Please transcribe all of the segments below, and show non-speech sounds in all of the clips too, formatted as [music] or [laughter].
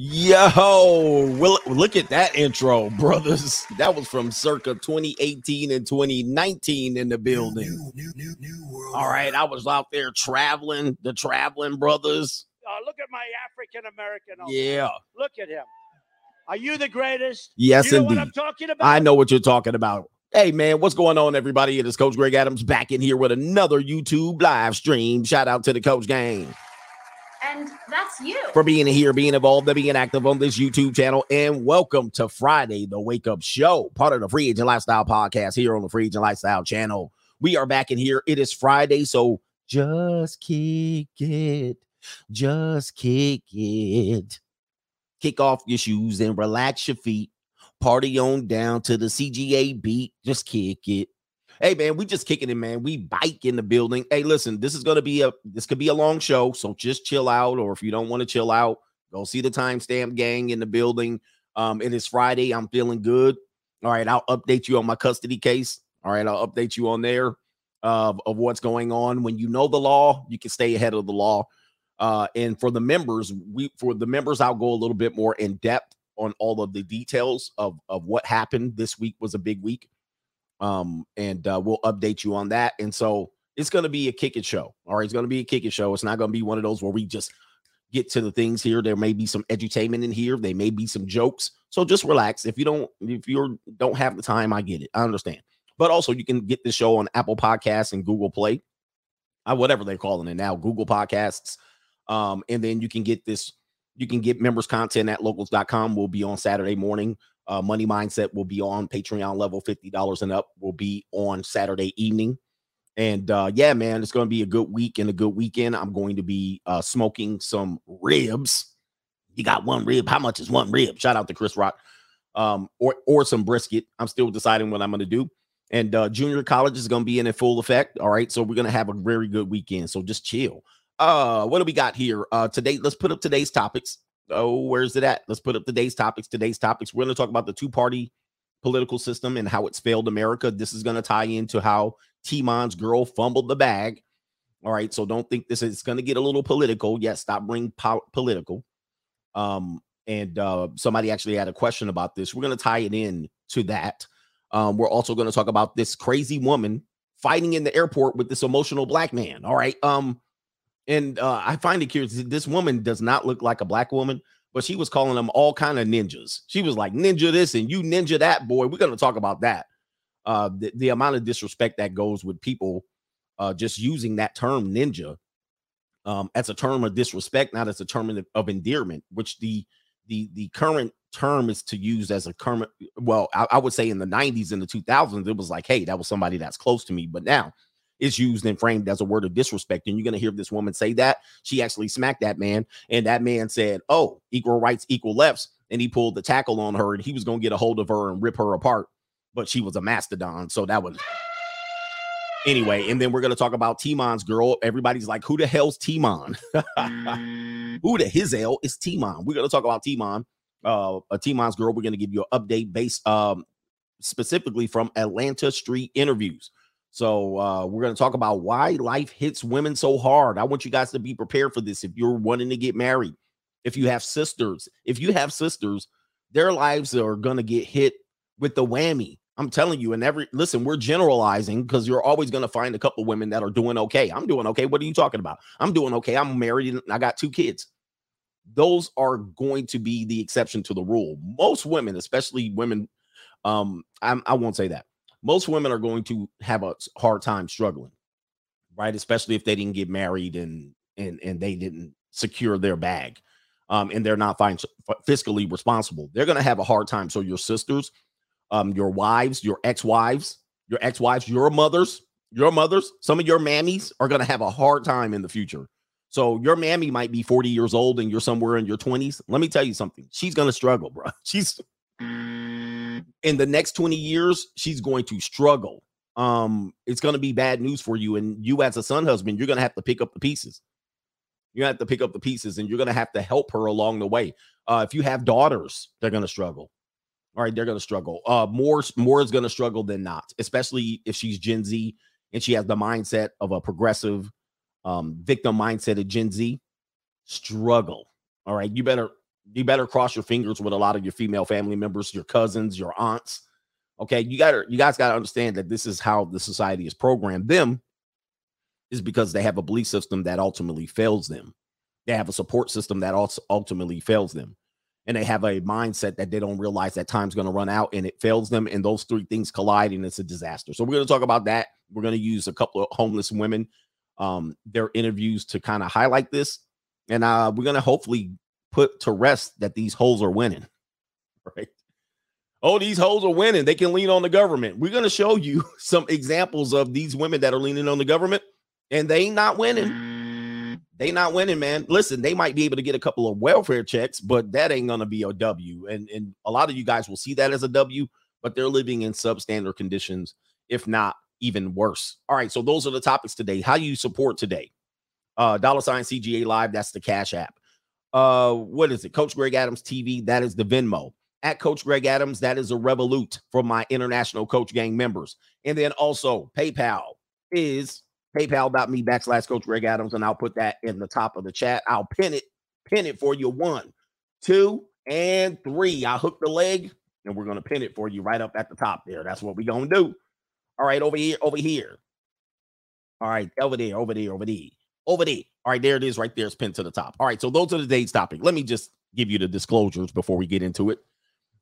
Yo, well, look at that intro, [laughs] brothers. That was from circa 2018 and 2019 in the building. New, new, new, All right, I was out there traveling, the traveling brothers. Uh, look at my African American. Yeah. Look at him. Are you the greatest? Yes, you know indeed. I'm talking about? I know what you're talking about. Hey man, what's going on, everybody? It is Coach Greg Adams back in here with another YouTube live stream. Shout out to the Coach Gang. And that's you. For being here, being involved, and being active on this YouTube channel. And welcome to Friday, the Wake Up Show, part of the Free Agent Lifestyle podcast here on the Free Agent Lifestyle channel. We are back in here. It is Friday, so just kick it. Just kick it. Kick off your shoes and relax your feet Party on down to the CGA beat. Just kick it. Hey man, we just kicking it, man. We bike in the building. Hey, listen, this is gonna be a this could be a long show, so just chill out. Or if you don't want to chill out, go see the timestamp gang in the building. Um, it is Friday. I'm feeling good. All right, I'll update you on my custody case. All right, I'll update you on there of, of what's going on. When you know the law, you can stay ahead of the law. Uh, and for the members, we for the members, I'll go a little bit more in depth on all of the details of of what happened. This week was a big week, um, and uh, we'll update you on that. And so it's going to be a kick it show. All right, it's going to be a kick it show. It's not going to be one of those where we just get to the things here. There may be some edutainment in here. There may be some jokes. So just relax. If you don't, if you don't have the time, I get it. I understand. But also, you can get the show on Apple Podcasts and Google Play, uh, whatever they're calling it now, Google Podcasts. Um, and then you can get this you can get members content at locals.com. We'll be on Saturday morning. Uh, Money Mindset will be on Patreon level, $50 and up will be on Saturday evening. And uh, yeah, man, it's going to be a good week and a good weekend. I'm going to be uh, smoking some ribs. You got one rib. How much is one rib? Shout out to Chris Rock. Um, or or some brisket. I'm still deciding what I'm going to do. And uh, junior college is going to be in full effect. All right, so we're going to have a very good weekend. So just chill. Uh, what do we got here? Uh, today, let's put up today's topics. Oh, where's it at? Let's put up today's topics. Today's topics. We're going to talk about the two party political system and how it's failed America. This is going to tie into how Timon's girl fumbled the bag. All right, so don't think this is going to get a little political. Yes, stop bringing po- political. Um, and uh, somebody actually had a question about this. We're going to tie it in to that. Um, we're also going to talk about this crazy woman fighting in the airport with this emotional black man. All right. Um, and uh, I find it curious. This woman does not look like a black woman, but she was calling them all kind of ninjas. She was like ninja this and you ninja that. Boy, we're to talk about that. Uh, the, the amount of disrespect that goes with people uh, just using that term ninja um, as a term of disrespect, not as a term of, of endearment, which the the the current term is to use as a current. Well, I, I would say in the '90s and the 2000s, it was like, hey, that was somebody that's close to me. But now is used and framed as a word of disrespect. And you're going to hear this woman say that. She actually smacked that man. And that man said, Oh, equal rights, equal lefts. And he pulled the tackle on her and he was going to get a hold of her and rip her apart. But she was a mastodon. So that was. Anyway, and then we're going to talk about Timon's girl. Everybody's like, Who the hell's Timon? [laughs] Who the his hell is Timon? We're going to talk about Timon. Uh, a Timon's girl. We're going to give you an update based um, specifically from Atlanta Street interviews. So uh, we're going to talk about why life hits women so hard. I want you guys to be prepared for this. If you're wanting to get married, if you have sisters, if you have sisters, their lives are going to get hit with the whammy. I'm telling you, and every listen, we're generalizing because you're always going to find a couple women that are doing okay. I'm doing okay. What are you talking about? I'm doing okay. I'm married and I got two kids. Those are going to be the exception to the rule. Most women, especially women, um, I'm, I won't say that most women are going to have a hard time struggling, right? Especially if they didn't get married and and and they didn't secure their bag, um, and they're not fin- fiscally responsible. They're going to have a hard time. So your sisters, um, your wives, your ex-wives, your ex-wives, your mothers, your mothers, some of your mammies are going to have a hard time in the future. So your mammy might be 40 years old and you're somewhere in your 20s. Let me tell you something. She's going to struggle, bro. [laughs] She's in the next 20 years, she's going to struggle. Um, it's going to be bad news for you. And you, as a son husband, you're going to have to pick up the pieces. You have to pick up the pieces and you're going to have to help her along the way. Uh, if you have daughters, they're going to struggle. All right, they're going to struggle. Uh, more, more is going to struggle than not, especially if she's Gen Z and she has the mindset of a progressive um, victim mindset of Gen Z. Struggle. All right, you better You better cross your fingers with a lot of your female family members, your cousins, your aunts. Okay, you got to you guys got to understand that this is how the society is programmed. Them is because they have a belief system that ultimately fails them. They have a support system that also ultimately fails them. And they have a mindset that they don't realize that time's going to run out and it fails them. And those three things collide and it's a disaster. So we're going to talk about that. We're going to use a couple of homeless women, um, their interviews to kind of highlight this. And uh, we're going to hopefully put to rest that these holes are winning. [laughs] Right. Oh, these hoes are winning. They can lean on the government. We're going to show you [laughs] some examples of these women that are leaning on the government and they not winning. They not winning, man. Listen, they might be able to get a couple of welfare checks, but that ain't gonna be a W. And and a lot of you guys will see that as a W, but they're living in substandard conditions, if not even worse. All right, so those are the topics today. How you support today? Uh, dollar sign CGA Live, that's the Cash App. Uh, what is it? Coach Greg Adams TV, that is the Venmo. At Coach Greg Adams, that is a Revolut for my international coach gang members. And then also PayPal is paypal.me backslash Coach Greg Adams, and I'll put that in the top of the chat. I'll pin it, pin it for you. One, two, and three. I hook the leg, and we're gonna pin it for you right up at the top there. That's what we're gonna do. All right, over here, over here. All right, over there, over there, over there, over there. All right, there it is, right there. It's pinned to the top. All right, so those are the dates topic. Let me just give you the disclosures before we get into it.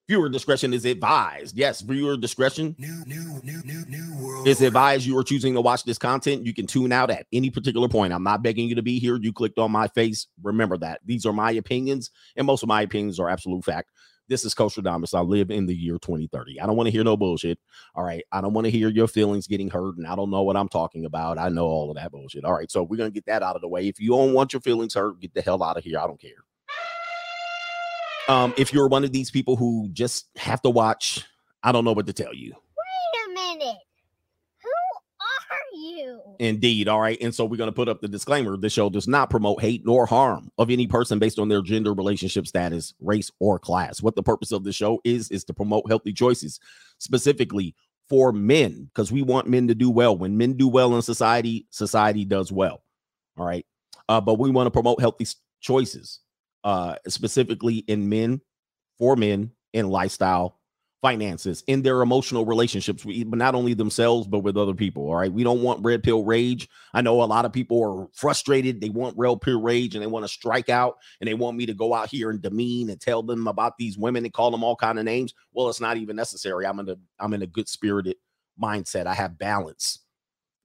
Viewer discretion is advised. Yes, viewer discretion New, new, new, new, new world. is advised. You are choosing to watch this content. You can tune out at any particular point. I'm not begging you to be here. You clicked on my face. Remember that. These are my opinions, and most of my opinions are absolute fact. This is Coach Greg Adams. I live in the year 2030. I don't want to hear no bullshit. All right. I don't want to hear your feelings getting hurt, and I don't know what I'm talking about. I know all of that bullshit. All right. So we're going to get that out of the way. If you don't want your feelings hurt, get the hell out of here. I don't care. Um, if you're one of these people who just have to watch, I don't know what to tell you. Wait a minute. Who Indeed. All right. And so we're going to put up the disclaimer the show does not promote hate nor harm of any person based on their gender, relationship status, race, or class. What the purpose of the show is, is to promote healthy choices, specifically for men, because we want men to do well. When men do well in society, society does well. All right. Uh, but we want to promote healthy choices, uh, specifically in men, for men, in lifestyle, finances, in their emotional relationships, we, but not only themselves, but with other people. All right. We don't want red pill rage. I know a lot of people are frustrated. They want red pill rage and they want to strike out and they want me to go out here and demean and tell them about these women and call them all kind of names. Well, it's not even necessary. I'm in a I'm in a good spirited mindset. I have balance.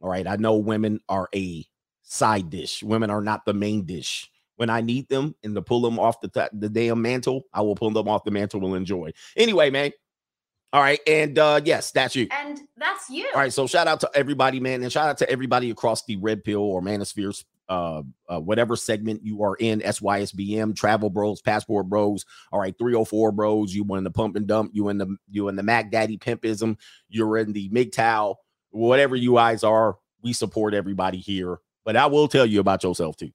All right. I know women are a side dish. Women are not the main dish. When I need them and to pull them off the ta- the damn mantle, I will pull them off the mantle and enjoy. Anyway, man. All right. And uh yes, that's you. And that's you. All right, so shout out to everybody, man, and shout out to everybody across the Red Pill or Manospheres, uh, uh, whatever segment you are in, SYSBM, Travel Bros, Passport Bros. All right, 304 Bros. You in the Pump and Dump. You in the you in the Mac Daddy Pimpism. You're in the MGTOW. Whatever you guys are, we support everybody here. But I will tell you about yourself too.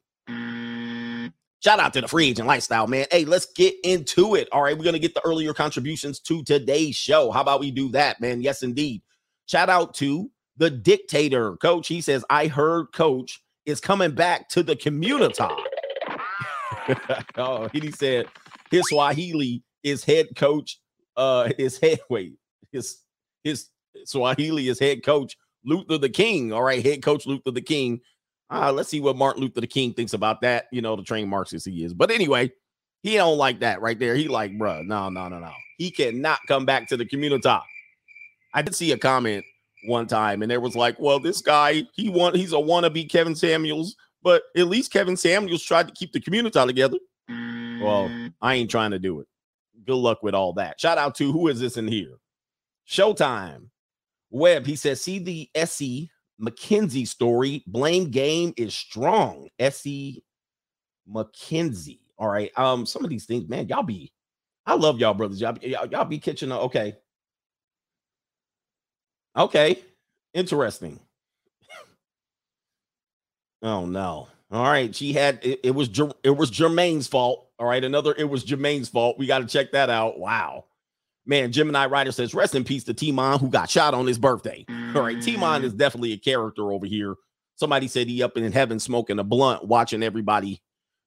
Shout out to the free agent lifestyle, man. Hey, let's get into it. All right, we're gonna get the earlier contributions to today's show. How about we do that, man? Yes, indeed. Shout out to the dictator, coach. He says, I heard coach is coming back to the community. [laughs] oh, he said his Swahili is head coach. Uh, his head [laughs] wait, his his Swahili is head coach Luther the King. All right, head coach Luther the King. Uh, let's see what Martin Luther the King thinks about that. You know, the trained Marxist he is. But anyway, he don't like that right there. He like, bruh, no, no, no, no. He cannot come back to the community. I did see a comment one time, and there was like, well, this guy, he want he's a wannabe Kevin Samuels, but at least Kevin Samuels tried to keep the community together. Well, I ain't trying to do it. Good luck with all that. Shout out to who is this in here? Showtime. Webb, he says, see the SE McKenzie story. Blame game is strong. SE McKenzie. All right. Um, some of these things, man, y'all be, I love y'all, brothers. Y'all, y'all, y'all be catching up. Okay. Okay. Interesting. oh no. All right. She had it, it was it was Jermaine's fault. All right. Another it was Jermaine's fault. We got to check that out. Wow. Man, Gemini Rider says, rest in peace to T-Mon who got shot on his birthday. All right. T-Mon is mm. definitely a character over here. Somebody said he up in heaven smoking a blunt, watching everybody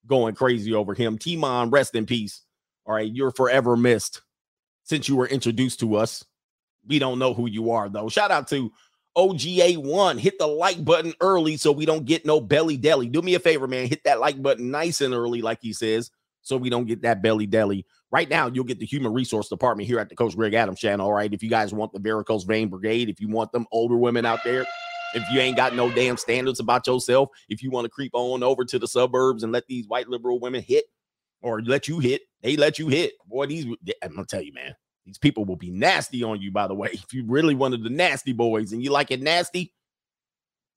going crazy over him. T-Mon, rest in peace. All right, you're forever missed since you were introduced to us. We don't know who you are though. Shout out to OGA1. Hit the like button early so we don't get no belly deli. Do me a favor, man. Hit that like button nice and early, like he says, so we don't get that belly deli. Right now, you'll get the human resource department here at the Coach Greg Adams channel. All right. If you guys want the varicose vein brigade, if you want them older women out there, if you ain't got no damn standards about yourself, if you want to creep on over to the suburbs and let these white liberal women hit or let you hit, they let you hit. Boy, these I'm gonna tell you, man, these people will be nasty on you, by the way. [laughs] If you really wanted the nasty boys and you like it nasty,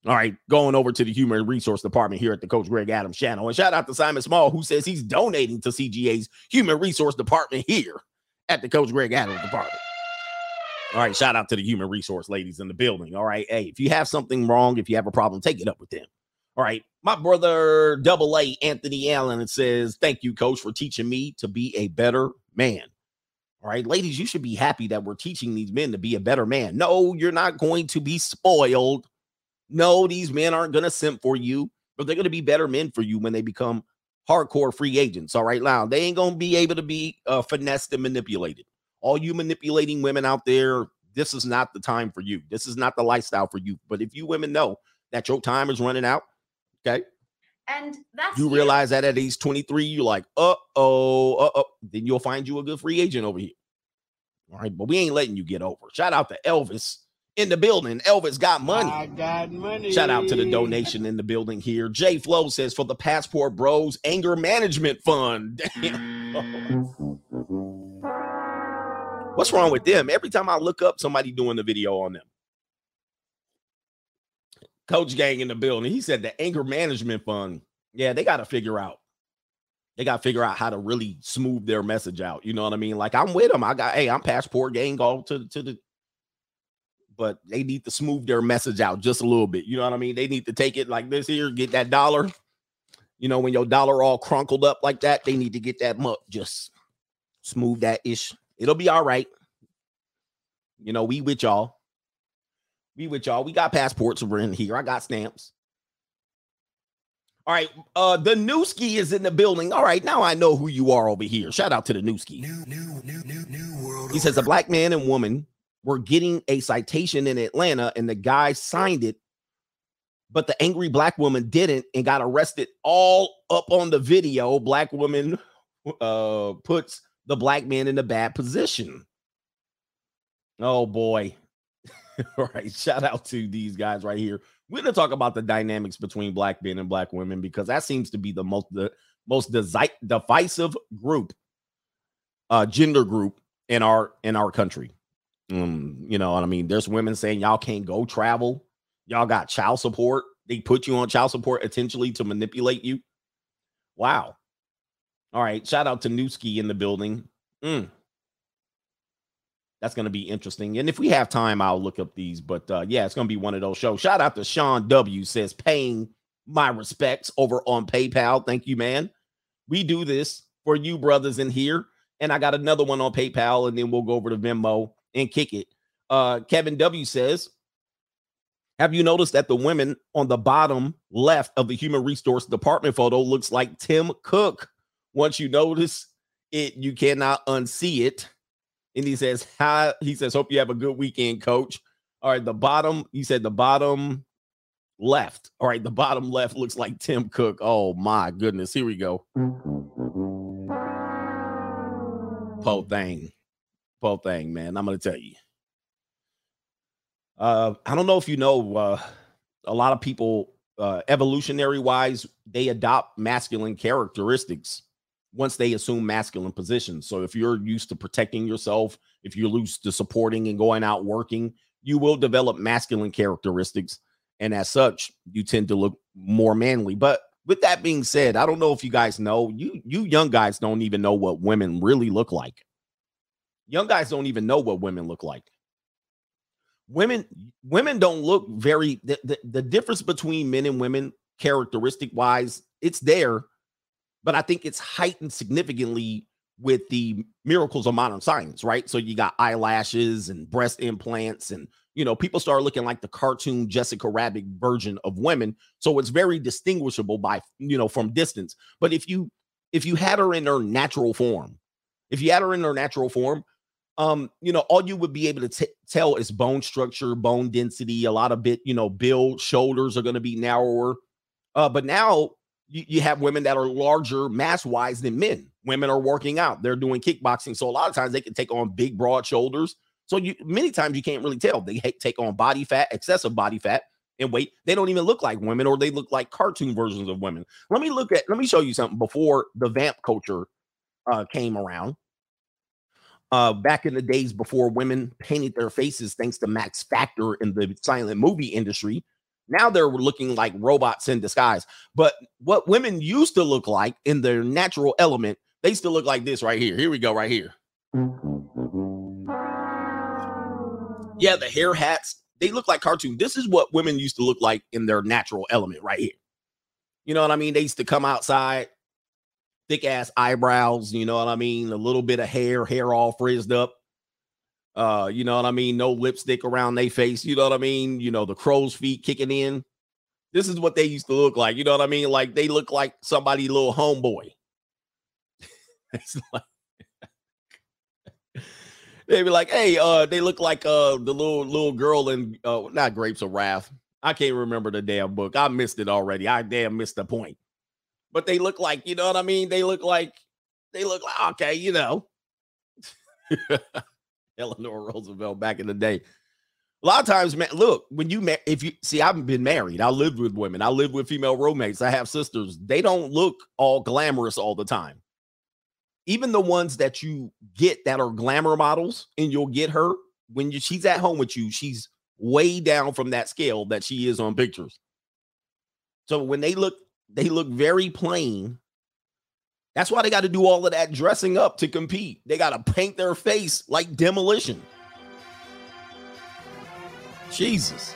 all right, going over to the human resource department here at the Coach Greg Adams channel. And shout out to Simon Small, who says he's donating to CGA's human resource department here at the Coach Greg Adams department. All right, shout out to the human resource ladies in the building. All right, hey, if you have something wrong, if you have a problem, take it up with them. All right, my brother Double A Anthony Allen it says, "Thank you, Coach, for teaching me to be a better man." All right, ladies, you should be happy that we're teaching these men to be a better man. No, you're not going to be spoiled. No, these men aren't going to simp for you, but they're going to be better men for you when they become hardcore free agents. All right, now they ain't going to be able to be uh, finessed and manipulated all you manipulating women out there, this is not the time for you. This is not the lifestyle for you. But if you women know that your time is running out, okay, And that's you realize that at age 23, you're like, uh oh, uh oh, then you'll find you a good free agent over here. All right, but we ain't letting you get over. Shout out to Elvis in the building. Elvis got money. I got money. Shout out to the donation in the building here. Jay Flow says for the Passport Bros Anger Management Fund. [laughs] What's wrong with them? Every time I look up, somebody doing the video on them. Coach Gang in the building. He said the Anger Management Fund. Yeah, they got to figure out. They got to figure out how to really smooth their message out. You know what I mean? Like I'm with them. I got, hey, I'm Passport Gang all to to the but they need to smooth their message out just a little bit. You know what I mean? They need to take it like this here, get that dollar. You know, when your dollar all crunkled up like that, they need to get that muck, just smooth that ish. It'll be all right. You know, we with y'all. We with y'all. We got passports over in here. I got stamps. All right. Uh the Newski is in the building. All right, now I know who you are over here. Shout out to the Newski. New, new, new, new, new world. He says a black man and woman were getting a citation in Atlanta and the guy signed it, but the angry black woman didn't and got arrested all up on the video. Black woman uh puts the black man in a bad position. Oh boy. all [laughs] right. Shout out to these guys right here. We're gonna talk about the dynamics between black men and black women because that seems to be the most the most desi- divisive group, uh, gender group in our in our country. Um, you know what I mean? There's women saying y'all can't go travel, y'all got child support. They put you on child support intentionally to manipulate you. Wow. All right. Shout out to Newski in the building. Mm. That's going to be interesting. And if we have time, I'll look up these. But uh, yeah, it's going to be one of those shows. Shout out to Sean W. says, paying my respects over on PayPal. Thank you, man. We do this for you brothers in here. And I got another one on PayPal, and then we'll go over to Venmo and kick it. Uh, Kevin W says, Have you noticed that the women on the bottom left of the human resource department photo looks like Tim Cook? Once you notice it, you cannot unsee it. And he says, Hi, he says, Hope you have a good weekend, coach. All right, the bottom, he said the bottom left. All right, the bottom left looks like Tim Cook. Oh my goodness. Here we go. [laughs] Po thing. Po thing, man. I'm gonna tell you. Uh, I don't know if you know, uh, a lot of people, uh, evolutionary wise, they adopt masculine characteristics once they assume masculine positions. So if you're used to protecting yourself, if you're used to supporting and going out working, you will develop masculine characteristics. And as such, you tend to look more manly. But with that being said, I don't know if you guys know, you you young guys don't even know what women really look like. Young guys don't even know what women look like. Women women don't look very the, the, the difference between men and women characteristic wise, it's there, but I think it's heightened significantly with the miracles of modern science, right? So you got eyelashes and breast implants, and you know, people start looking like the cartoon Jessica Rabbit version of women. So it's very distinguishable by you know from distance. But if you if you had her in her natural form, if you had her in her natural form, um, you know, all you would be able to t- tell is bone structure, bone density, a lot of bit, you know, build, shoulders are going to be narrower. Uh, but now you, you have women that are larger mass wise than men. Women are working out, they're doing kickboxing. So a lot of times they can take on big, broad shoulders. So you many times you can't really tell. They take on body fat, excessive body fat, and weight. They don't even look like women, or they look like cartoon versions of women. Let me look at. Let me show you something before the vamp culture uh, came around. Uh, back in the days before women painted their faces, thanks to Max Factor in the silent movie industry, now they're looking like robots in disguise. But what women used to look like in their natural element, they still look like this right here. Here we go, right here. Yeah, the hair hats, they look like cartoon. This is what women used to look like in their natural element right here. You know what I mean? They used to come outside, thick ass eyebrows, you know what I mean? A little bit of hair, hair all frizzed up. Uh, you know what I mean? No lipstick around their face, you know what I mean? You know, the crow's feet kicking in. This is what they used to look like, you know what I mean? Like they look like somebody little homeboy. [laughs] it's like [laughs] they'd be like, hey, uh, they look like uh the little little girl in uh not Grapes of Wrath. I can't remember the damn book. I missed it already. I damn missed the point. But they look like, you know what I mean? They look like they look like okay, you know. [laughs] Eleanor Roosevelt back in the day. A lot of times, man, look, when you ma- if you see, I've been married, I lived with women, I live with female roommates, I have sisters. They don't look all glamorous all the time. Even the ones that you get that are glamour models, and you'll get her when you, she's at home with you, she's way down from that scale that she is on pictures. So when they look, they look very plain. That's why they got to do all of that dressing up to compete. They got to paint their face like demolition. Jesus.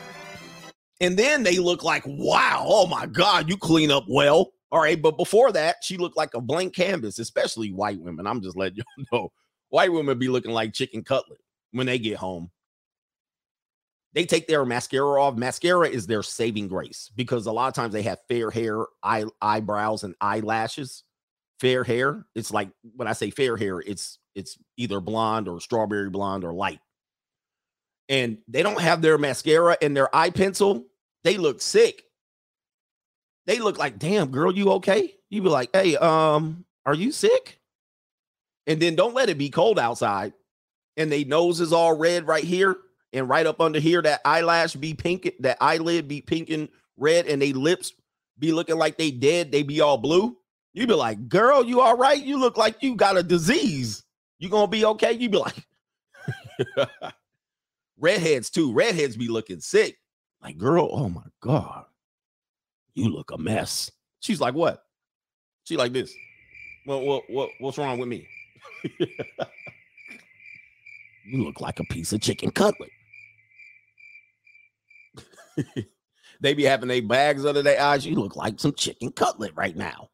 And then they look like, wow, oh my God, you clean up well. All right. But before that, she looked like a blank canvas, especially white women. I'm just letting [laughs] you know. White women be looking like chicken cutlet when they get home. They take their mascara off. Mascara is their saving grace because a lot of times they have fair hair, eye, eyebrows, and eyelashes. Fair hair. It's like when I say fair hair, it's it's either blonde or strawberry blonde or light and they don't have their mascara and their eye pencil, they look sick. They look like, damn, girl, you okay? You be like, hey, um, are you sick? And then don't let it be cold outside. And they nose is all red right here and right up under here. That eyelash be pink, that eyelid be pink and red, and they lips be looking like they dead. They be all blue. You be like, girl, you all right? You look like you got a disease. You gonna be okay? You be like, [laughs] redheads too. Redheads be looking sick. Like, girl, oh my God, you look a mess. She's like, what? She like this. Well, what, what, what's wrong with me? [laughs] you look like a piece of chicken cutlet. [laughs] they be having their bags under their eyes. You look like some chicken cutlet right now.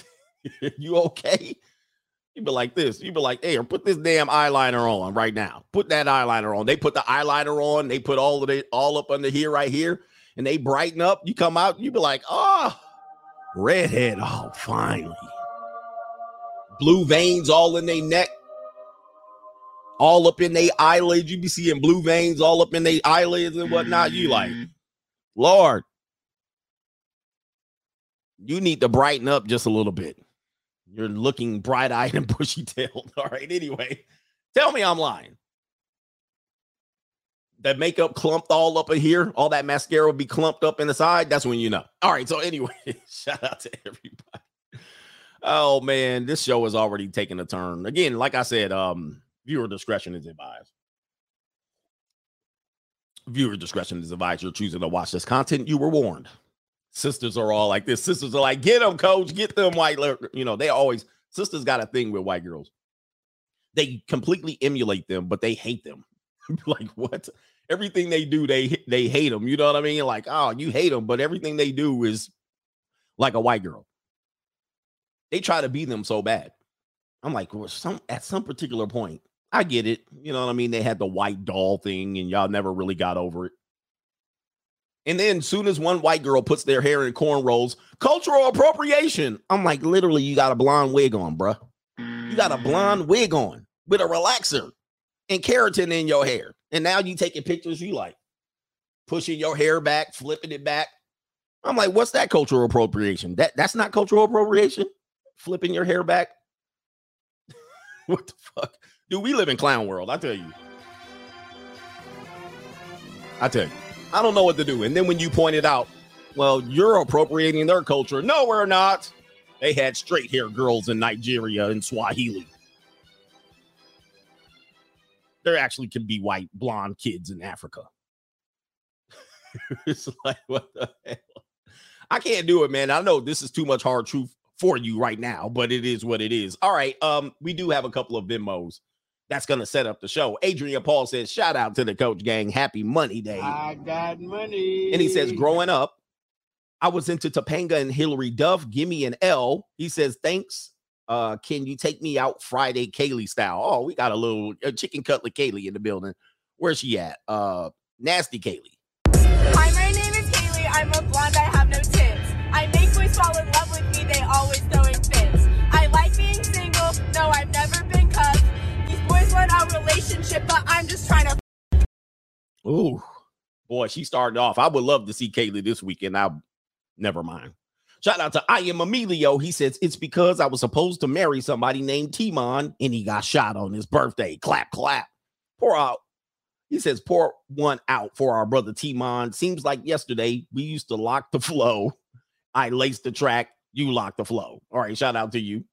[laughs] you okay? You be like this. You be like, hey, put this damn eyeliner on right now. Put that eyeliner on. They put the eyeliner on. They put all of it all up under here, right here, and they brighten up. You come out, you be like, oh, redhead. Oh, finally. Blue veins all in their neck, all up in their eyelids. You be seeing blue veins all up in their eyelids and whatnot. You like, Lord, you need to brighten up just a little bit. You're looking bright eyed and [laughs] bushy tailed. [laughs] All right. Anyway, tell me I'm lying. That makeup clumped all up in here, all that mascara will be clumped up in the side. That's when you know. All right. So, anyway, [laughs] shout out to everybody. Oh man, this show is already taking a turn. Again, like I said, um, viewer discretion is advised. Viewer discretion is advised. You're choosing to watch this content. You were warned sisters are all like this. Sisters are like, get them, coach, get them white. You know, they always sisters got a thing with white girls. They completely emulate them, but they hate them. [laughs] like what? Everything they do, they they hate them. You know what I mean? Like, oh, you hate them, but everything they do is like a white girl. They try to be them so bad. I'm like, well, some at some particular point, I get it. You know what I mean? They had the white doll thing, and y'all never really got over it. And then soon as one white girl puts their hair in cornrows, cultural appropriation. I'm like, literally, you got a blonde wig on, bruh. You got a blonde mm. wig on with a relaxer and keratin in your hair. And now you taking pictures you like pushing your hair back, flipping it back. I'm like, what's that cultural appropriation? That that's not cultural appropriation. Flipping your hair back. [laughs] what the fuck? Dude, we live in clown world. I tell you. I tell you. I don't know what to do. And then when you pointed out, well, you're appropriating their culture. No, we're not. They had straight hair girls in Nigeria and Swahili. There actually can be white blonde kids in Africa. [laughs] it's like, what the hell? I can't do it, man. I know this is too much hard truth for you right now, but it is what it is. All right. Um, we do have a couple of Venmos that's gonna set up the show. Adrian Paul says, shout out to the coach gang. Happy money day. I got money. And he says, growing up, I was into Topanga and Hilary Duff. Give me an L. He says, thanks. Uh, can you take me out Friday Kaylee style? Oh, we got a little uh, chicken cutlet Kaylee in the building. Where's she at? Uh, nasty Kaylee. Hi, my name is Kaylee. I'm a blonde. I have no tits. I make boys fall relationship, but I'm just trying to. Ooh, boy, she started off. I would love to see Kaylee this weekend. I never mind. Shout out to I am Emilio. He says it's because I was supposed to marry somebody named Timon and he got shot on his birthday. Clap, clap. Pour out. He says, pour one out for our brother Timon. Seems like yesterday we used to lock the flow. I laced the track. You lock the flow. All right. Shout out to you.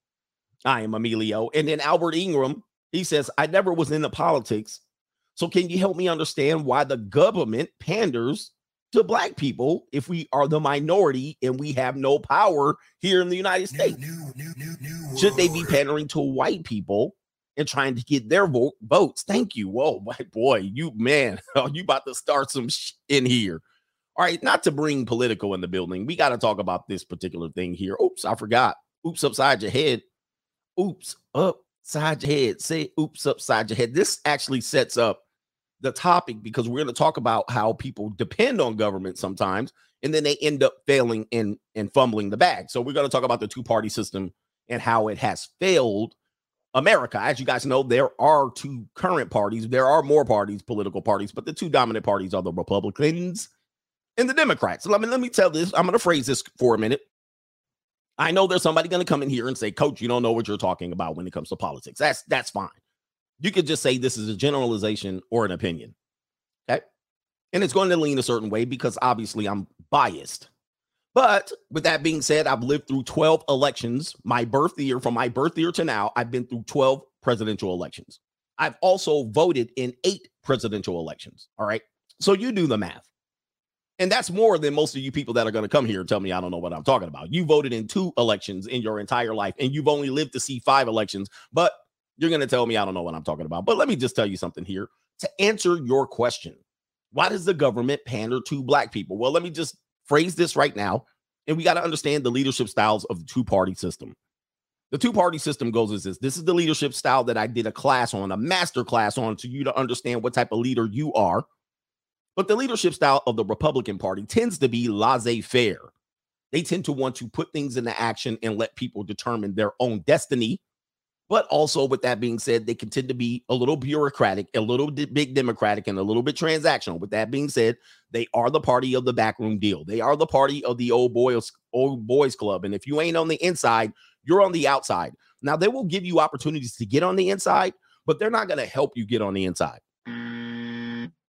I am Emilio. And then Albert Ingram, he says, I never was into politics. So can you help me understand why the government panders to black people if we are the minority and we have no power here in the United States? new, new, new, new Should they be pandering to white people and trying to get their vote votes? Thank you. Whoa, [laughs] white boy, you man, [laughs] oh, you about to start some sh- in here? All right, not to bring political in the building. We got to talk about this particular thing here. Oops, I forgot. Oops, upside your head. Oops, upside your head. Say oops, upside your head. This actually sets up the topic because we're going to talk about how people depend on government sometimes and then they end up failing and and fumbling the bag. So we're going to talk about the two party system and how it has failed America. As you guys know, there are two current parties. There are more parties, political parties, but the two dominant parties are the Republicans and the Democrats. Let me let me tell this. I'm going to phrase this for a minute. I know there's somebody going to come in here and say, "Coach, you don't know what you're talking about when it comes to politics." That's that's fine. You could just say this is a generalization or an opinion. Okay. And it's going to lean a certain way because obviously I'm biased. But with that being said, I've lived through 12 elections. My birth year, from my birth year to now, I've been through 12 presidential elections. I've also voted in eight presidential elections. All right. So you do the math. And that's more than most of you people that are going to come here and tell me I don't know what I'm talking about. You voted in two elections in your entire life, and you've only lived to see five elections. But you're going to tell me I don't know what I'm talking about. But let me just tell you something here to answer your question. Why does the government pander to black people? Well, let me just phrase this right now. And we got to understand the leadership styles of the two party system. The two party system goes as this this is the leadership style that I did a class on, a master class on, to you to understand what type of leader you are. But the leadership style of the Republican Party tends to be laissez faire. They tend to want to put things into action and let people determine their own destiny but also, with that being said, they can tend to be a little bureaucratic, a little big democratic, and a little bit transactional. With that being said, they are the party of the backroom deal. They are the party of the old boys, old boys club. And if you ain't on the inside, you're on the outside. Now they will give you opportunities to get on the inside, but they're not going to help you get on the inside.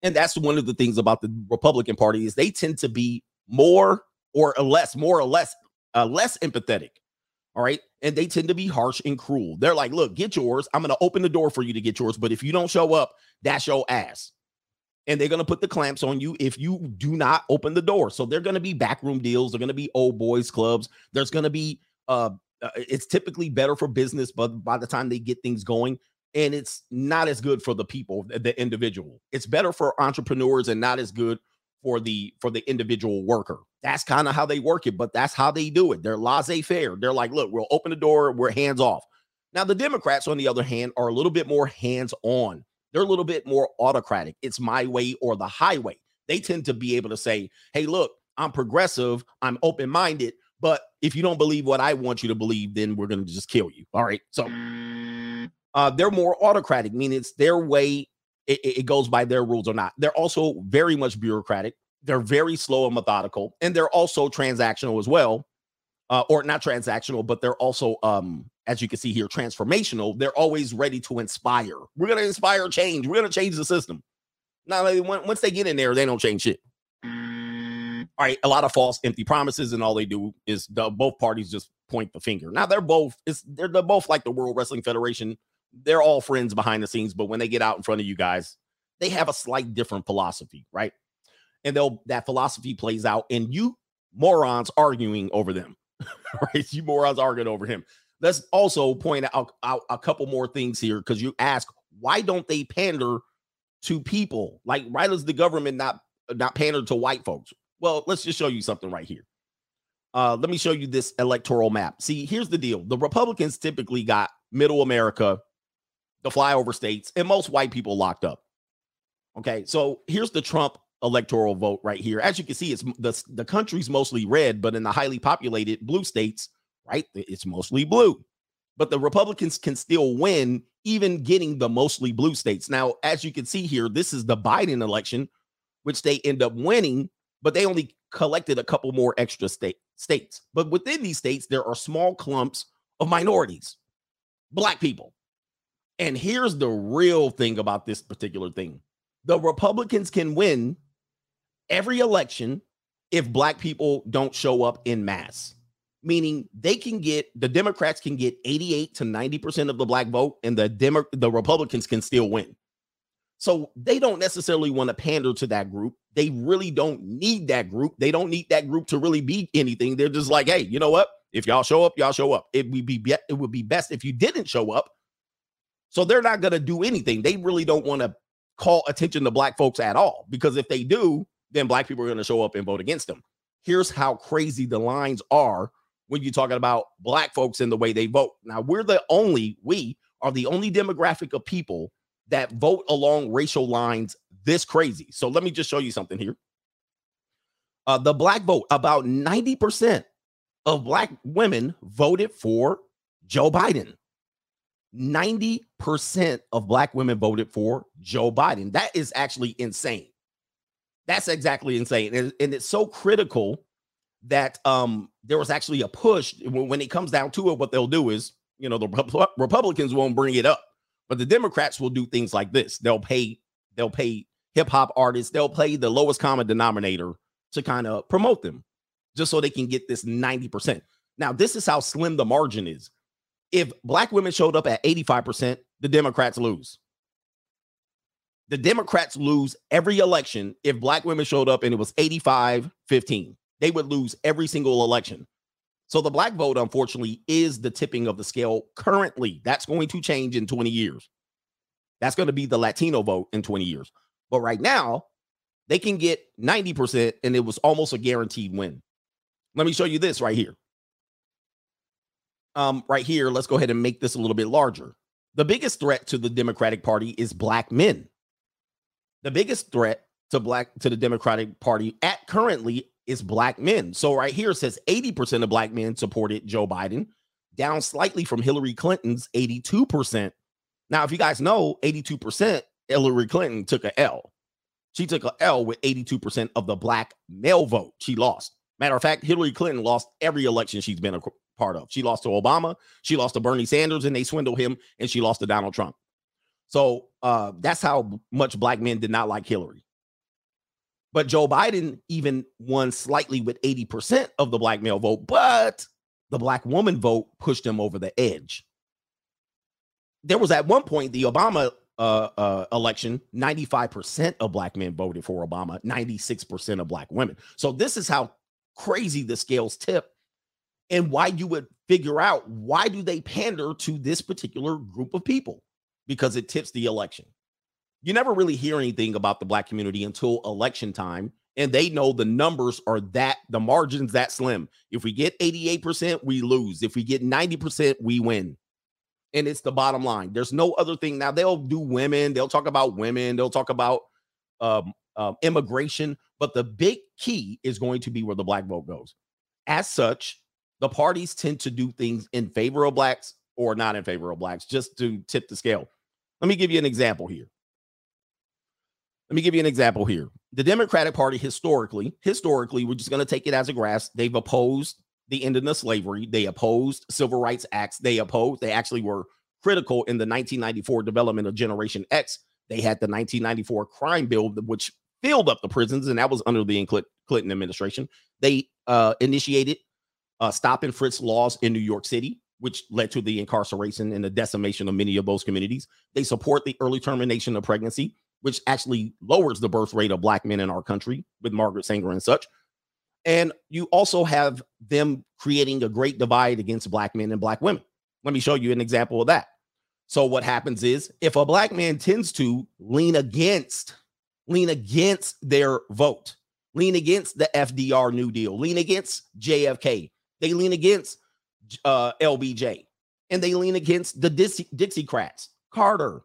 And that's one of the things about the Republican Party is they tend to be more or less, more or less, uh, less empathetic. All right. And they tend to be harsh and cruel. They're like, look, get yours. I'm going to open the door for you to get yours. But if you don't show up, that's your ass. And they're going to put the clamps on you if you do not open the door. So they're going to be backroom deals. They're going to be old boys clubs. There's going to be, uh, uh, it's typically better for business, but by the time they get things going, and it's not as good for the people, the, individual. It's better for entrepreneurs and not as good for the for the individual worker. That's kind of how they work it, but that's how they do it. They're laissez-faire. They're like, look, we'll open the door, we're hands off. Now, the Democrats, on the other hand, are a little bit more hands-on. They're a little bit more autocratic. It's my way or the highway. They tend to be able to say, hey, look, I'm progressive, I'm open-minded, but if you don't believe what I want you to believe, then we're gonna just kill you. All right. So mm. Uh, they're more autocratic, meaning it's their way. It, it goes by their rules or not. They're also very much bureaucratic. They're very slow and methodical, and they're also transactional as well, uh, or not transactional, but they're also, um, as you can see here, transformational. They're always ready to inspire. We're to inspire change. We're to change the system. Now, once they get in there, they don't change shit. All right, a lot of false, empty promises, and all they do is the, both parties just point the finger. Now they're both it's they're, they're both like the World Wrestling Federation. They're all friends behind the scenes, but when they get out in front of you guys, they have a slight different philosophy, right? And they'll that philosophy plays out, and you morons arguing over them, [laughs] right? You morons arguing over him. Let's also point out, out a couple more things here because you ask why don't they pander to people? Like why does the government not not pander to white folks? Well, let's just show you something right here. Uh, let me show you this electoral map. See, here's the deal: the Republicans typically got Middle America, the flyover states, and most white people locked up. Okay, so here's the Trump electoral vote right here. As you can see, it's the the country's mostly red, but in the highly populated blue states, right, it's mostly blue. But the Republicans can still win, even getting the mostly blue states. Now, as you can see here, this is the Biden election, which they end up winning, but they only collected a couple more extra state states. But within these states, there are small clumps of minorities, black people. And here's the real thing about this particular thing the Republicans can win every election if black people don't show up in mass, meaning they can get the Democrats can get 88 to 90% of the black vote, and the Demo- the Republicans can still win. So they don't necessarily want to pander to that group. They really don't need that group. They don't need that group to really be anything. They're just like, hey, you know what? If y'all show up, y'all show up. It would be, be it would be best if you didn't show up. So they're not going to do anything. They really don't want to call attention to black folks at all because if they do, then black people are going to show up and vote against them. Here's how crazy the lines are when you're talking about black folks and the way they vote. Now, we're the only, we are the only demographic of people that vote along racial lines this crazy. So let me just show you something here. Uh, the black vote, about 90% of black women voted for Joe Biden. 90% of black women voted for Joe Biden. That is actually insane. That's exactly insane. And, and it's so critical that um, there was actually a push when, it comes down to it. What they'll do is, you know, the Republicans won't bring it up. But the Democrats will do things like this. They'll pay they'll pay hip hop artists, they'll pay the lowest common denominator to kind of promote them just so they can get this 90%. Now, this is how slim the margin is. If black women showed up at 85%, the Democrats lose. The Democrats lose every election if black women showed up and it was 85 15. They would lose every single election. So the black vote, unfortunately, is the tipping of the scale currently. That's going to change in 20 years. That's going to be the Latino vote in 20 years. But right now, they can get 90%, and it was almost a guaranteed win. Let me show you this right here. Um, right here, let's go ahead and make this a little bit larger. The biggest threat to the Democratic Party is black men. The biggest threat to black to the Democratic Party at currently is black men. So right here says 80% of black men supported Joe Biden, down slightly from Hillary Clinton's 82%. Now, if you guys know, 82% Hillary Clinton took a L. She took a L with 82% of the black male vote. She lost. Matter of fact, Hillary Clinton lost every election she's been part of. She lost to Obama, she lost to Bernie Sanders, and they swindled him, and she lost to Donald Trump. So uh, that's how much black men did not like Hillary. But Joe Biden even won slightly with 80% of the black male vote, but the black woman vote pushed him over the edge. There was at one point the Obama uh, uh, election, 95% of black men voted for Obama, 96% of black women. So this is how crazy the scales tip and why you would figure out why do they pander to this particular group of people? Because it tips the election. You never really hear anything about the black community until election time and they know the numbers are that the margins that slim. If we get 88% we lose. If we get 90% we win. And it's the bottom line. There's no other thing. Now they'll do women they'll talk about women they'll talk about um, um, immigration but the big key is going to be where the black vote goes. As such the parties tend to do things in favor of blacks or not in favor of blacks, just to tip the scale. Let me give you an example here. Let me give you an example here. The Democratic Party historically, historically, we're just going to take it as a grass. They've opposed the ending of slavery. They opposed civil rights acts. They opposed, they actually were critical in the 1994 development of Generation X. They had the 1994 crime bill, which filled up the prisons, and that was under the Clinton administration. They uh, initiated uh, stop and frisk laws in New York City, which led to the incarceration and the decimation of many of those communities. They support the early termination of pregnancy, which actually lowers the birth rate of black men in our country with Margaret Sanger and such. And you also have them creating a great divide against black men and black women. Let me show you an example of that. So what happens is if a black man tends to lean against lean against their vote, lean against the FDR New Deal, lean against JFK, they lean against uh, LBJ, and they lean against the Dixie, Dixiecrats, Carter,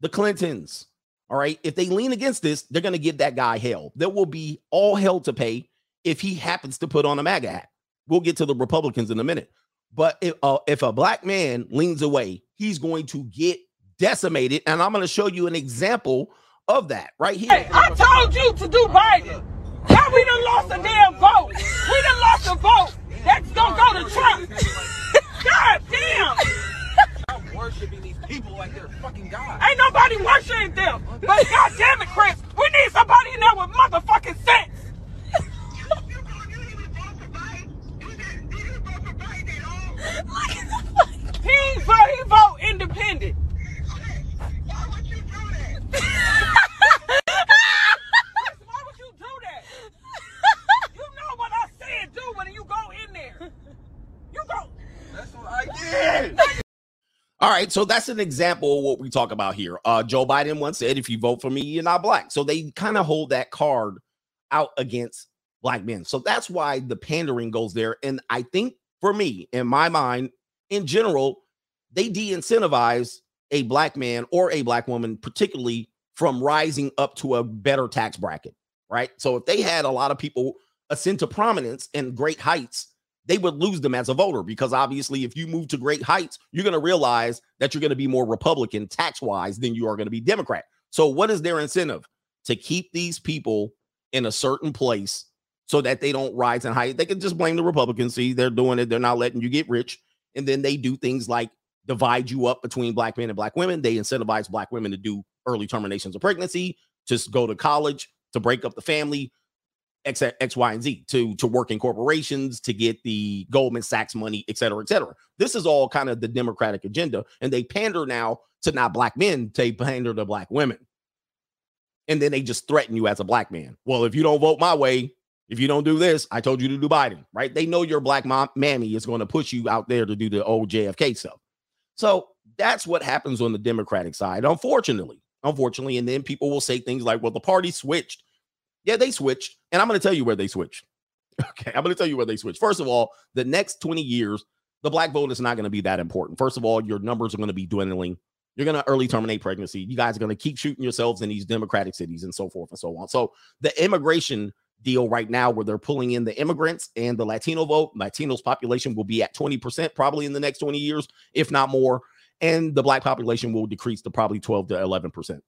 the Clintons. All right. If they lean against this, they're going to give that guy hell. There will be all hell to pay if he happens to put on a MAGA hat. We'll get to the Republicans in a minute. But if, uh, if a black man leans away, he's going to get decimated. And I'm going to show you an example of that right here. Hey, I told you to do Biden. Now we done lost a damn vote. We done lost a vote. That's gonna go to Trump. God damn. I'm worshiping these people like they're fucking God. Ain't nobody worshiping them. But God damn it, Chris, we need somebody in there with motherfucking sense. He vote, he vote independent. Why would you do that? Why would you do that? You know what I said do when you go in there. You go. That's [laughs] All right, so that's an example of what we talk about here. Uh, Joe Biden once said, "If you vote for me, you're not black." So they kind of hold that card out against black men. So that's why the pandering goes there. And I think for me, in my mind, in general, they de-incentivize a black man or a black woman, particularly from rising up to a better tax bracket, right? So if they had a lot of people ascend to prominence and great heights, they would lose them as a voter because obviously, if you move to great heights, you're going to realize that you're going to be more Republican tax wise than you are going to be Democrat. So, what is their incentive? To keep these people in a certain place so that they don't rise in height. They can just blame the Republicans. See, they're doing it, they're not letting you get rich. And then they do things like divide you up between black men and black women. They incentivize black women to do early terminations of pregnancy, to go to college, to break up the family, X, X, Y, and Z, to, to work in corporations, to get the Goldman Sachs money, et cetera, et cetera. This is all kind of the Democratic agenda. And they pander now to not black men, they pander to black women. And then they just threaten you as a black man. Well, if you don't vote my way, if you don't do this, I told you to do Biden, right? They know your black mom, mammy is going to push you out there to do the old JFK stuff. So that's what happens on the Democratic side, unfortunately. Unfortunately. And then people will say things like, well, the party switched. Yeah, they switched. And I'm going to tell you where they switched. Okay. I'm going to tell you where they switched. First of all, the next 20 years, the black vote is not going to be that important. First of all, your numbers are going to be dwindling. You're going to early terminate pregnancy. You guys are going to keep shooting yourselves in these Democratic cities and so forth and so on. So the immigration deal right now where they're pulling in the immigrants and the Latino vote. Latinos population will be at 20% probably in the next 20 years, if not more. And the black population will decrease to probably 12 to 11%.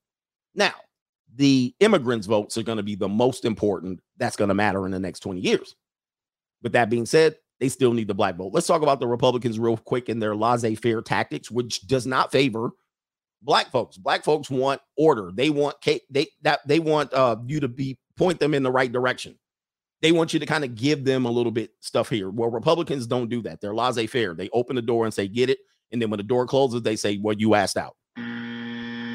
Now, the immigrants' votes are going to be the most important that's going to matter in the next 20 years. With that being said, they still need the black vote. Let's talk about the Republicans real quick and their laissez faire tactics, which does not favor black folks. Black folks want order. They want they that they want uh, you to be point them in the right direction. They want you to kind of give them a little bit stuff here. Well, Republicans don't do that. They're laissez faire. They open the door and say, get it. And then when the door closes, they say, well, you asked out.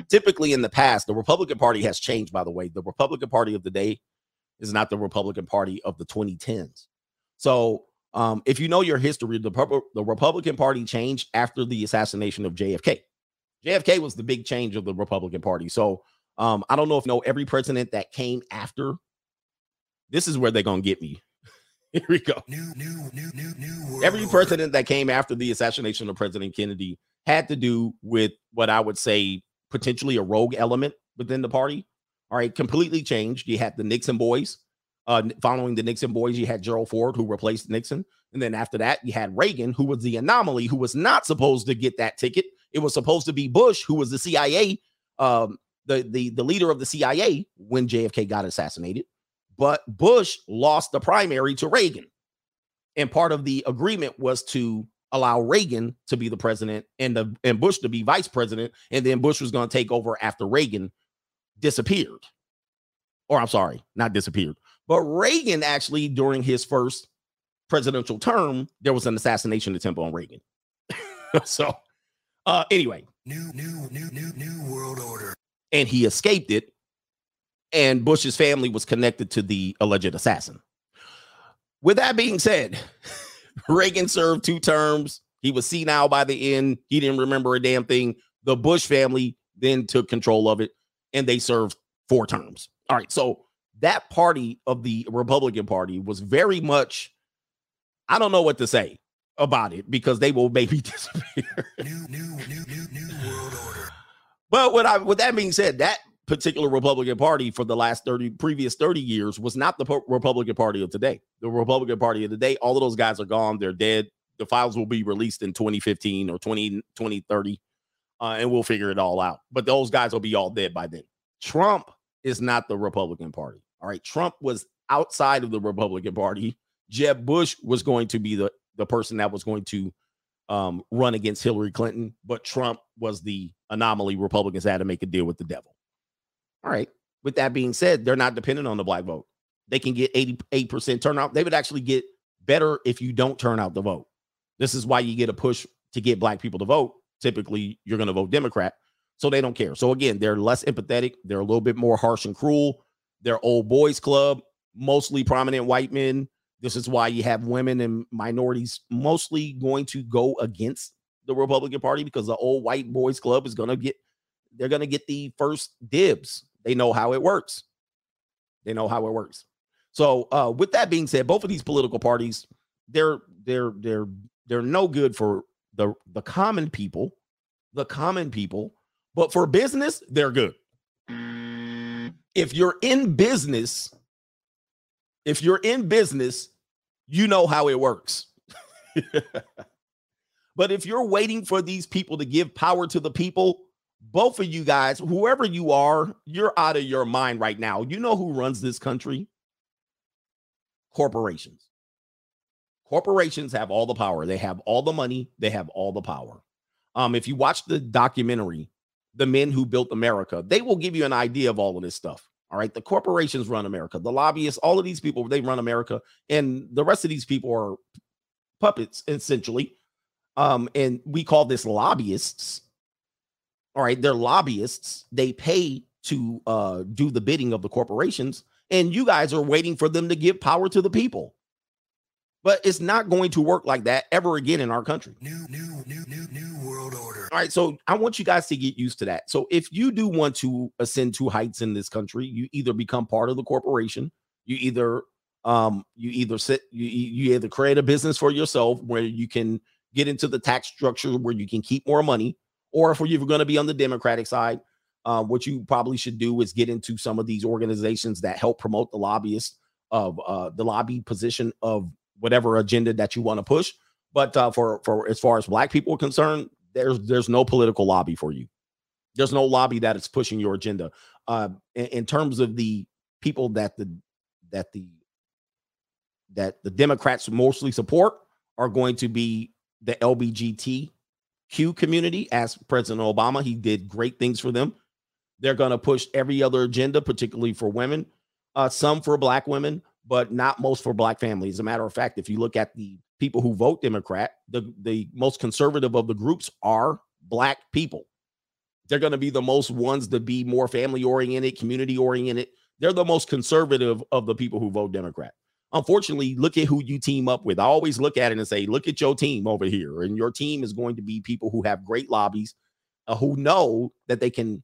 Typically in the past, the Republican Party has changed, by the way. The Republican Party of the day is not the Republican Party of the 2010s. So um, if you know your history, the, the Republican Party changed after the assassination of JFK. JFK was the big change of the Republican Party. So um, I don't know if you know every president that came after. This is where they're gonna get me. [laughs] Here we go. New, new, new, new, new Every president that came after the assassination of President Kennedy had to do with what I would say potentially a rogue element within the party. All right, completely changed. You had the Nixon boys, Uh, following the Nixon boys, you had Gerald Ford, who replaced Nixon. And then after that, you had Reagan, who was the anomaly, who was not supposed to get that ticket. It was supposed to be Bush, who was the CIA, um, the, the, the leader of the CIA when JFK got assassinated. But Bush lost the primary to Reagan. And part of the agreement was to allow Reagan to be the president and the and Bush to be vice president. And then Bush was going to take over after Reagan disappeared. Or I'm sorry, not disappeared. But Reagan actually, during his first presidential term, there was an assassination attempt on Reagan. [laughs] so uh anyway. New, new, new, new, new world order. And he escaped it. And Bush's family was connected to the alleged assassin. With that being said, [laughs] Reagan served two terms. He was senile by the end. He didn't remember a damn thing. The Bush family then took control of it and they served four terms. All right. So that party of the Republican Party was very much, I don't know what to say about it because they will maybe [laughs] disappear. New, new, new, new, new world order. But what I with that being said, that particular Republican Party for the last 30 previous 30 years was not the Republican Party of today. The Republican Party of today, all of those guys are gone, they're dead. The files will be released in 2015 or 20 2030 uh, and we'll figure it all out. But those guys will be all dead by then. Trump is not the Republican Party. All right, Trump was outside of the Republican Party. Jeb Bush was going to be the the person that was going to um, run against Hillary Clinton, but Trump was the anomaly. Republicans had to make a deal with the devil. All right. With that being said, they're not dependent on the black vote. They can get 88% turnout. They would actually get better if you don't turn out the vote. This is why you get a push to get black people to vote. Typically, you're going to vote Democrat. So they don't care. So again, they're less empathetic. They're a little bit more harsh and cruel. They're old boys club, mostly prominent white men. This is why you have women and minorities mostly going to go against the Republican Party because the old white boys club is going to get they're going to get the first dibs. They know how it works. They know how it works. So, uh, with that being said, both of these political parties, they're they're they're they're no good for the the common people, the common people, but for business, they're good. If you're in business, if you're in business, you know how it works. [laughs] but if you're waiting for these people to give power to the people, both of you guys, whoever you are, you're out of your mind right now. You know who runs this country? Corporations. Corporations have all the power. They have all the money. They have all the power. Um, if you watch the documentary, The Men Who Built America, they will give you an idea of all of this stuff. All right. The corporations run America. The lobbyists, all of these people, they run America. And the rest of these people are puppets, essentially. Um, and we call this lobbyists all right, they're lobbyists. They pay to uh, do the bidding of the corporations, and you guys are waiting for them to give power to the people. But it's not going to work like that ever again in our country. New, new, new, new, new world order. All right, so I want you guys to get used to that. So if you do want to ascend to heights in this country, you either become part of the corporation, you either um you either sit you you either create a business for yourself where you can get into the tax structure where you can keep more money or if you're going to be on the Democratic side, uh, what you probably should do is get into some of these organizations that help promote the lobbyists of uh, the lobby position of whatever agenda that you want to push. But uh, for for as far as black people are concerned, there's there's no political lobby for you. There's no lobby that is pushing your agenda. Uh, in, in terms of the people that the that the that the Democrats mostly support are going to be the LBGT Q community. As President Obama, he did great things for them. They're going to push every other agenda, particularly for women, uh, some for black women, but not most for black families. As a matter of fact, if you look at the people who vote Democrat, the, the most conservative of the groups are black people. They're going to be the most ones to be more family oriented, community oriented. They're the most conservative of the people who vote Democrat unfortunately, look at who you team up with. I always look at it and say, look at your team over here. And your team is going to be people who have great lobbies, uh, who know that they can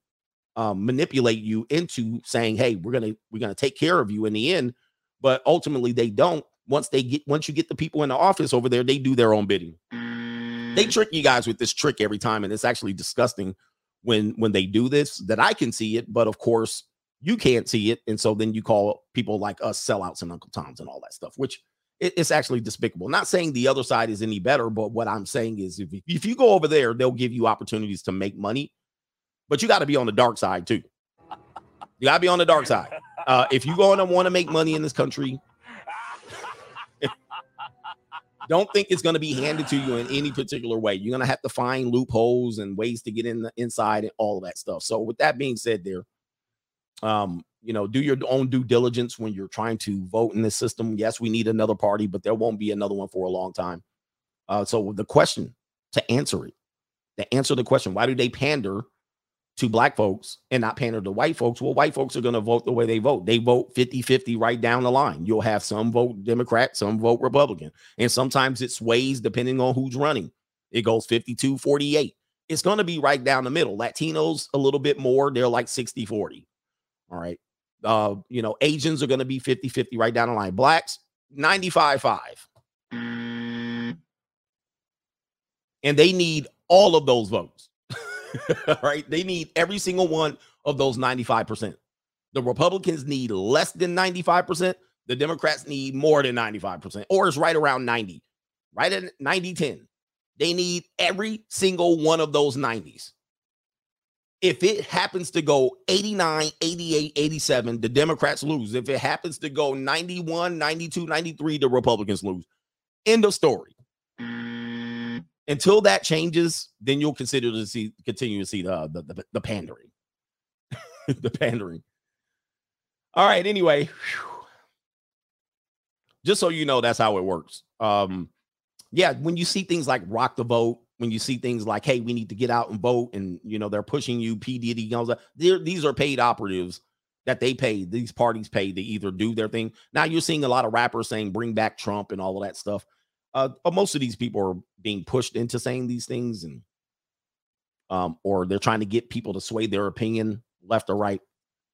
um, manipulate you into saying, hey, we're gonna we're gonna take care of you in the end. But ultimately, they don't. Once they get once you get the people in the office over there, they do their own bidding. They trick you guys with this trick every time, and it's actually disgusting when when they do this. That I can see it, but of course, you can't see it, and so then you call people like us sellouts and Uncle Toms and all that stuff, which it- it's actually despicable. Not saying the other side is any better, but what I'm saying is if if you go over there, they'll give you opportunities to make money, but you got to be on the dark side too. You got to be on the dark side. Uh, if you're going to want to make money in this country, [laughs] don't think it's going to be handed to you in any particular way. You're going to have to find loopholes and ways to get in the inside and all of that stuff. So, with that being said, there, um, you know, do your own due diligence when you're trying to vote in this system. Yes, we need another party, but there won't be another one for a long time. Uh, so, the question to answer it, to answer the question, why do they pander to black folks and not pander to white folks? Well, white folks are going to vote the way they vote. They vote 50 50 right down the line. You'll have some vote Democrat, some vote Republican. And sometimes it sways depending on who's running. It goes 52 48. It's going to be right down the middle. Latinos, a little bit more. They're like 60 40. All right. Uh, you know, Asians are going to be 50 50 right down the line. Blacks, 95 5. And they need all of those votes. [laughs] right? They need every single one of those 95%. The Republicans need less than 95%. The Democrats need more than 95%, or it's right around 90, right at 90 10. They need every single one of those 90s. If it happens to go 89, 88, 87, the Democrats lose. If it happens to go 91, 92, 93, the Republicans lose. End of story. Until that changes, then you'll consider to see continue to see the the, the, the pandering. [laughs] the pandering. All right, anyway. whew. Just so you know, that's how it works. Um, yeah, when you see things like rock the vote, when you see things like, hey, we need to get out and vote, and you know, they're pushing you, P. Diddy, you know, these are paid operatives that they pay, these parties pay to either do their thing. Now you're seeing a lot of rappers saying bring back Trump and all of that stuff. Uh, but most of these people are being pushed into saying these things, and um, or they're trying to get people to sway their opinion left or right.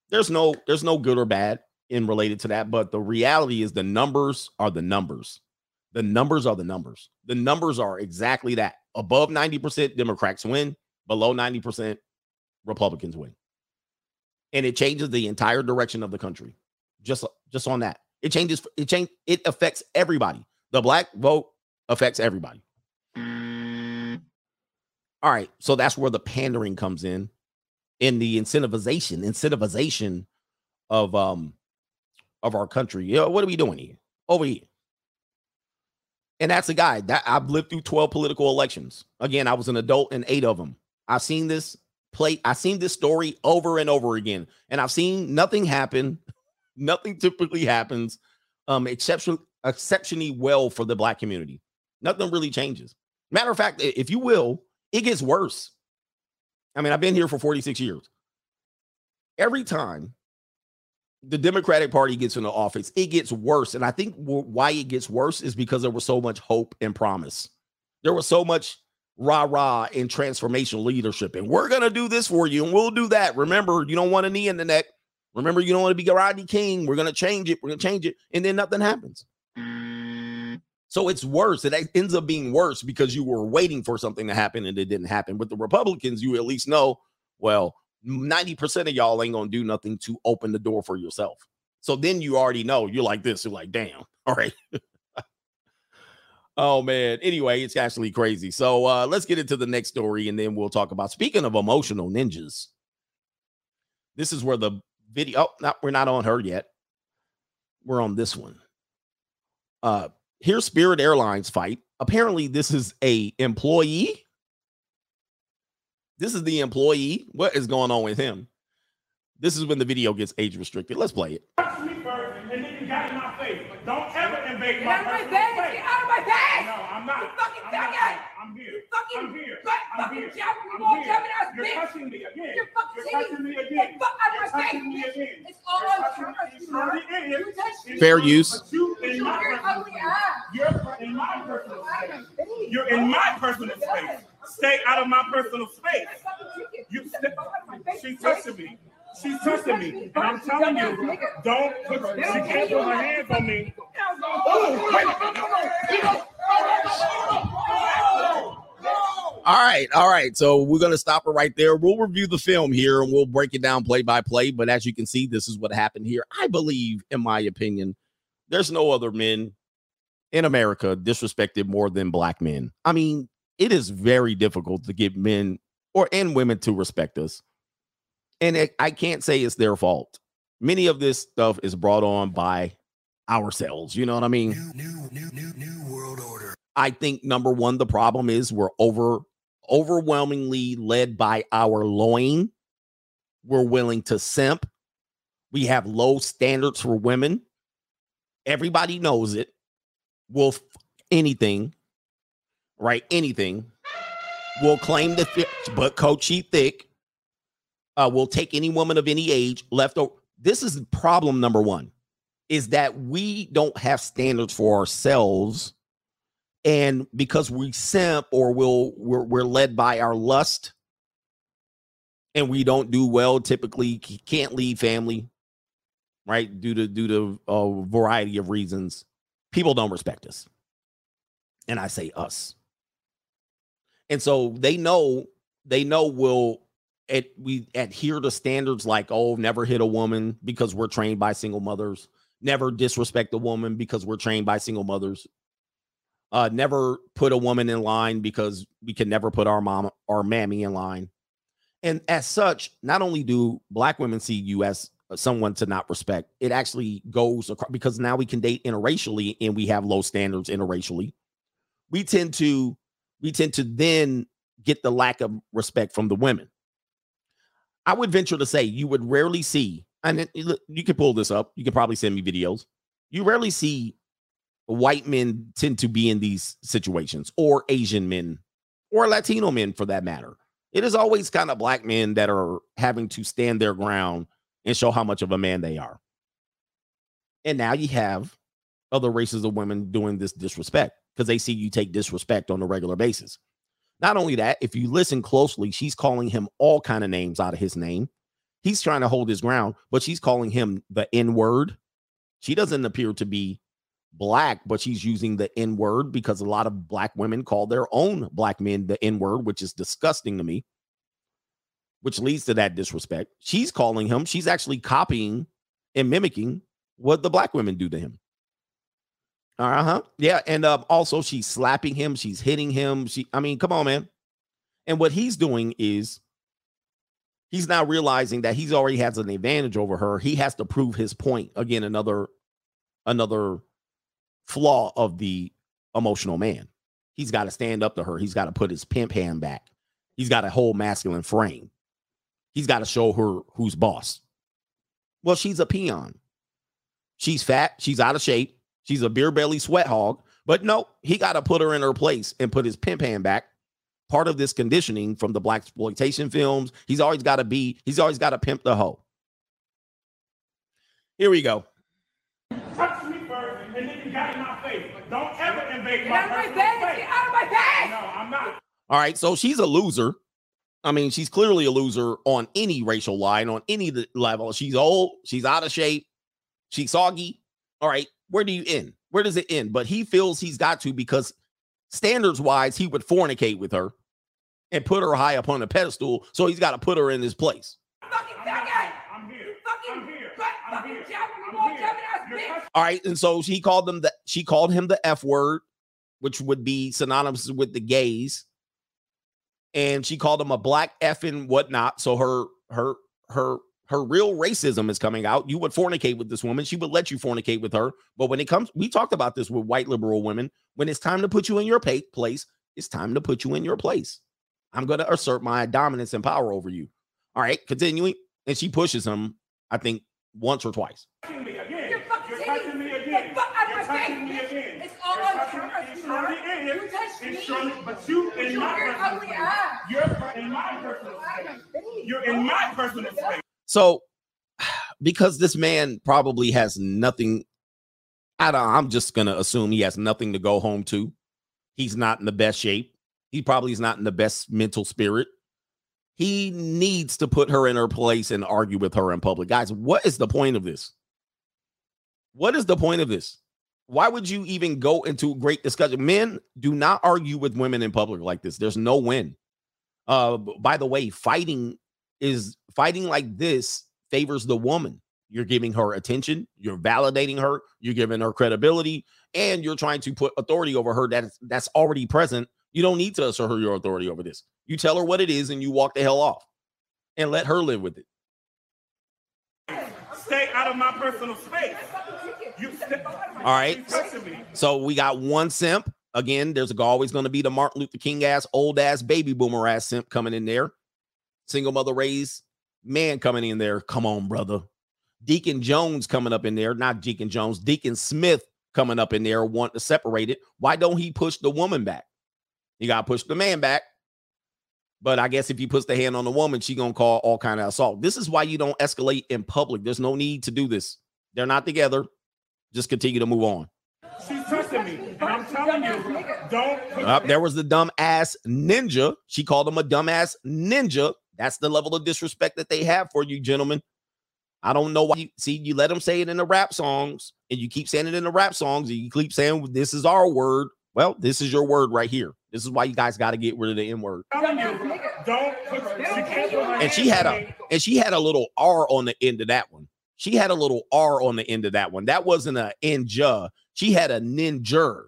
There's no, there's no good or bad in related to that, but the reality is the numbers are the numbers. The numbers are the numbers. The numbers are exactly that. Above 90% Democrats win, below 90% Republicans win. And it changes the entire direction of the country. Just just on that. It changes it change it affects everybody. The black vote affects everybody. All right, so that's where the pandering comes in in the incentivization, incentivization of um of our country. You know, what are we doing here? Over here. And that's a guy that I've lived through 12 political elections. Again, I was an adult in eight of them. I've seen this play, I've seen this story over and over again. And I've seen nothing happen. [laughs] Nothing typically happens um exception, exceptionally well for the black community. Nothing really changes. Matter of fact, if you will, it gets worse. I mean, I've been here for 46 years. Every time the Democratic Party gets into office, it gets worse. And I think wh- why it gets worse is because there was so much hope and promise. There was so much rah rah and transformational leadership. And we're going to do this for you and we'll do that. Remember, you don't want a knee in the neck. Remember, you don't want to be Rodney King. We're going to change it. We're going to change it. And then nothing happens. So it's worse. It ends up being worse because you were waiting for something to happen and it didn't happen. With the Republicans, you at least know, well, 90% of y'all ain't to do nothing to open the door for yourself. So then you already know you're like this. You're like, damn. [laughs] All right. oh, man. Anyway, it's actually crazy. So uh, let's get into the next story and then we'll talk about speaking of emotional ninjas. This is where the video, oh, no, we're not on her yet. We're on this one. Uh, here's Spirit Airlines fight. Apparently, this is a employee. This is the employee. What is going on with him? This is when the video gets age restricted. Let's play it. touched me first, and then you got in my face. Don't ever invade Get my out of my personal space. Get out of my bag! No, I'm not. You fucking I'm not. I'm here. You fucking I'm here. butt I'm fucking here. jabbing I'm more here. jabbing ass You're bitch! touching me again. You're fucking You're touching me again. the fuck out You're my face, touching me bitch. again. It's all You're on touching camera, sweetheart. You touched me. Fair use. But you in my personal space. You're in my personal space. You're in my personal space. Stay out of my personal space. You She's touching me. She's touching me. And I'm telling you, don't put, she can't put her hands on me. All right, all right. So we're gonna stop it right there. We'll review the film here and we'll break it down play by play. But as you can see, this is what happened here. I believe, in my opinion, there's no other men in America disrespected more than black men. I mean, it is very difficult to get men or and women to respect us. And it, I can't say it's their fault. Many of this stuff is brought on by ourselves. You know what I mean? New, new, new, new, new world order. I think number one, the problem is we're over overwhelmingly led by our loin. We're willing to simp. We have low standards for women. Everybody knows it. We'll f- anything, right? Anything. We'll claim the but coach she thick. Uh, we'll take any woman of any age left over. This is problem number one is that we don't have standards for ourselves and because we simp or we'll we're, we're led by our lust and we don't do well typically can't leave family right due to due to a variety of reasons people don't respect us and i say us and so they know they know we'll it, we adhere to standards like oh never hit a woman because we're trained by single mothers never disrespect a woman because we're trained by single mothers uh, never put a woman in line because we can never put our mom our mammy in line. And as such, not only do black women see you as someone to not respect, it actually goes across because now we can date interracially and we have low standards interracially. We tend to we tend to then get the lack of respect from the women. I would venture to say you would rarely see, and you can pull this up. You can probably send me videos. You rarely see white men tend to be in these situations, or Asian men, or Latino men for that matter. It is always kind of black men that are having to stand their ground and show how much of a man they are. And now you have other races of women doing this disrespect because they see you take disrespect on a regular basis. Not only that, if you listen closely, she's calling him all kind of names out of his name. He's trying to hold his ground, but she's calling him the N word. She doesn't appear to be black, but she's using the N word because a lot of black women call their own black men the N word, which is disgusting to me, which leads to that disrespect. She's calling him, she's actually copying and mimicking what the black women do to him. Uh huh. Yeah. And um, also, she's slapping him, she's hitting him. She, I mean, come on, man. And what he's doing is he's now realizing that he's already has an advantage over her. He has to prove his point. Again, another another flaw of the emotional man. He's got to stand up to her. He's got to put his pimp hand back. He's got a whole masculine frame. He's got to show her who's boss. Well, she's a peon. She's fat. She's out of shape. She's a beer belly sweat hog. But no, he got to put her in her place and put his pimp hand back. Part of this conditioning from the blaxploitation films. He's always got to be. He's always got to pimp the hoe. Here we go. Touch me first, and then you got in my face. Don't ever invade my out of my personal face! space. Get out of my face! No, I'm not. All right, so she's a loser. I mean, she's clearly a loser on any racial line, on any level. She's old, she's out of shape, she's soggy. All right, where do you end? Where does it end? But he feels he's got to because standards wise, he would fornicate with her and put her high up on a pedestal. So he's got to put her in his place. Fucking I'm not. faggot! I'm here. Fucking I'm here. butt I'm fucking here. jabbing I'm you all here. jabbing ass You're bitch! touching- All right, and so she called him the she called him the F word, which would be synonymous with the gays. And she called him a black effing whatnot. So her her her her real racism is coming out. You would fornicate with this woman. She would let you fornicate with her. But when it comes, we talked about this with white liberal women. When it's time to put you in your pa- place, it's time to put you in your place. I'm going to assert my dominance and power over you. All right, continuing. And she pushes him, I think, once or twice. touching me again. You're fucking You're touching me again. the fuck You're my touching me again. It's all You're on touching- camera, sweetheart. You touched me. surely, but you in my personal space. You're in my personal space. You're in my personal space. So, [sighs] because this man probably has nothing, I don't, I'm just gonna assume he has nothing to go home to. He's not in the best shape. He probably is not in the best mental spirit. He needs to put her in her place and argue with her in public. Guys, what is the point of this? What is the point of this? why would you even go into a great discussion? Men do not argue with women in public like this. There's no win. Uh, by the way, fighting is fighting like this favors the woman. You're giving her attention, you're validating her, you're giving her credibility, and you're trying to put authority over her that's that's already present. You don't need to assert her your authority over this. You tell her what it is and you walk the hell off and let her live with it. Stay out of my personal space. You stay, All right. So we got one simp. Again, there's always going to be the Martin Luther King ass, old ass, baby boomer ass simp coming in there. Single mother raised man coming in there. Come on, brother. Deacon Jones coming up in there. Not Deacon Jones. Deacon Smith coming up in there. Want to separate it. Why don't he push the woman back? You got to push the man back. But I guess if he puts the hand on the woman, she gonna call all kind of assault. This is why you don't escalate in public. There's no need to do this. They're not together. Just continue to move on. She's touching me. And I'm telling you, don't Up there was the dumbass ninja. She called him a dumbass ninja. That's the level of disrespect that they have for you, gentlemen. I don't know why. You, see, you let them say it in the rap songs, and you keep saying it in the rap songs, and you keep saying this is our word. Well, this is your word right here. This is why you guys got to get rid of the N word. telling you, don't put she can't put her And she had a and she had a little R on the end of that one. She had a little R on the end of that one. That wasn't a ninja. She had a ninja.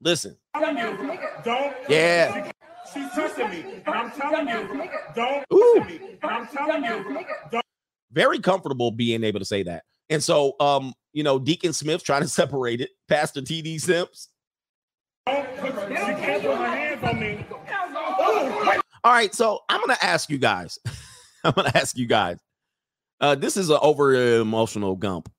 Listen, don't Yeah. She- she's touching me. And I'm telling you, don't Ooh. touch me. And I'm telling you, don't very comfortable being able to say that. And so, um, you know, Deacon Smith trying to [laughs] separate it. Pastor TD Simps. don't put she can't put her hands on me. All right, so I'm gonna ask you guys. [laughs] I'm gonna ask you guys. Uh, this is an over emotional gump.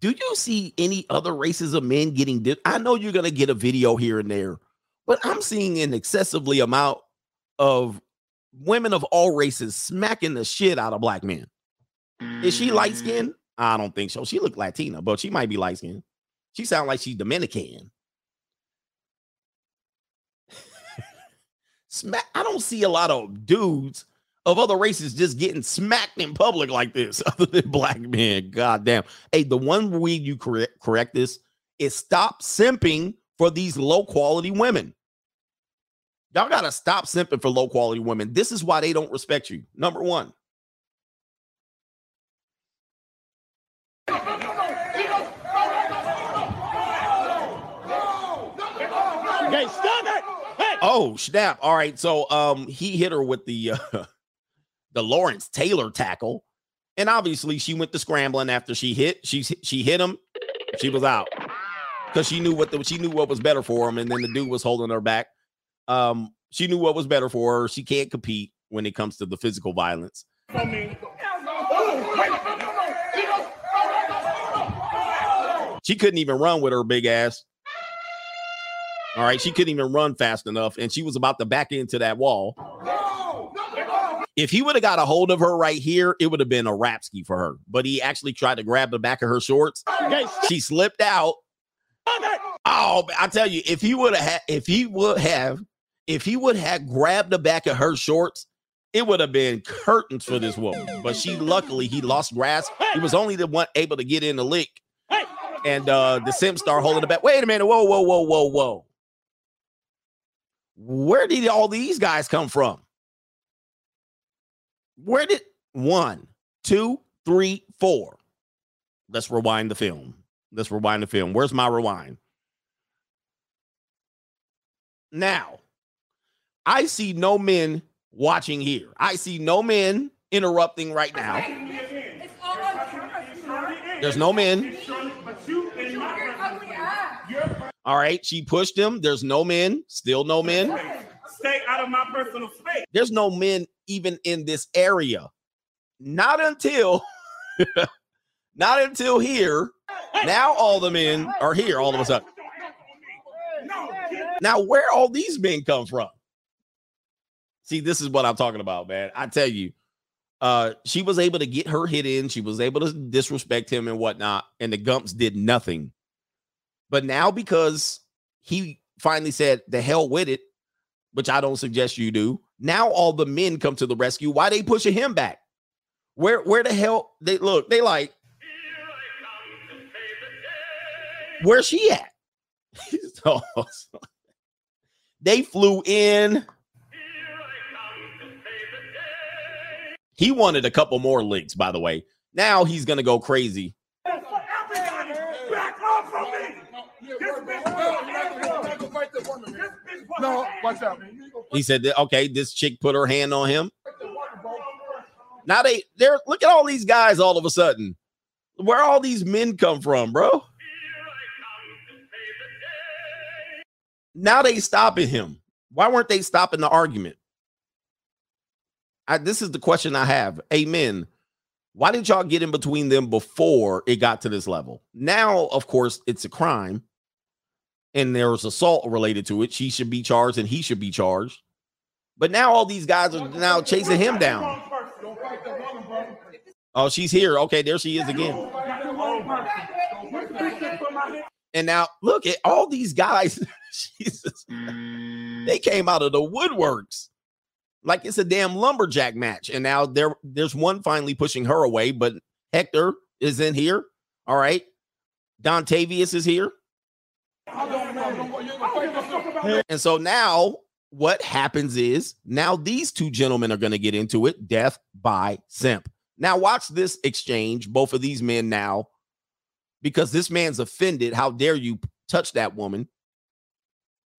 Do you see any other races of men getting? Di- I know you're gonna get a video here and there, but I'm seeing an excessively amount of women of all races smacking the shit out of black men. Is she mm. light skinned? I don't think so. She look Latina, but she might be light skinned. She sound like she's Dominican. Smack. I don't see a lot of dudes of other races just getting smacked in public like this, [laughs] other than black men. God damn. Hey, the one way you correct correct this is stop simping for these low quality women. Y'all gotta stop simping for low quality women. This is why they don't respect you. Number one. Hey, stop it! Hey! Oh snap! All right, so um, he hit her with the uh, [laughs] the Lawrence Taylor tackle, and obviously she went to scrambling after she hit. She she hit him. She was out because she knew what the, she knew what was better for him, and then the dude was holding her back. Um, she knew what was better for her. She can't compete when it comes to the physical violence. She couldn't even run with her big ass. All right, she couldn't even run fast enough, and she was about to back into that wall. If he would have got a hold of her right here, it would have been a rap ski for her. But he actually tried to grab the back of her shorts. She slipped out. Oh, I tell you, if he would have, if he would have, if he would have grabbed the back of her shorts, it would have been curtains for this woman. But she, luckily, he lost grasp. He was only the one able to get in the lick and uh the sim star holding the back. Wait a minute, whoa, whoa, whoa, whoa, whoa. Where did all these guys come from? Where did one, two, three, four? Let's rewind the film. Let's rewind the film. Where's my rewind? Now, I see no men watching here. I see no men interrupting right now. There's no men. But you in my You're All right, she pushed him. There's no men, still no men. stay out of my personal space. There's no men even in this area. Not until [laughs] not until here. Now all the men are here all of a sudden. Now, where all these men come from? See, this is what I'm talking about, man. I tell you, uh, she was able to get her hit in. She was able to disrespect him and whatnot, and the Gumps did nothing. But now, because he finally said the hell with it, which I don't suggest you do. Now all the men come to the rescue. Why they pushing him back? Where where the hell they look? They like Where's she at? [laughs] So, they flew in. He wanted a couple more links, by the way. Now he's gonna go crazy. Back off from me! No, watch out. He said, that, "Okay, this chick put her hand on him." Now they they're look at all these guys all of a sudden. Where all these men come from, bro? Now they stopping him. Why weren't they stopping the argument? I, this is the question I have. Amen. Why did y'all get in between them before it got to this level? Now, of course, it's a crime and there's assault related to it. She should be charged and he should be charged. But now all these guys are now chasing him down. Oh, she's here. Okay, there she is again. And now look at all these guys. [laughs] [laughs] Jesus. They mm. came out of the woodworks. Like it's a damn lumberjack match. And now there there's one finally pushing her away, but Hector is in here. All right. Dontavius is here. And so now what happens is now these two gentlemen are going to get into it death by simp. Now watch this exchange, both of these men now, because this man's offended. How dare you touch that woman?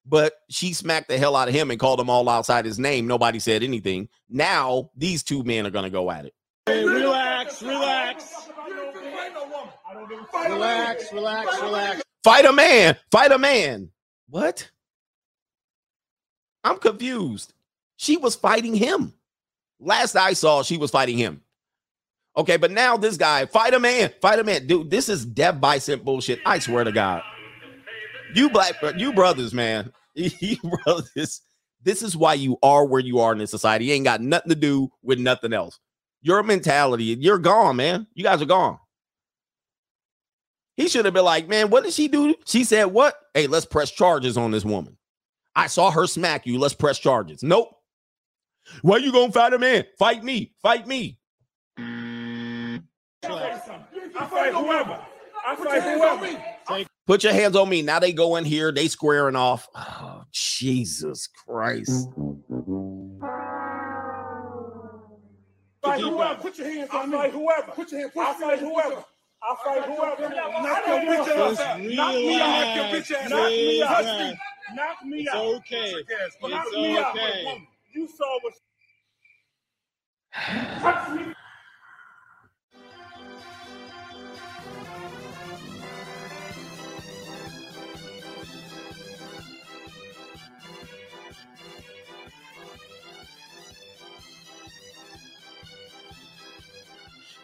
But she smacked the hell out of him and called him all outside his name. Nobody said anything. Now these two men are going to go at it. Hey, relax, relax. Relax, relax, relax. Fight a man. Fight a man. What? I'm confused. She was fighting him. Last I saw, she was fighting him. Okay, but now this guy, fight a man, fight a man. Dude, this is by simp bullshit. I swear to God. You black, you brothers, man. [laughs] You brothers. This is why you are where you are in this society. You ain't got nothing to do with nothing else. Your mentality, you're gone, man. You guys are gone. He should have been like, man, what did she do? She said, what? Hey, let's press charges on this woman. I saw her smack you. Let's press charges. Nope. Why you gonna fight a man? Fight me. Fight me. Mm. I fight whoever. I fight whoever. Put your hands on me. Now they go in here. They squaring off. Oh, Jesus Christ. [laughs] Fight whoever. Put your hands on me. Fight whoever. Put your hands. I'll fight whoever. I'll fight whoever. Knock your bitch ass out. Knock me out. Knock your bitch ass out. Knock me out. Knock me out. It's okay. Knock It's me out. okay. You saw what. [sighs] Touch me.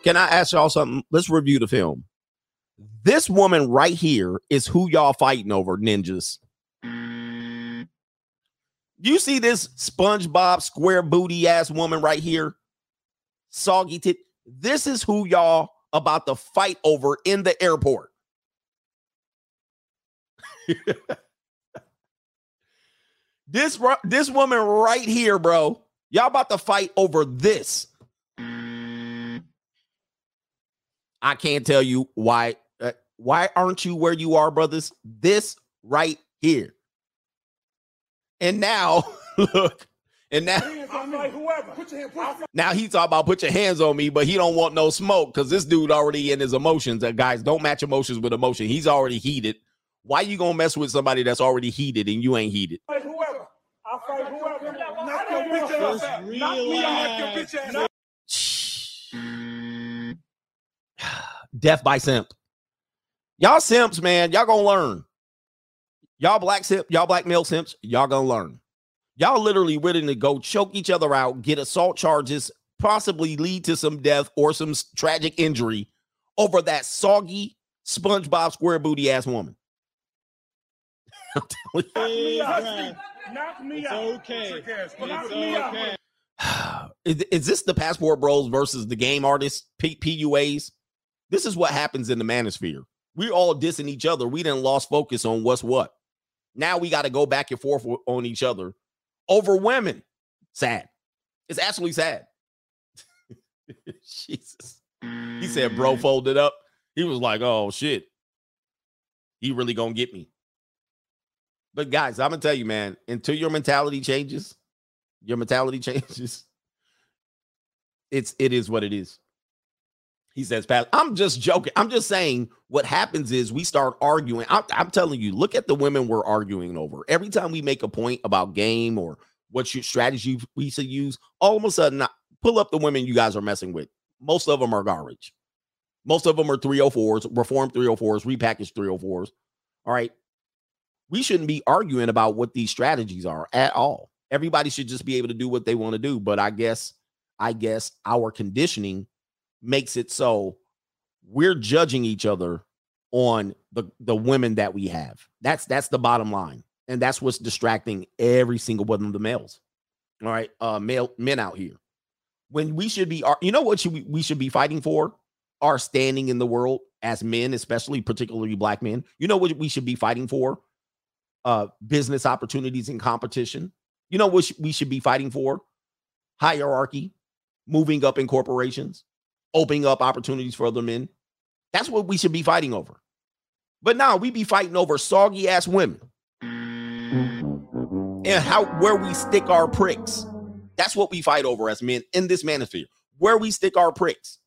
Can I ask y'all something? Let's review the film. This woman right here is who y'all fighting over, ninjas. You see this SpongeBob square booty ass woman right here? Soggy tit. This is who y'all about to fight over in the airport. [laughs] this this woman right here, bro. Y'all about to fight over this. I can't tell you why. Uh, why aren't you where you are, brothers? This right here. And now, [laughs] look, and now, I. Put your hands. I fight now he talk about put your hands on me, but he don't want no smoke because this dude already in his emotions. Uh, guys, don't match emotions with emotion. He's already heated. Why you gonna mess with somebody that's already heated and you ain't heated? whoever. I'll fight whoever. Knock your bitch ass out. Knock me out. Knock your bitch ass [sighs] Death by simp. Y'all simps, man. Y'all gonna learn. Y'all black simp, y'all black male simps, y'all gonna learn. Y'all literally willing to go choke each other out, get assault charges, possibly lead to some death or some tragic injury over that soggy SpongeBob square booty ass woman. [laughs] I'm telling you. Knock me out. Knock me out. okay. Knock It's me out. okay. [sighs] is, is this the passport bros versus the game artists P- PUAs? This is what happens in the manosphere. We all dissing each other. We didn't lost focus on what's what. Now we got to go back and forth on each other over women. Sad. It's absolutely sad. [laughs] Jesus. He said, bro, mm. folded up. He was like, oh shit. He really gonna get me. But guys, I'm gonna tell you, man, until your mentality changes, your mentality [laughs] changes. It's it is what it is. He says, Pat, I'm just joking. I'm just saying what happens is we start arguing. I'm, I'm telling you, look at the women we're arguing over. Every time we make a point about game or what your strategy we should use, all of a sudden, I pull up the women you guys are messing with. Most of them are garbage. Most of them are 304s, reformed 304s, repackaged 304s. All right. We shouldn't be arguing about what these strategies are at all. Everybody should just be able to do what they want to do. But I guess, I guess our conditioning makes it so we're judging each other on the the women that we have. That's that's the bottom line. And that's what's distracting every single one of the males. All right, uh male men out here. When we should be you know what should we, we should be fighting for? Our standing in the world as men, especially particularly black men. You know what we should be fighting for? Uh business opportunities and competition. You know what we should be fighting for? Hierarchy, moving up in corporations, opening up opportunities for other men. That's what we should be fighting over. But now we be fighting over soggy ass women and how where we stick our pricks. That's what we fight over as men in this manosphere. Where we stick our pricks.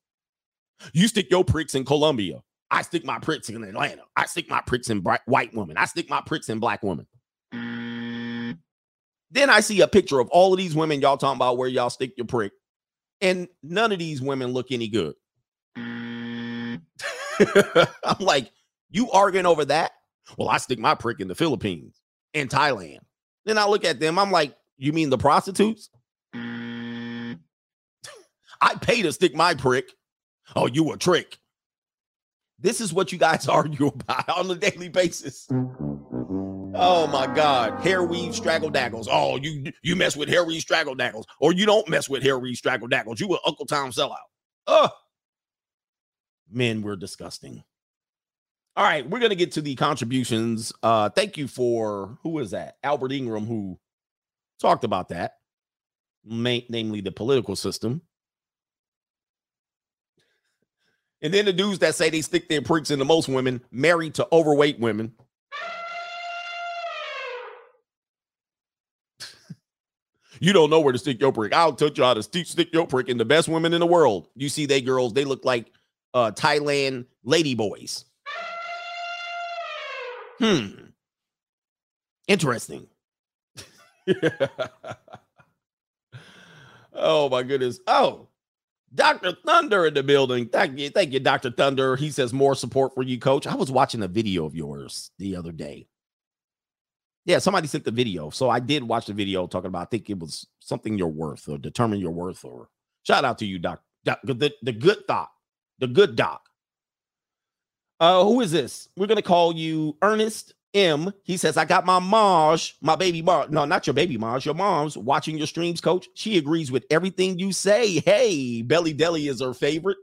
You stick your pricks in Colombia. I stick my pricks in Atlanta. I stick my pricks in bright, white women. I stick my pricks in black women. Then I see a picture of all of these women y'all talking about where y'all stick your prick and none of these women look any good. Mm. [laughs] I'm like, you arguing over that? Well, I stick my prick in the Philippines and Thailand. Then I look at them. I'm like, you mean the prostitutes? Mm. [laughs] I pay to stick my prick. Oh, you a trick. This is what you guys [laughs] argue about on a daily basis. Oh my God. Hair weave straggle daggles. Oh, you you mess with hair weave straggle daggles, or you don't mess with hair weave straggle daggles. You an Uncle Tom sellout. Oh, men, we're disgusting. All right, we're gonna get to the contributions. Uh, thank you for who is that? Albert Ingram, who talked about that, namely the political system. And then the dudes that say they stick their pricks into most women, married to overweight women. [laughs] You don't know where to stick your prick. I'll teach you how to stick, stick your prick in the best women in the world. You see, they girls, they look like uh Thailand lady boys. Hmm. Interesting. [laughs] [laughs] oh my goodness. Oh, Dr. Thunder in the building. Thank you, thank you, Dr. Thunder. He says more support for you, coach. I was watching a video of yours the other day. Yeah, somebody sent the video. So I did watch the video talking about, I think it was something your worth or determine your worth or shout out to you, Doc. doc the, the good thought, the good doc. Uh, who is this? We're gonna call you Ernest M. He says, I got my Marge, my baby Marge. No, not your baby Marge, your mom's watching your streams, coach. She agrees with everything you say. Hey, Belly Deli is her favorite.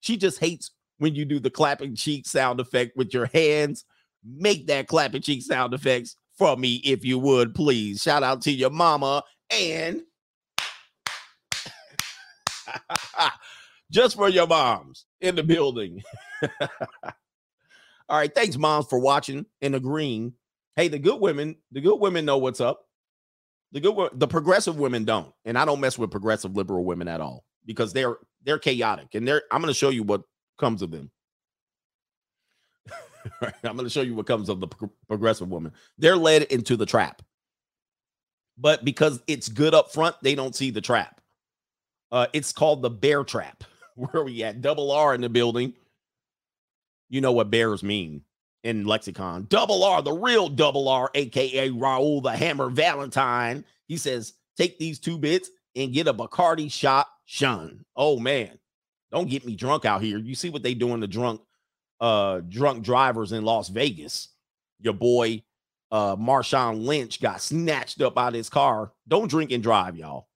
She just hates when you do the clapping cheek sound effect with your hands. Make that clapping cheek sound effects for me if you would, please. Shout out to your mama and [laughs] just for your moms in the building. [laughs] All right, thanks, moms, for watching and agreeing. Hey, the good women, the good women know what's up. The good, the progressive women don't, and I don't mess with progressive liberal women at all because they're they're chaotic, and they're. I'm going to show you what comes of them. [laughs] I'm going to show you what comes of the pro- progressive woman. They're led into the trap. But because it's good up front, they don't see the trap. Uh, it's called the bear trap. [laughs] Where are we at? Double R in the building. You know what bears mean in lexicon. Double R, the real double R, aka Raul the Hammer Valentine. He says, take these two bits and get a Bacardi shot, Shun. Oh man, don't get me drunk out here. You see what they doing to drunk uh drunk drivers in Las Vegas. Your boy uh Marshawn Lynch got snatched up out of his car. Don't drink and drive, y'all.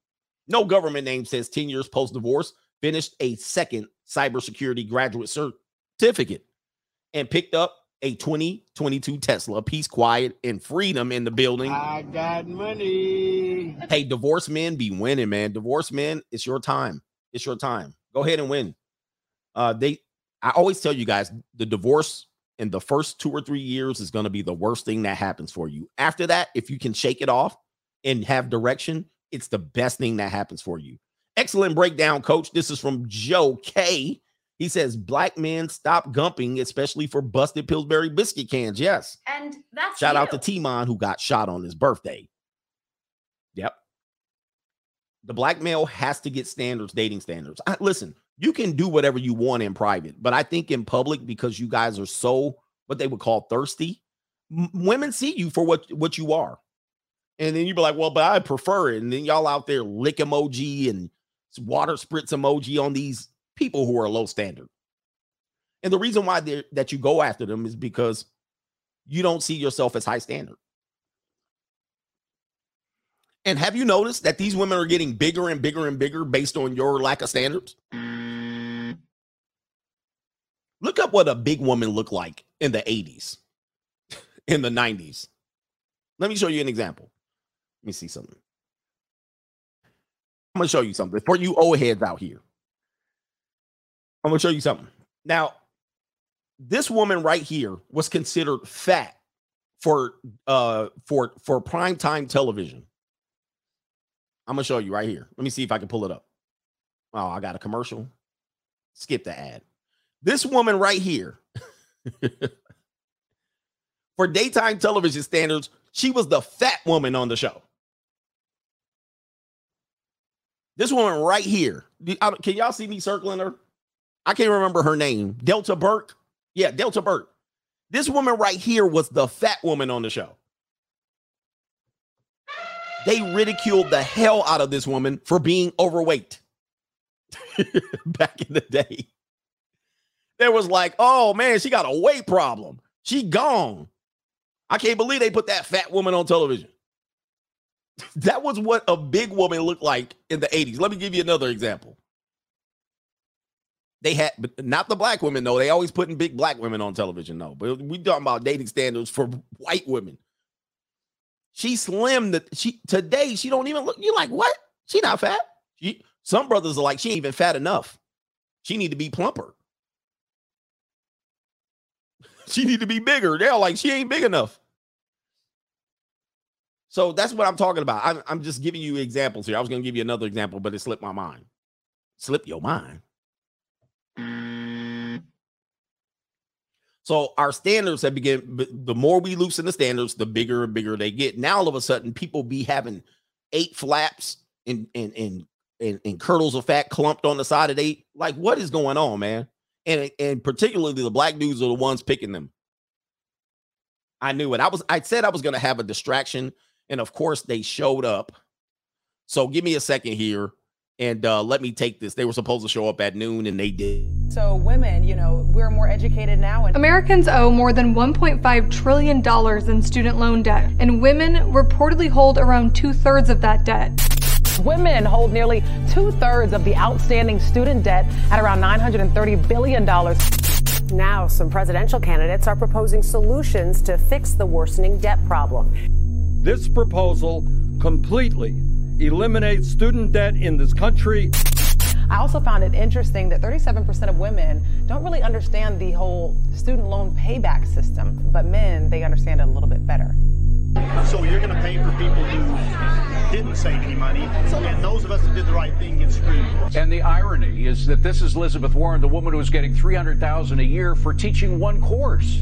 No government name says 10 years post divorce, finished a second cybersecurity graduate certificate and picked up a 2022 Tesla. Peace, quiet, and freedom in the building. I got money. Hey, divorce men be winning, man. Divorce men, it's your time. It's your time. Go ahead and win. Uh, they I always tell you guys the divorce in the first two or three years is going to be the worst thing that happens for you. After that, if you can shake it off and have direction, it's the best thing that happens for you. Excellent breakdown, coach. This is from Joe K. He says, Black men stop gumping, especially for busted Pillsbury biscuit cans. Yes. And that's Shout you. out to Timon who got shot on his birthday. Yep. The black male has to get standards, dating standards. I, listen, you can do whatever you want in private, but I think in public, because you guys are so what they would call thirsty, m- women see you for what what you are, and then you be like, "Well, but I prefer it," and then y'all out there lick emoji and water spritz emoji on these people who are low standard. And the reason why that you go after them is because you don't see yourself as high standard. And have you noticed that these women are getting bigger and bigger and bigger based on your lack of standards? Mm. Look up what a big woman looked like in the 80s, [laughs] in the 90s. Let me show you an example. Let me see something. I'm going to show you something for you old heads out here. I'm to show you something. Now, this woman right here was considered fat for uh for for prime time television. I'm gonna show you right here. Let me see if I can pull it up. Oh, I got a commercial. Skip the ad. This woman right here, [laughs] for daytime television standards, she was the fat woman on the show. This woman right here. Can y'all see me circling her? I can't remember her name. Delta Burke. Yeah, Delta Burke. This woman right here was the fat woman on the show. They ridiculed the hell out of this woman for being overweight [laughs] back in the day. There was like, oh man, she got a weight problem. She gone. I can't believe they put that fat woman on television. [laughs] That was what a big woman looked like in the 80s. Let me give you another example. They had, not the black women, though. They always putting big black women on television, though. But we talking about dating standards for white women. She slim that she today, she don't even look. You're like, what? She not fat. She, some brothers are like, she ain't even fat enough. She need to be plumper. [laughs] She need to be bigger. They're like, she ain't big enough. So that's what I'm talking about. I'm, I'm just giving you examples here. I was to give you another example, but it slipped my mind. Slip your mind. Mm. So our standards have begin. The more we loosen the standards, the bigger and bigger they get. Now all of a sudden, people be having eight flaps and and and and, and kernels of fat clumped on the side of they. Like, what is going on, man? And and particularly the black dudes are the ones picking them. I knew it. I was. I said I was going to have a distraction, and of course they showed up. So give me a second here, and uh, let me take this. They were supposed to show up at noon, and they did. So women, you know, we're more educated now and Americans owe more than $1.5 trillion in student loan debt, and women reportedly hold around two thirds of that debt. women hold nearly two thirds of the outstanding student debt at around $930 billion. Now, some presidential candidates are proposing solutions to fix the worsening debt problem. This proposal completely eliminates student debt in this country. I also found it interesting that 37% of women don't really understand the whole student loan payback system, but men, they understand it a little bit better. So you're going to pay for people who didn't save any money, and those of us that did the right thing get screwed. And the irony is that this is Elizabeth Warren, the woman who is getting 300,000 a year for teaching one course.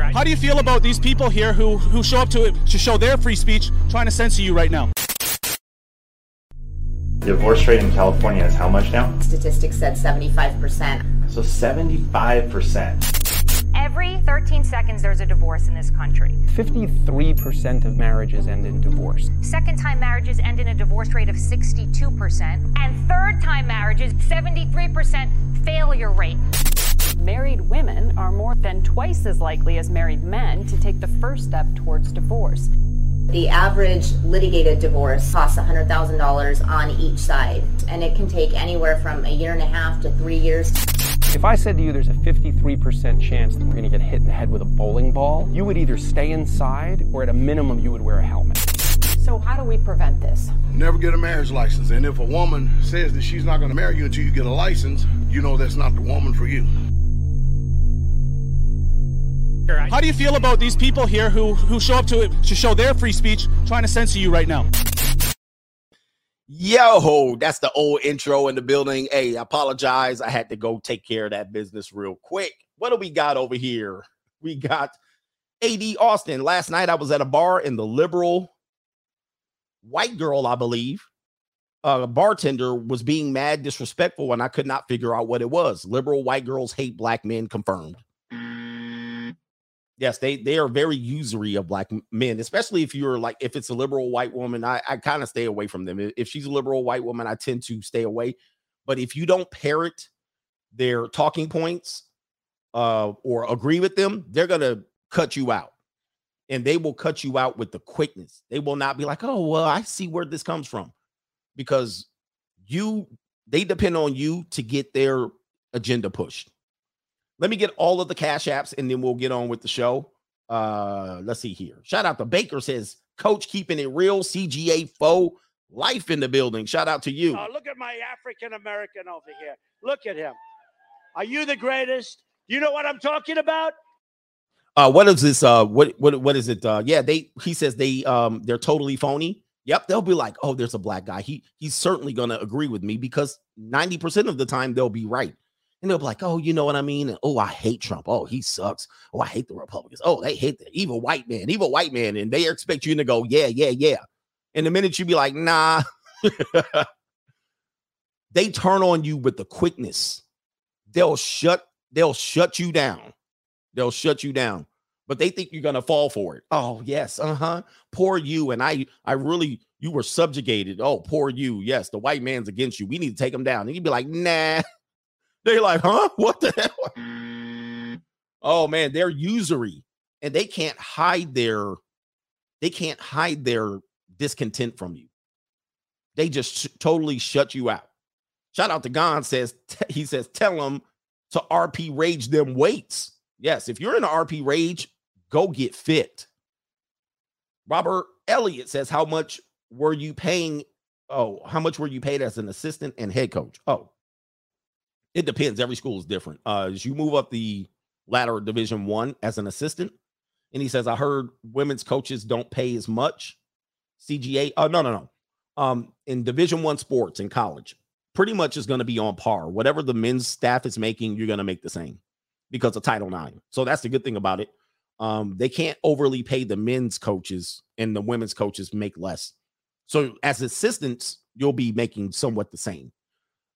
How do you feel about these people here who, who show up to to show their free speech trying to censor you right now? Divorce rate in California is how much now? Statistics said 75%. So 75%. Every 13 seconds, there's a divorce in this country. 53% of marriages end in divorce. Second time marriages end in a divorce rate of 62%. And third time marriages, 73% failure rate. Married women are more than twice as likely as married men to take the first step towards divorce. The average litigated divorce costs $100,000 on each side, and it can take anywhere from a year and a half to three years. If I said to you there's a 53% chance that we're going to get hit in the head with a bowling ball, you would either stay inside or at a minimum you would wear a helmet. So how do we prevent this? Never get a marriage license. And if a woman says that she's not going to marry you until you get a license, you know that's not the woman for you. How do you feel about these people here who who show up to to show their free speech, trying to censor you right now? Yo, that's the old intro in the building. Hey, I apologize. I had to go take care of that business real quick. What do we got over here? We got AD Austin. Last night I was at a bar in the liberal white girl, I believe. Uh, bartender was being mad disrespectful, and I could not figure out what it was. Liberal white girls hate black men confirmed. Yes, they they are very usury of black men, especially if you're like if it's a liberal white woman. I, I kind of stay away from them. If she's a liberal white woman, I tend to stay away. But if you don't parrot their talking points uh, or agree with them, they're gonna cut you out, and they will cut you out with the quickness. They will not be like, "Oh, well, I see where this comes from," because you they depend on you to get their agenda pushed. Let me get all of the cash apps and then we'll get on with the show. Uh, let's see here. Shout out to Baker says, Coach keeping it real, CGA foe, life in the building. Shout out to you. Oh, look at my African American over here. Look at him. Are you the greatest? You know what I'm talking about? Uh, what is this? Uh, what what what is it? Uh, yeah, they he says they um they're totally phony. Yep, they'll be like, oh, there's a black guy. He he's certainly gonna agree with me because 90% of the time they'll be right. And they'll be like, oh, you know what I mean? And, oh, I hate Trump. Oh, he sucks. Oh, I hate the Republicans. Oh, they hate the evil white man, evil white man. And they expect you to go, yeah, yeah, yeah. And the minute you be like, nah, [laughs] they turn on you with the quickness. They'll shut, they'll shut you down. They'll shut you down. But they think you're gonna fall for it. Oh, yes, uh-huh. Poor you. And I I really you were subjugated. Oh, poor you. Yes, the white man's against you. We need to take him down. And you'd be like, nah. They're like, huh? What the hell? Mm. Oh man, they're usury and they can't hide their they can't hide their discontent from you. They just sh- totally shut you out. Shout out to Gon says t- he says tell them to RP rage them weights. Yes, if you're in an RP rage, go get fit. Robert Elliott says how much were you paying? Oh, how much were you paid as an assistant and head coach? Oh, it depends. Every school is different. Uh, as you move up the ladder Division One as an assistant, and he says, I heard women's coaches don't pay as much. CGA, oh uh, no, no, no. Um, in Division One sports in college, pretty much is going to be on par. Whatever the men's staff is making, you're going to make the same because of Title IX. So that's the good thing about it. Um, they can't overly pay the men's coaches and the women's coaches make less. So as assistants, you'll be making somewhat the same.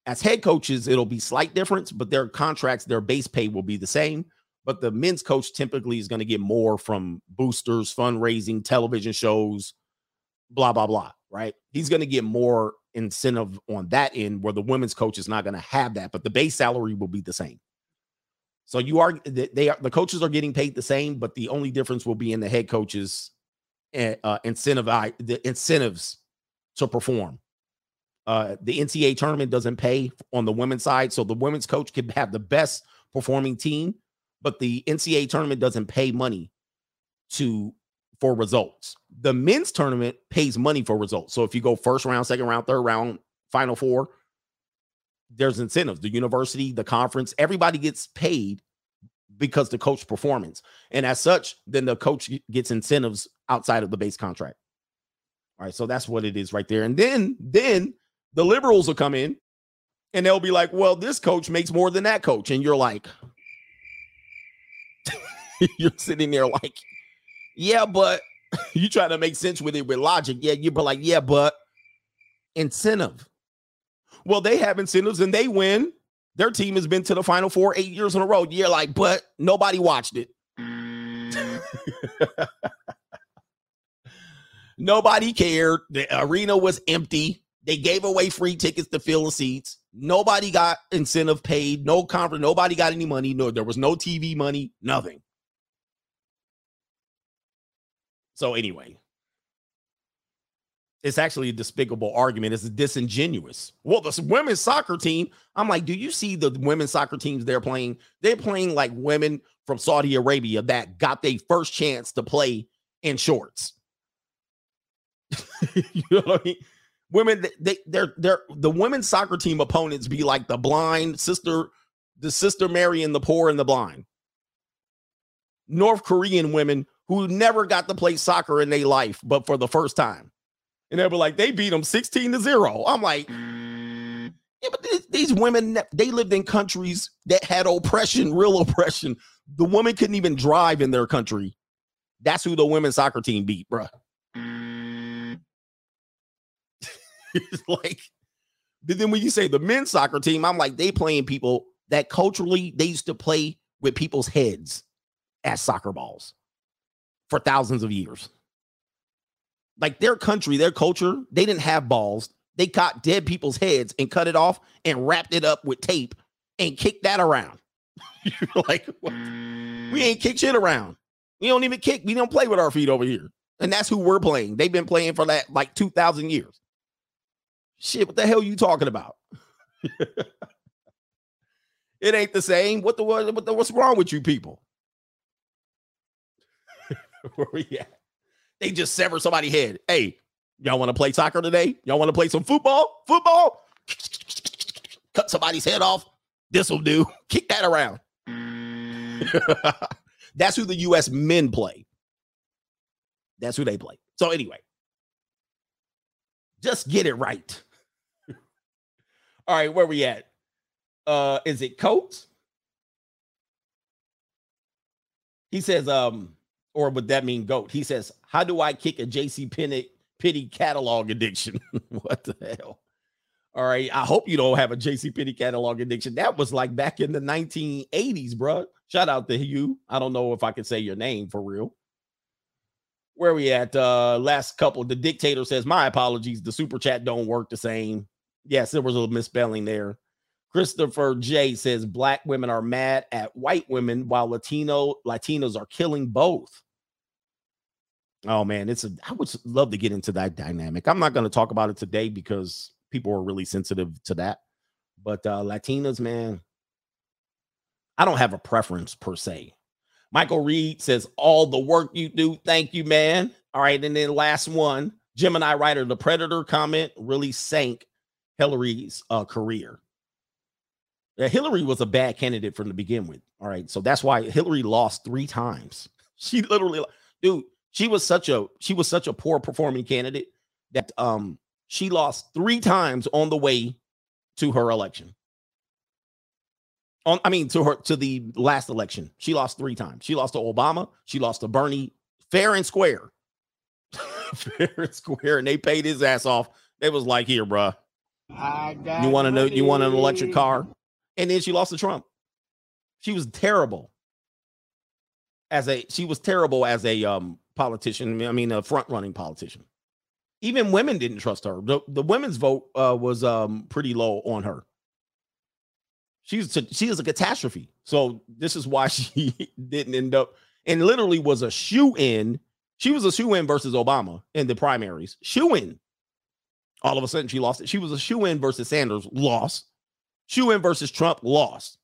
As head coaches, it'll be slight difference, but their contracts, their base pay will be the same. But the men's coach typically is going to get more from boosters, fundraising, television shows, blah, blah, blah. Right. He's going to get more incentive on that end where the women's coach is not going to have that, but the base salary will be the same. So you are they are the coaches are getting paid the same, but the only difference will be in the head coaches eh, uh, incentive the incentives to perform. Uh, the NCAA tournament doesn't pay on the women's side, so the women's coach can have the best performing team, but the NCAA tournament doesn't pay money to for results. The men's tournament pays money for results. So if you go first round, second round, third round, final four, there's incentives. The university, the conference, everybody gets paid because the coach performance. And as such, then the coach gets incentives outside of the base contract. All right, so that's what it is right there. And then then the liberals will come in and they'll be like, well, this coach makes more than that coach. And you're like, [laughs] you're sitting there like, yeah, but [laughs] you try to make sense with it with logic. Yeah, you're like, yeah, but incentive. Well, they have incentives and they win. Their team has been to the final four eight years in a row. You're like, but nobody watched it. [laughs] nobody cared. The arena was empty. They gave away free tickets to fill the seats. Nobody got incentive paid. No conference. Nobody got any money. No, there was no TV money. Nothing. So anyway, it's actually a despicable argument. It's disingenuous. Well, the women's soccer team, I'm like, do you see the women's soccer teams they're playing? They're playing like women from Saudi Arabia that got their first chance to play in shorts. [laughs] you know what I mean? Women, they- they they're they're the women's soccer team opponents be like the blind sister, the sister Mary and the poor and the blind. North Korean women who never got to play soccer in their life, but for the first time. And they were like, they beat them 16 to 0. I'm like, yeah, but these, these women, they lived in countries that had oppression, real oppression. The woman couldn't even drive in their country. That's who the women's soccer team beat, bruh. it's [laughs] like, but then when you say the men's soccer team, I'm like, they playing people that culturally they used to play with people's heads as soccer balls for thousands of years. Like their country, their culture, they didn't have balls. They caught dead people's heads and cut it off and wrapped it up with tape and kicked that around. [laughs] You're like, what? we ain't kick shit around. We don't even kick. We don't play with our feet over here. And that's who we're playing. They've been playing for that like 2,000 years. Shit, what the hell you talking about? it ain't the same. What the what, what the, what's wrong with you people? [laughs] Where we at? They just sever somebody's head. Hey, y'all want to play soccer today? Y'all want to play some football? Football? Cut somebody's head off. This will do. [laughs] Kick that around. [laughs] That's who the U.S. men play. That's who they play. So anyway, just get it right. All right, where we at? Uh, is it Coates? He says, um, or would that mean goat? He says, How do I kick a JC Penney pity catalog addiction? [laughs] what the hell? All right. I hope you don't have a JC Penney catalog addiction. That was like back in the 1980s, bro. Shout out to you. I don't know if I can say your name for real. Where we at? Uh last couple. The dictator says, My apologies. The super chat don't work the same. Yes, there was a little misspelling there. Christopher J says black women are mad at white women while Latino Latinos are killing both. Oh man, it's a I would love to get into that dynamic. I'm not going to talk about it today because people are really sensitive to that. But uh Latinas, man, I don't have a preference per se. Michael Reed says, All the work you do, thank you, man. All right. And then last one, Gemini writer, the Predator comment really sank Hillary's uh, career. Hillary was a bad candidate from the begin with. All right. So that's why Hillary lost three times. [laughs] She literally, dude, she was such a she was such a poor performing candidate that um she lost three times on the way to her election. On, I mean, to her to the last election, she lost three times. She lost to Obama. She lost to Bernie, fair and square, [laughs] fair and square, and they paid his ass off. They was like, "Here, bruh, you want to know? You want an electric car?" And then she lost to Trump. She was terrible as a she was terrible as a um politician. I mean, a front running politician. Even women didn't trust her. The, the women's vote uh, was um pretty low on her. She's a, she is a catastrophe. So this is why [laughs] she didn't end up and literally was a shoe in. She was a shoe in versus Obama in the primaries. Shoe in. All of a sudden she lost it. She was a shoe in versus Sanders, lost. Shoe in versus Trump, lost.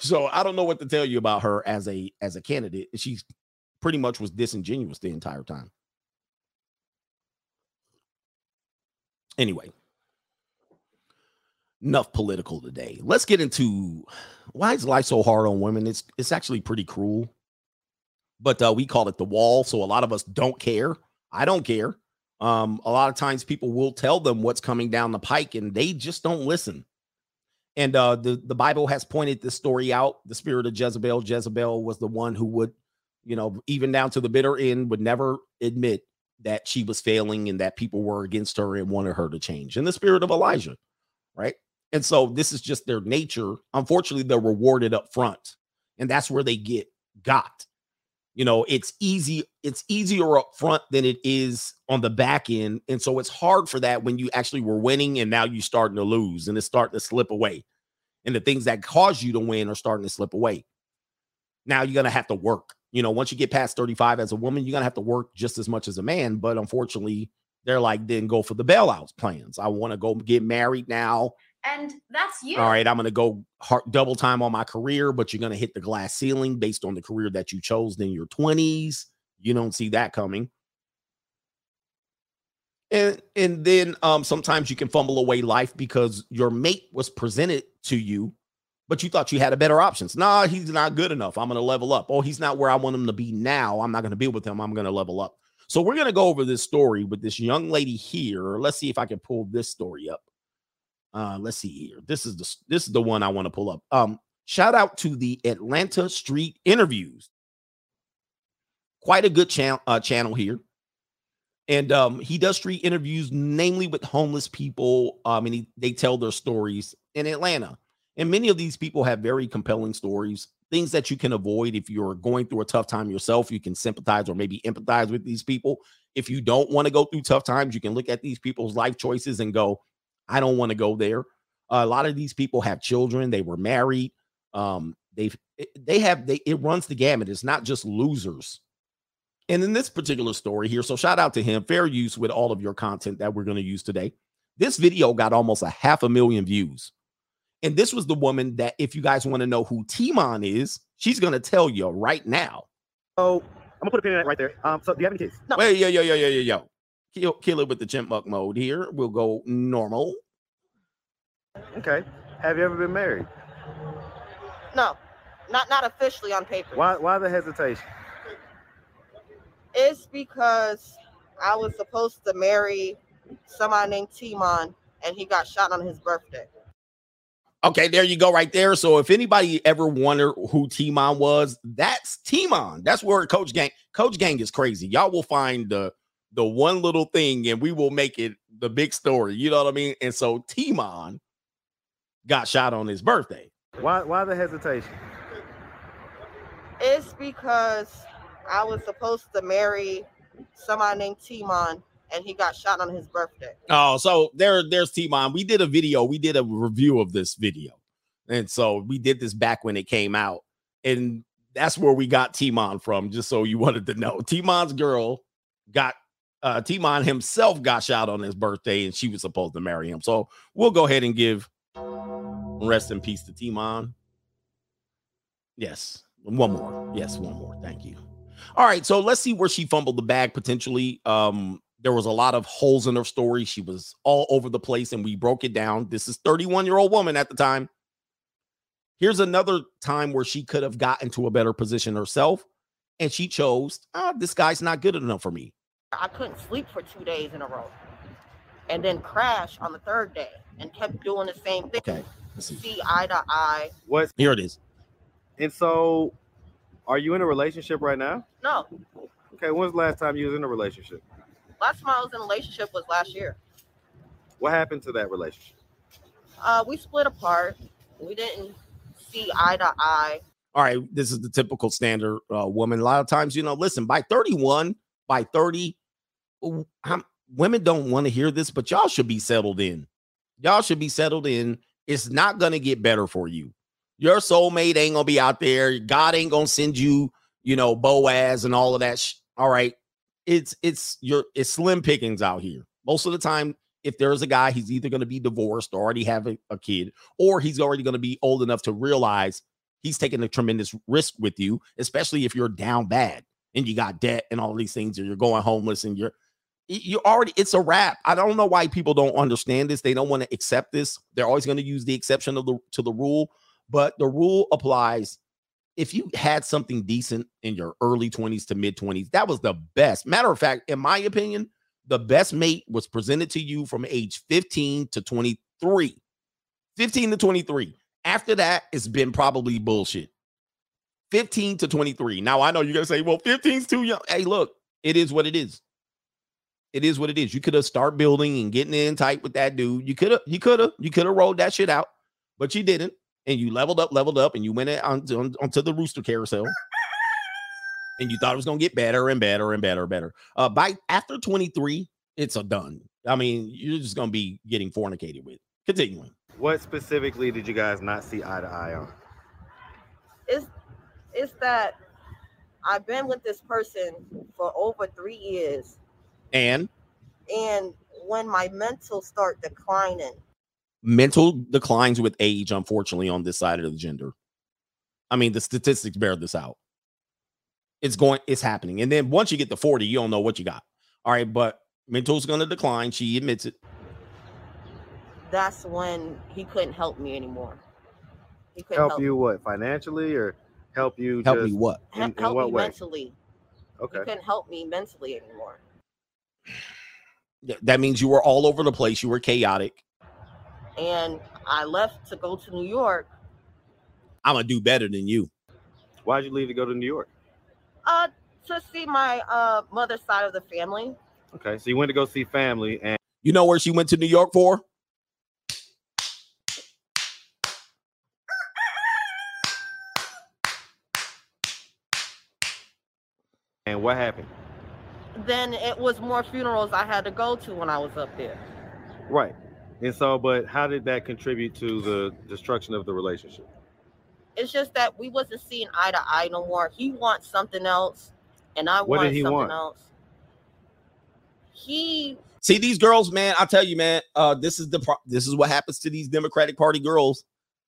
So I don't know what to tell you about her as a as a candidate. She pretty much was disingenuous the entire time. Anyway, enough political today. Let's get into why is life so hard on women? It's it's actually pretty cruel. But uh, we call it the wall, so a lot of us don't care. I don't care. Um, a lot of times people will tell them what's coming down the pike, and they just don't listen. And uh, the the Bible has pointed this story out. The spirit of Jezebel. Jezebel was the one who would, you know, even down to the bitter end, would never admit that she was failing and that people were against her and wanted her to change. And the spirit of Elijah, right? And so this is just their nature. Unfortunately, they're rewarded up front, and that's where they get got. You know, it's easy, it's easier up front than it is on the back end. And so it's hard for that when you actually were winning and now you're starting to lose and it's starting to slip away. And the things that cause you to win are starting to slip away. Now you're gonna have to work. You know, once you get past 35 as a woman, you're gonna have to work just as much as a man. But unfortunately, they're like, then go for the bailouts plans. I want to go get married now. And that's you. All right, I'm going to go hard, double time on my career, but you're going to hit the glass ceiling based on the career that you chose in your 20s. You don't see that coming. And and then um sometimes you can fumble away life because your mate was presented to you, but you thought you had a better options. Nah, he's not good enough. I'm gonna level up. Oh, he's not where I want him to be now. I'm not gonna be with him. I'm gonna level up. So we're gonna go over this story with this young lady here. Let's see if I can pull this story up. Uh, let's see here. This is the this is the one I want to pull up. Um, shout out to the Atlanta Street Interviews. Quite a good channel uh, channel here and um, he does street interviews, namely with homeless people. Um, and he, they tell their stories in Atlanta. And many of these people have very compelling stories, things that you can avoid if you're going through a tough time yourself. You can sympathize or maybe empathize with these people. If you don't want to go through tough times, you can look at these people's life choices and go, I don't want to go there. Uh, a lot of these people have children, they were married. Um, they've they have they it runs the gamut. It's not just losers and in this particular story here, so shout out to him, fair use with all of your content that we're going to use today. This video got almost a half a million views. And this was the woman that, if you guys want to know who Timon is, she's going to tell you right now. Oh, I'm gonna put a pin in that right there. Um, so do you have any kids? No. Wait, yo, yo, yo, yo, yo, yo. Kill, kill it with the chipmunk mode here. We'll go normal. Okay. Have you ever been married? No, not not officially on paper. Why why the hesitation? It's because I was supposed to marry somebody named Timon, and he got shot on his birthday. Okay, there you go, right there. So if anybody ever wondered who Timon was, that's Timon. That's where Coach Gang. Coach Gang is crazy. Y'all will find the the one little thing, and we will make it the big story. You know what I mean? And so Timon got shot on his birthday. Why why the hesitation? It's because I was supposed to marry somebody named Timon, and he got shot on his birthday. Oh, so there, there's Timon. We did a video. We did a review of this video, and so we did this back when it came out, and that's where we got Timon from. Just so you [laughs] wanted to know, Timon's girl got uh Timon himself got shot on his birthday, and she was supposed to marry him. So we'll go ahead and give rest in peace to Timon. Yes, one more. Yes, one more. Thank you. All right, so let's see where she fumbled the bag potentially. Um, there was a lot of holes in her story. She was all over the place, and we broke it down. This is 31 year old woman at the time. Here's another time where she could have gotten to a better position herself, and she chose, ah, this guy's not good enough for me. I couldn't sleep for two days in a row, and then crash on the third day, and kept doing the same thing. Okay, let's see. See eye to eye. What? Here it is. And so, are you in a relationship right now? No, Okay. When's the last time you was in a relationship? last time I was in a relationship was last year. What happened to that relationship? Uh, we split apart. We didn't see eye to eye. All right, this is the typical standard uh, woman. A lot of times, you know, listen, by 31, by 30, w- I'm- women don't want to hear this, but y'all should be settled in. Y'all should be settled in. It's not going to get better for you. Your soulmate ain't going to be out there. God ain't going to send you, you know, Boaz and all of that. Sh- all right. It's, it's your, it's slim pickings out here. Most of the time, if there's a guy, he's either going to be divorced or already have a, a kid, or he's already going to be old enough to realize he's taking a tremendous risk with you, especially if you're down bad and you got debt and all these things, or you're going homeless and you're you already it's a wrap. I don't know why people don't understand this. They don't want to accept this. They're always going to use the exception of the to the rule, but the rule applies. If you had something decent in your early 20s to mid 20s, that was the best. Matter of fact, in my opinion, the best mate was presented to you from age 15 to 23. 15 to 23. After that, it's been probably bullshit. 15 to 23. Now I know you're gonna say, well, 15's too young. Hey, look, it is what it is. It is what it is. You could have start building and getting in tight with that dude. You could have, you could have, you could have rolled that shit out, but you didn't. And you leveled up, leveled up, and you went on, on, onto the rooster carousel. [laughs] and you thought it was gonna get better and better and better and better. Uh, by after 23, it's a done. I mean, you're just gonna be getting fornicated with. Continuing. What specifically did you guys not see eye to eye on? It's it's that I've been with this person for over three years, And and when my mental start declining, mental declines with age, unfortunately, on this side of the gender. I mean, the statistics bear this out. It's going, it's happening. And then once you get to 40, you don't know what you got. All right. But mental's going to decline. She admits it. That's when he couldn't help me anymore. He couldn't Help help, you what financially or help you Help me what? in, help, in help what me way? mentally. Okay. He couldn't help me mentally anymore. That means you were all over the place. You were chaotic. And I left to go to New York. I'm gonna do better than you. Why'd you leave to go to New York? Uh, to see my uh mother's side of the family. Okay, so you went to go see family, and You know where she went to New York for? What happened? Then it was more funerals I had to go to when I was up there. Right. And so, but how did that contribute to the destruction of the relationship? It's just that we wasn't seeing eye to eye no more. He wants something else, and I What did he something want? else. He See these girls, man. I tell you, man. Uh, this is the pro- this is what happens to these Democratic Party girls.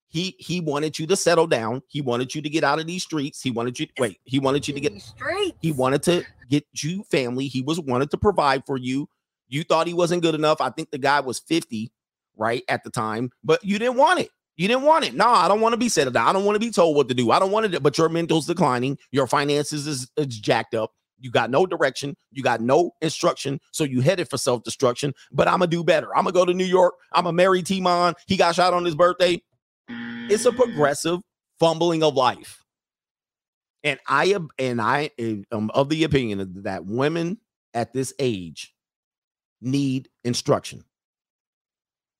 He he wanted you to settle down. He wanted you to get out of these streets. He wanted you wait. He wanted you to get straight. He wanted to get you family. He was wanted to provide for you. You thought he wasn't good enough. I think the guy was 50, right, at the time, but you didn't want it. You didn't want it. No, I don't want to be settled down. I don't want to be told what to do. I don't want it, but your mental's declining. Your finances is, is jacked up. You got no direction. You got no instruction. So you headed for self destruction. But I'm going to do better. I'm going to go to New York. I'm going to marry Timon. He got shot on his birthday. It's a progressive fumbling of life. And I am, and I am um, of the opinion that women at this age need instruction.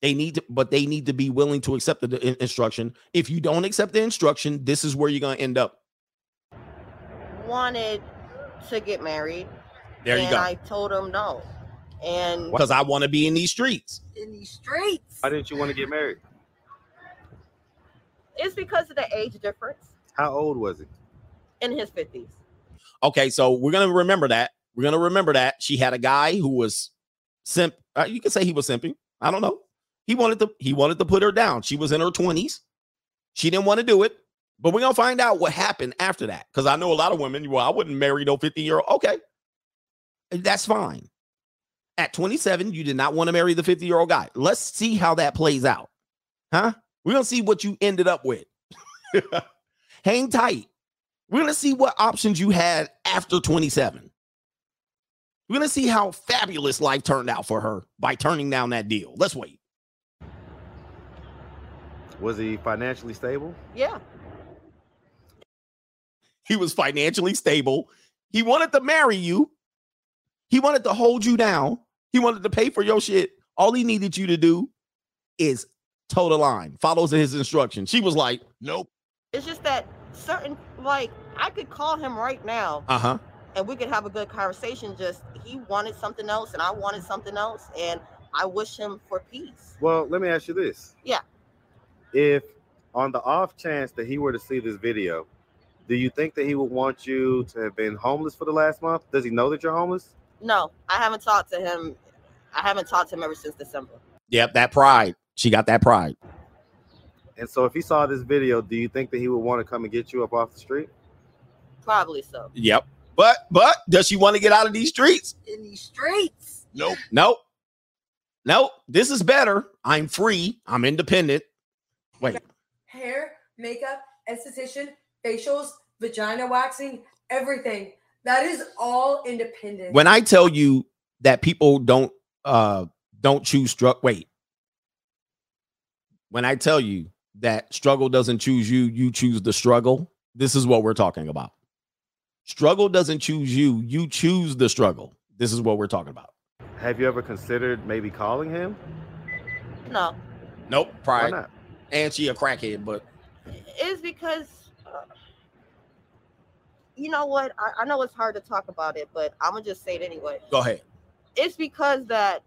They need to, but they need to be willing to accept the instruction. If you don't accept the instruction, this is where you're gonna end up. wanted to get married. There you and go. I told him no. And Because I want to be in these streets. in these streets, Why didn't you want to get married? It's because of the age difference How old was he? in his fifties. Okay, so we're gonna remember that. We're gonna remember that she had a guy who was simp. Uh, you can say he was simping. I don't know. He wanted to. He wanted to put her down. She was in her twenties. She didn't want to do it. But we're gonna find out what happened after that. Because I know a lot of women. Well, I wouldn't marry no 50 year old. Okay, that's fine. At 27, you did not want to marry the 50 year old guy. Let's see how that plays out. Huh? We're gonna see what you ended up with. [laughs] Hang tight. We're gonna see what options you had after 27. We're gonna see how fabulous life turned out for her by turning down that deal. Let's wait. Was he financially stable? Yeah. He was financially stable. He wanted to marry you. He wanted to hold you down. He wanted to pay for your shit. All he needed you to do is toe the line, follows his instructions. She was like, nope. It's just that certain like I could call him right now Uh huh. and we could have a good conversation. Just he wanted something else and I wanted something else, and I wish him for peace. Well, let me ask you this: Yeah. If on the off chance that he were to see this video, do you think that he would want you to have been homeless for the last month? Does he know that you're homeless? No, I haven't talked to him. I haven't talked to him ever since December. Yep, that pride. She got that pride. And so, if he saw this video, do you think that he would want to come and get you up off the street? Probably so. Yep. But but does she want to get out of these streets? In these streets. Nope. Nope. Nope. This is better. I'm free. I'm independent. Wait. hair, makeup, esthetician, facials, vagina waxing, everything. That is all independent. When I tell you that people don't uh don't choose struck wait. When I tell you that struggle doesn't choose you, you choose the struggle. This is what we're talking about. Struggle doesn't choose you, you choose the struggle. This is what we're talking about. Have you ever considered maybe calling him? No, Nope. Pride. not? And she a crackhead, but it's because uh, you know what? I, I know it's hard to talk about it, but I'm gonna just say it anyway. go ahead. It's because that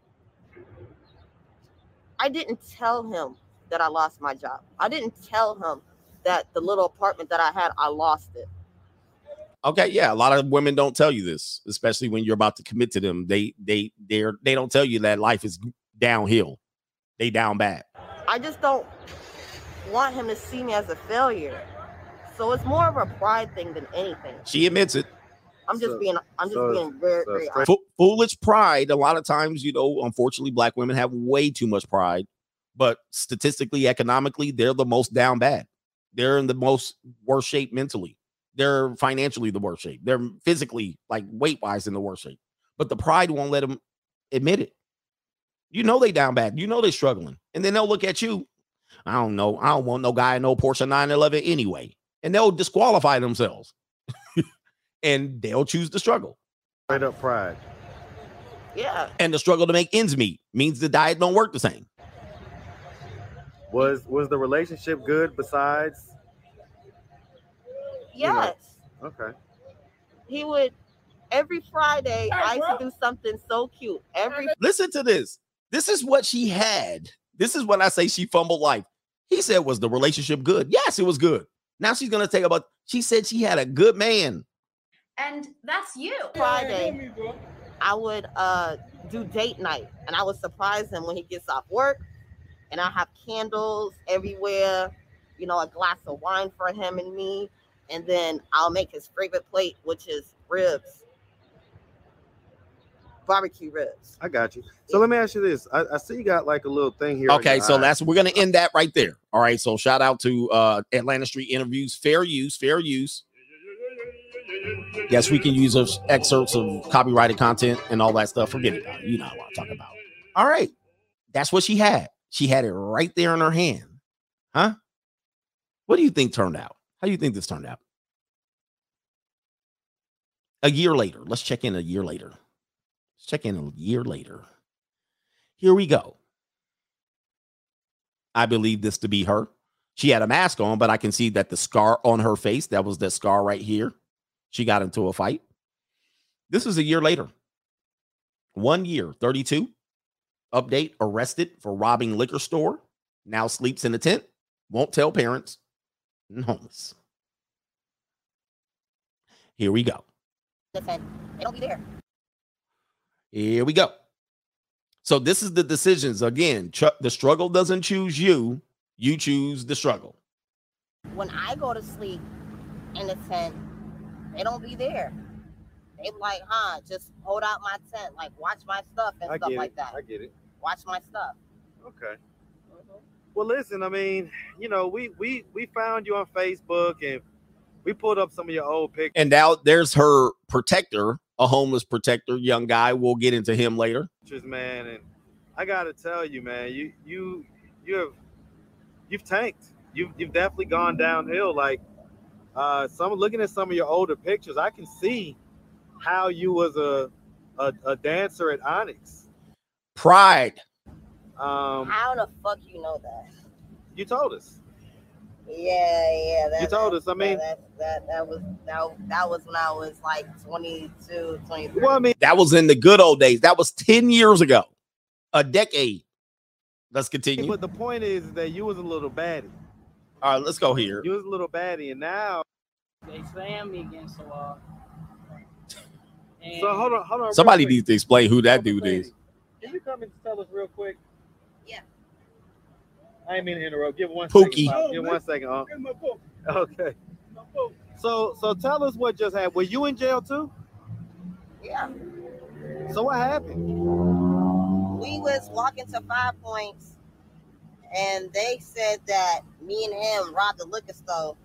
I didn't tell him that I lost my job. I didn't tell him that the little apartment that I had, I lost it. Okay, yeah, a lot of women don't tell you this, especially when you're about to commit to them. They they they're they don't tell you that life is downhill. They down bad. I just don't want him to see me as a failure. So it's more of a pride thing than anything. She admits it. I'm just So- being I'm just so- being very so very straight- honest. Fo- foolish pride. A lot of times, you know, unfortunately, black women have way too much pride. But statistically, economically, they're the most down bad. They're in the most worst shape mentally. They're financially the worst shape. They're physically, like weight wise, in the worst shape. But the pride won't let them admit it. You know they down bad. You know they're struggling, and then they'll look at you. I don't know. I don't want no guy in no Porsche 911 anyway, and they'll disqualify themselves, [laughs] and they'll choose to struggle. Straight up pride. Yeah. and the struggle to make ends meet means the diet don't work the same. Was was the relationship good besides? you know- Yes. Okay. He would every Friday I used to do something so cute. Every Listen to this. This is what she had. This is when I say she fumbled life. He said, Was the relationship good? Yes, it was good. Now she's gonna take about. She said she had a good man. And that's you. Friday I would uh do date night and I would surprise him when he gets off work and I have candles everywhere, you know, a glass of wine for him and me, and then I'll make his favorite plate, which is ribs. Barbecue ribs. I got you. So let me ask you this. I, I see you got like a little thing here. Okay, so eye. that's we're gonna end that right there. All right. So shout out to uh Atlanta Street interviews, fair use, fair use. Yes, we can use those excerpts of copyrighted content and all that stuff. Forget it. You know what I'm talking about. All right. That's what she had. She had it right there in her hand. Huh? What do you think turned out? How do you think this turned out? A year later. Let's check in a year later. Let's check in a year later. Here we go. I believe this to be her. She had a mask on, but I can see that the scar on her face, that was the scar right here. She got into a fight. This is a year later. One year, 32. Update arrested for robbing liquor store. Now sleeps in a tent. Won't tell parents. And homeless. Here we go. Listen, they don't be there. Here we go. So this is the decisions again. Ch- the struggle doesn't choose you. You choose the struggle. When I go to sleep in the tent, they don't be there. They like, huh, just hold out my tent, like watch my stuff and I stuff like it. that. I get it. Watch my stuff. Okay. Well, listen. I mean, you know, we we we found you on Facebook and we pulled up some of your old pictures. And now there's her protector, a homeless protector, young guy. We'll get into him later. man. And I gotta tell you, man, you you you have you've tanked. You've you've definitely gone downhill. Like uh some looking at some of your older pictures, I can see how you was a a, a dancer at Onyx. Pride. Um How the fuck you know that? you told us. Yeah, yeah. That, You told that- us, I mean- that, that that was that, that was when I was like 22, 23. Well, I mean, That was in the good old days. That was 10 years ago, a decade. Let's continue. but the point is that you was a little baddie. All right, let's go here. You was a little baddie, and now They slammed me against the wall. So hold on, hold on. Somebody needs to explain who that dude is. Can you come and tell us real quick? Yeah. I ain't mean to interrupt. Give one Pookie. second. Pop. Give one second. Huh? Okay. So so tell us what just happened. Were you in jail too? Yeah. So what happened? We was walking to Five Points, and they said that me and him robbed the liquor store.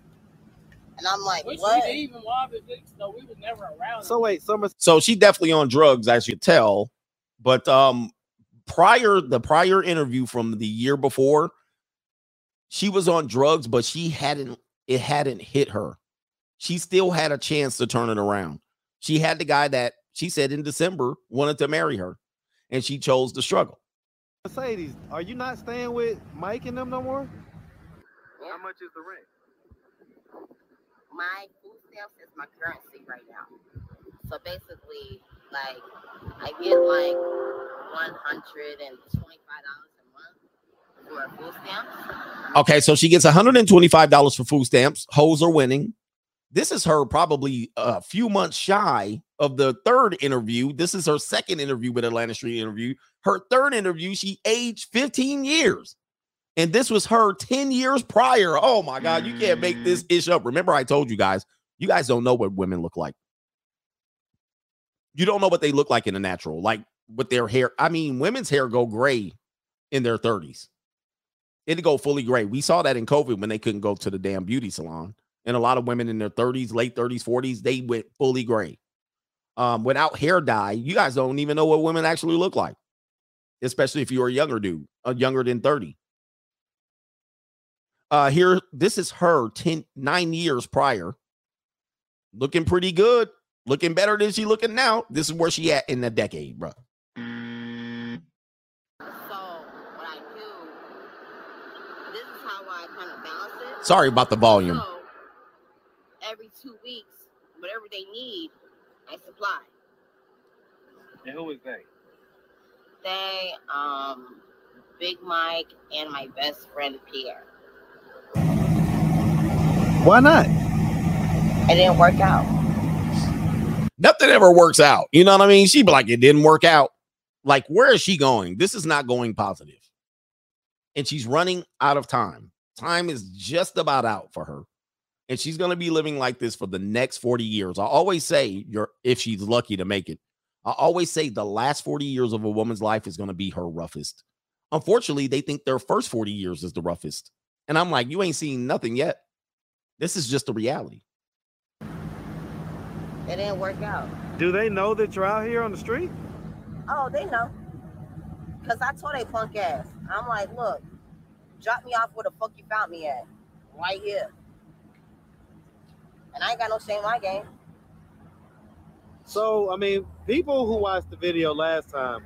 And I'm like, Which what? we didn't even rob the liquor store. We was never around. So wait, Summer. So she definitely on drugs, as you tell. But um, prior the prior interview from the year before, she was on drugs, but she hadn't. It hadn't hit her. She still had a chance to turn it around. She had the guy that she said in December wanted to marry her, and she chose to struggle. Mercedes, are you not staying with Mike and them no more? How much is the rent? My food stamps is my currency right now. So basically, like, I get like one hundred and twenty-five dollars a month for food stamps. Okay, so she gets $125 for food stamps. Hoes are winning. This is her probably a few months shy of the third interview. This is her second interview with Atlanta Street interview. Her third interview, she aged 15 years. And this was her 10 years prior. Oh my God, you can't make this mm. ish up. Remember, I told you guys, you guys don't know what women look like. You don't know what they look like in the natural, like with their hair. I mean, women's hair go gray in their 30s. It'd go fully gray. We saw that in COVID when they couldn't go to the damn beauty salon. And a lot of women in their 30s, late 30s, 40s, they went fully gray. Um, without hair dye, you guys don't even know what women actually look like, especially if you're a younger dude, uh, younger than 30. Uh, here, this is her 10, nine years prior. Looking pretty good, looking better than she looking now. This is where she at in the decade, bro. Sorry about the volume. So every two weeks, whatever they need, I supply. And who is they? They, um, Big Mike and my best friend Pierre. Why not? It didn't work out. Nothing ever works out. You know what I mean? She'd be like, it didn't work out. Like, where is she going? This is not going positive. And she's running out of time. Time is just about out for her. And she's going to be living like this for the next 40 years. I always say, you're if she's lucky to make it. I always say the last 40 years of a woman's life is going to be her roughest. Unfortunately, they think their first 40 years is the roughest. And I'm like, you ain't seen nothing yet. This is just the reality. It didn't work out. Do they know that you're out here on the street? Oh, they know. Cause I told they punk ass. I'm like, look, drop me off where the fuck you found me at. Right here. And I ain't got no shame in my game. So, I mean, people who watched the video last time,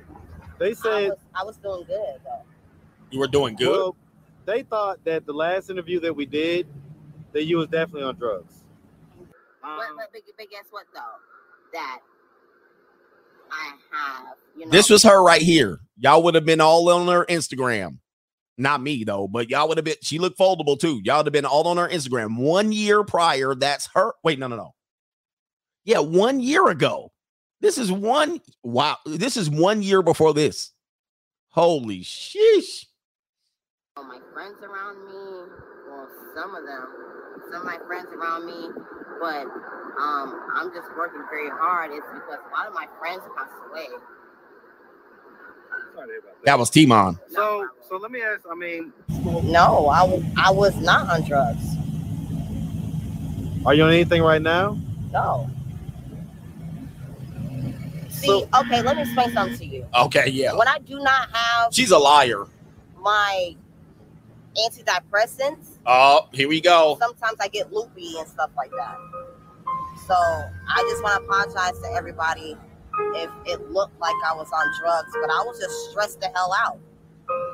they I said was, I was doing good though. You were doing good. Well, they thought that the last interview that we did, that you was definitely on drugs. But, um, but, but, but guess what though? That I have, you know. This was her right here. Y'all would have been all on her Instagram. Not me though, but y'all would have been. She looked foldable too. Y'all would have been all on her Instagram one year prior. That's her. Wait, no, no, no. Yeah, one year ago. This is one. Wow, this is one year before this. Holy sheesh! all my friends around me, well, some of them, of my friends around me, but um, I'm just working very hard. It's because a lot of my friends passed away. Sorry That was Timon. So, so let me ask. I mean, No, I, w- I was not on drugs. are you on anything right now? No. See, okay, let me explain something to you. Okay, yeah. When I do not have She's a liar. my antidepressants, Oh, here we go. sometimes I get loopy and stuff like that. So I just want to apologize to everybody if it looked like I was on drugs, but I was just stressed the hell out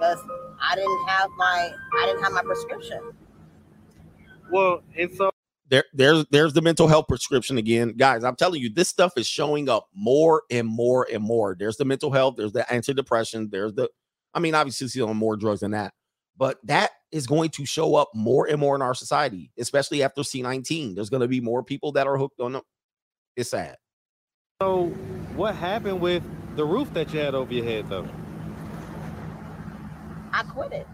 because I didn't have my I didn't have my prescription. Well, and so There, there's there's the mental health prescription again. Guys, I'm telling you, this stuff is showing up more and more and more. There's the mental health, there's the antidepressant, there's the I mean, obviously she's on more drugs than that, but that is going to show up more and more in our society, especially after C19. There's going to be more people that are hooked on them. It's sad. So, what happened with the roof that you had over your head, though? I quit it.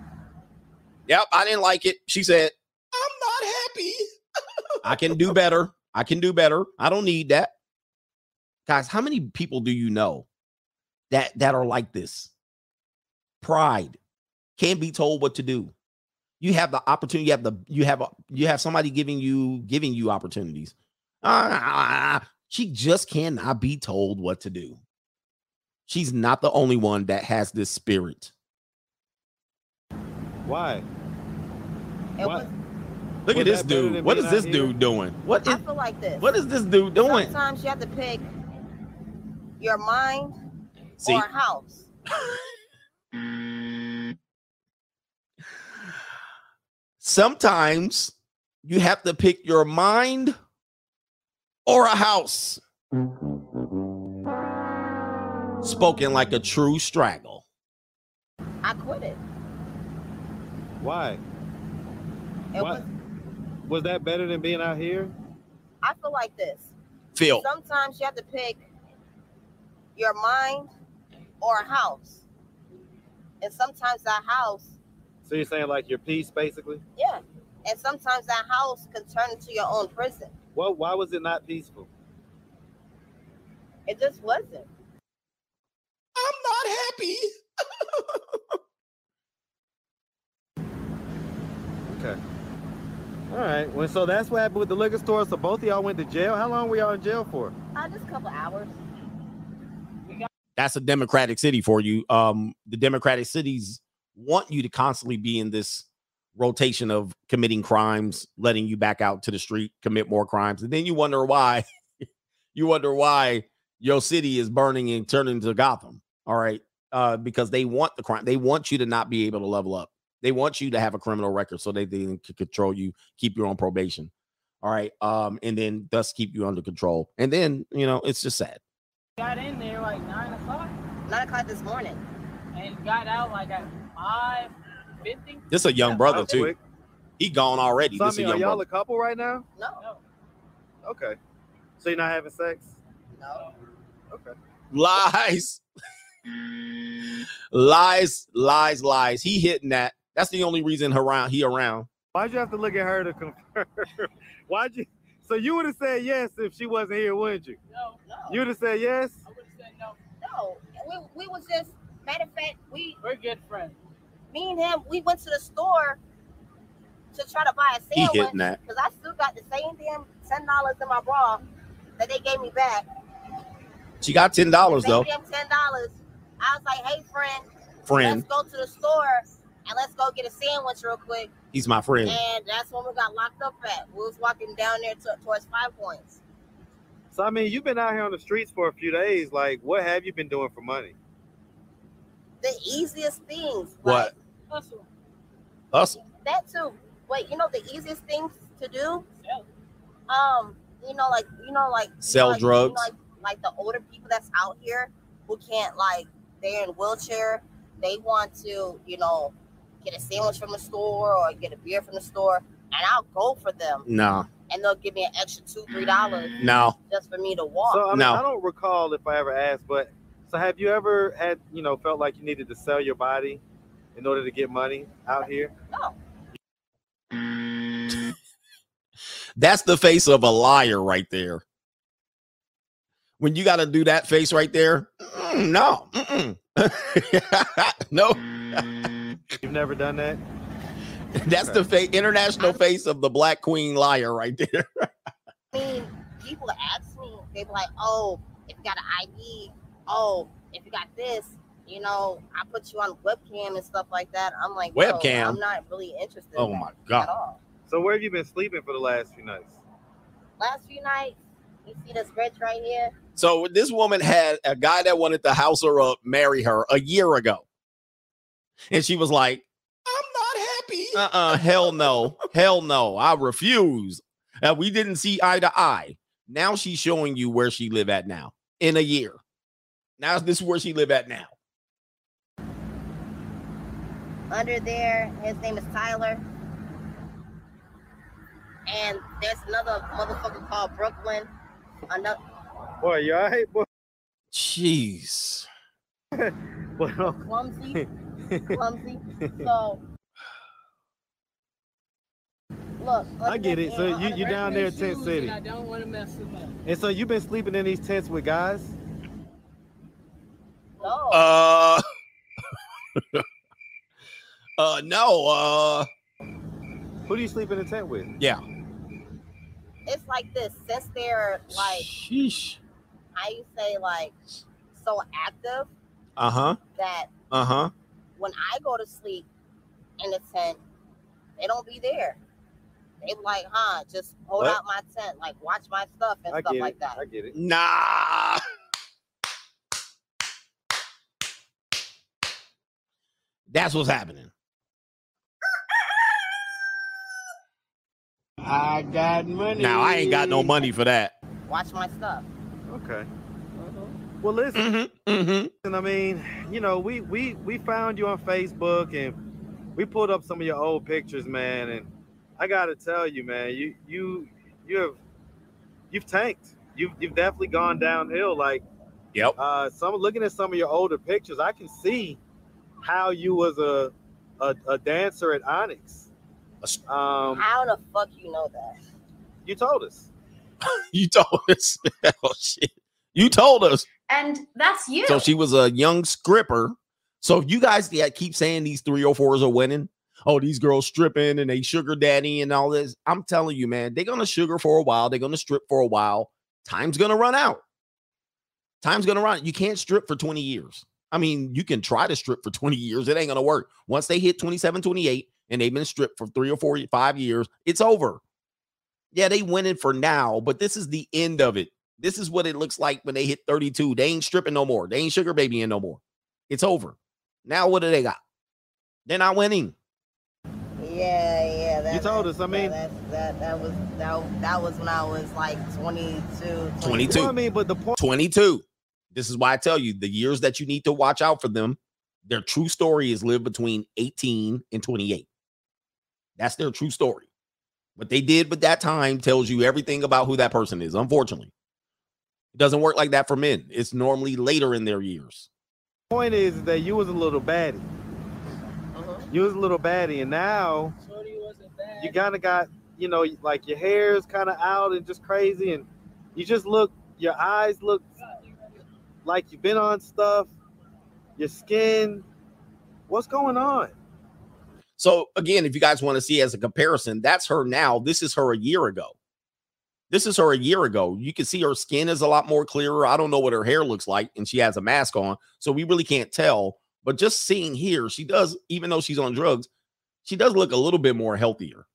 Yep, I didn't like it. She said, I'm not happy. [laughs] I can do better. I can do better. I don't need that. Guys, how many people do you know that that are like this? Pride. Can't be told what to do. You have the opportunity, you have the you have a, you have somebody giving you giving you opportunities. Ah, she just cannot be told what to do. She's not the only one that has this spirit. Why? It Why? was, Look at this dude. than What being is this out here? dude doing? What is I feel like this. what is this dude doing? Sometimes you have to pick your mind See? or a house. [laughs] Sometimes you have to pick your mind or a house. Spoken like a true straggle. I quit it. Why? It Why? was Was that better than being out here? I feel like this. Feel. Sometimes you have to pick your mind or a house. And sometimes that house, So you're saying like your peace, basically? yeah. And sometimes that house can turn into your own prison. Well, why was it not peaceful? It just wasn't. I'm not happy. [laughs] Okay. All right. Well, so that's what happened with the liquor store. So both of y'all went to jail. How long were y'all in jail for? Uh, just a couple hours. That's a democratic city for you. Um, the democratic cities want you to constantly be in this rotation of committing crimes, letting you back out to the street, commit more crimes, and then you wonder why. [laughs] you wonder why your city is burning and turning to Gotham. All right, uh, because they want the crime. They want you to not be able to level up. They want you to have a criminal record so they, they can control you, keep you on probation. All right, um, and then thus keep you under control. And then you know it's just sad. Got in there like nine o'clock Nine o'clock this morning. And got out like at five fifty. This is a young brother too. quick. He gone already. So, I This a mean, are y'all brother. a couple right now? No. Okay. So you're not having sex? No. Okay. lies lies lies lies he hitting that that's the only reason around he around Why'd you have to look at her to confirm? [laughs] Why'd you? So you would have said yes if she wasn't here, wouldn't you? No, no. You would have said yes. I would have said no. No. We, we was just matter of fact, we We're good friends. me and him, we went to the store to try to buy a sandwich because I still got the same damn ten dollars in my bra that they gave me back. she got ten dollars though damn ten dollars. I was like, hey friend, friend let's go to the store and let's go get a sandwich real quick. he's my friend And that's when we got locked up at. We was walking down there to, towards Five Points. So I mean, you've been out here on the streets for a few days. Like, what have you been doing for money? The easiest things. what Hustle. hustle That too. But you know the easiest things to do? Um, you know, like you know, like you Sell know, like, drugs. You know, like, like the older people that's out here who can't like they're in wheelchair, they want to, you know, get a sandwich from the store or get a beer from the store, and I'll go for them. no And they'll give me an extra two, three dollars no just for me to walk. So I mean, No. I don't recall if I ever asked, but so have you ever had, you know, felt like you needed to sell your body in order to get money out here? no. [laughs] that's the face of a liar right there when you got to do that face right there mm, no [laughs] no You've never done that? that's the fa- international face of the black queen liar right there [laughs] I mean, people ask me, they be like, oh, if you got an ID, oh, if you got this, you know, I put you on webcam and stuff like that. I'm like, Webcam? I'm not really interested. Oh in my God. At all. So where have you been sleeping for the last few nights? Last few nights, you see this bridge right here? So this woman had a guy that wanted to house her up, marry her a year ago. And she was like, I'm not happy. Uh-uh, [laughs] hell no. hell no. I refuse. Uh, we didn't see eye to eye. Now she's showing you where she live at now in a year. Now this is where she live at now. Under there, his name is Tyler. And there's another motherfucker called Brooklyn. Another, Boy, you all right, boy? Jeez. [laughs] Well, clumsy, [laughs] clumsy. So, look. I get it. So you you down there in Tent City, I don't want to mess them up. and so you've been sleeping in these tents with guys. No. Uh [laughs] Uh no, uh Who do you sleep in a tent with? yeah. it's like this since they're like Sheesh. how you say like so active Uh-huh. that Uh-huh. when I go to sleep in the tent, they don't be there. They be like, huh, just hold What? out my tent, like watch my stuff and I stuff get like it. that. I get it. Nah. [laughs] That's what's happening. [laughs] I got money. Now I ain't got no money for that. Watch my stuff. Okay. Well, listen. Mm-hmm. And I mean, you know, we we we found you on Facebook and we pulled up some of your old pictures, man. And I gotta tell you, man, you you you have you've tanked. You've you've definitely gone downhill. Like, yep. Uh, some looking at some of your older pictures, I can see how you was a a, a dancer at Onyx. Um, How the fuck you know that? you told us. [laughs] You told us. [laughs] oh shit. You told us. And that's you. So she was a young stripper. So you guys yeah, keep saying these 304s are winning, oh, these girls stripping and they sugar daddy and all this. I'm telling you, man, they're gonna sugar for a while, they're gonna strip for a while. Time's gonna run out. Time's gonna run. You can't strip for 20 years. I mean, you can try to strip for 20 years, it ain't gonna work. Once they hit 27, 28, and they've been stripped for three or four, five years, it's over. Yeah, they winning for now, but this is the end of it. This is what it looks like when they hit 32. They ain't stripping no more. They ain't sugar babying no more. It's over. Now what do they got? They're not winning. Yeah, yeah. That, You told us, I mean- that, that that was that, that was when I was like 22. 22. Well, I mean, but the point 22. This is why I tell you the years that you need to watch out for them. Their true story is lived between 18 and 28. That's their true story. What they did with that time tells you everything about who that person is, unfortunately. It doesn't work like that for men. It's normally later in their years. point is that you was a little baddie. You was a little baddie, and now you kind of got, you know, like your hair's kind of out and just crazy, and you just look, your eyes look like you've been on stuff, your skin. What's going on? So again, if you guys want to see as a comparison, that's her now. This is her a year ago. This is her a year ago. You can see her skin is a lot more clearer. I don't know what her hair looks like, and she has a mask on, so we really can't tell. But just seeing here, she does, even though she's on drugs, she does look a little bit more healthier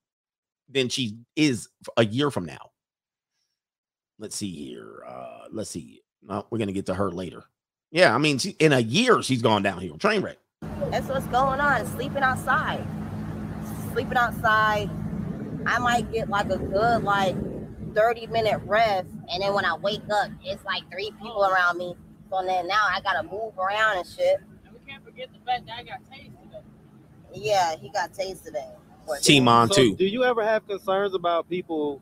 than she is a year from now. Let's see here. Uh, let's see. No, we're gonna get to her later. Yeah, I mean, she, in a year, she's gone downhill. Train wreck. That's what's going on. Sleeping outside. Sleeping outside. I might get like a good like 30 minute rest. And then when I wake up, it's like three people around me. So then now I gotta move around and shit. And we can't forget the fact that I got tased today. Yeah, he got tased today. Team on So, too. Do you ever have concerns about people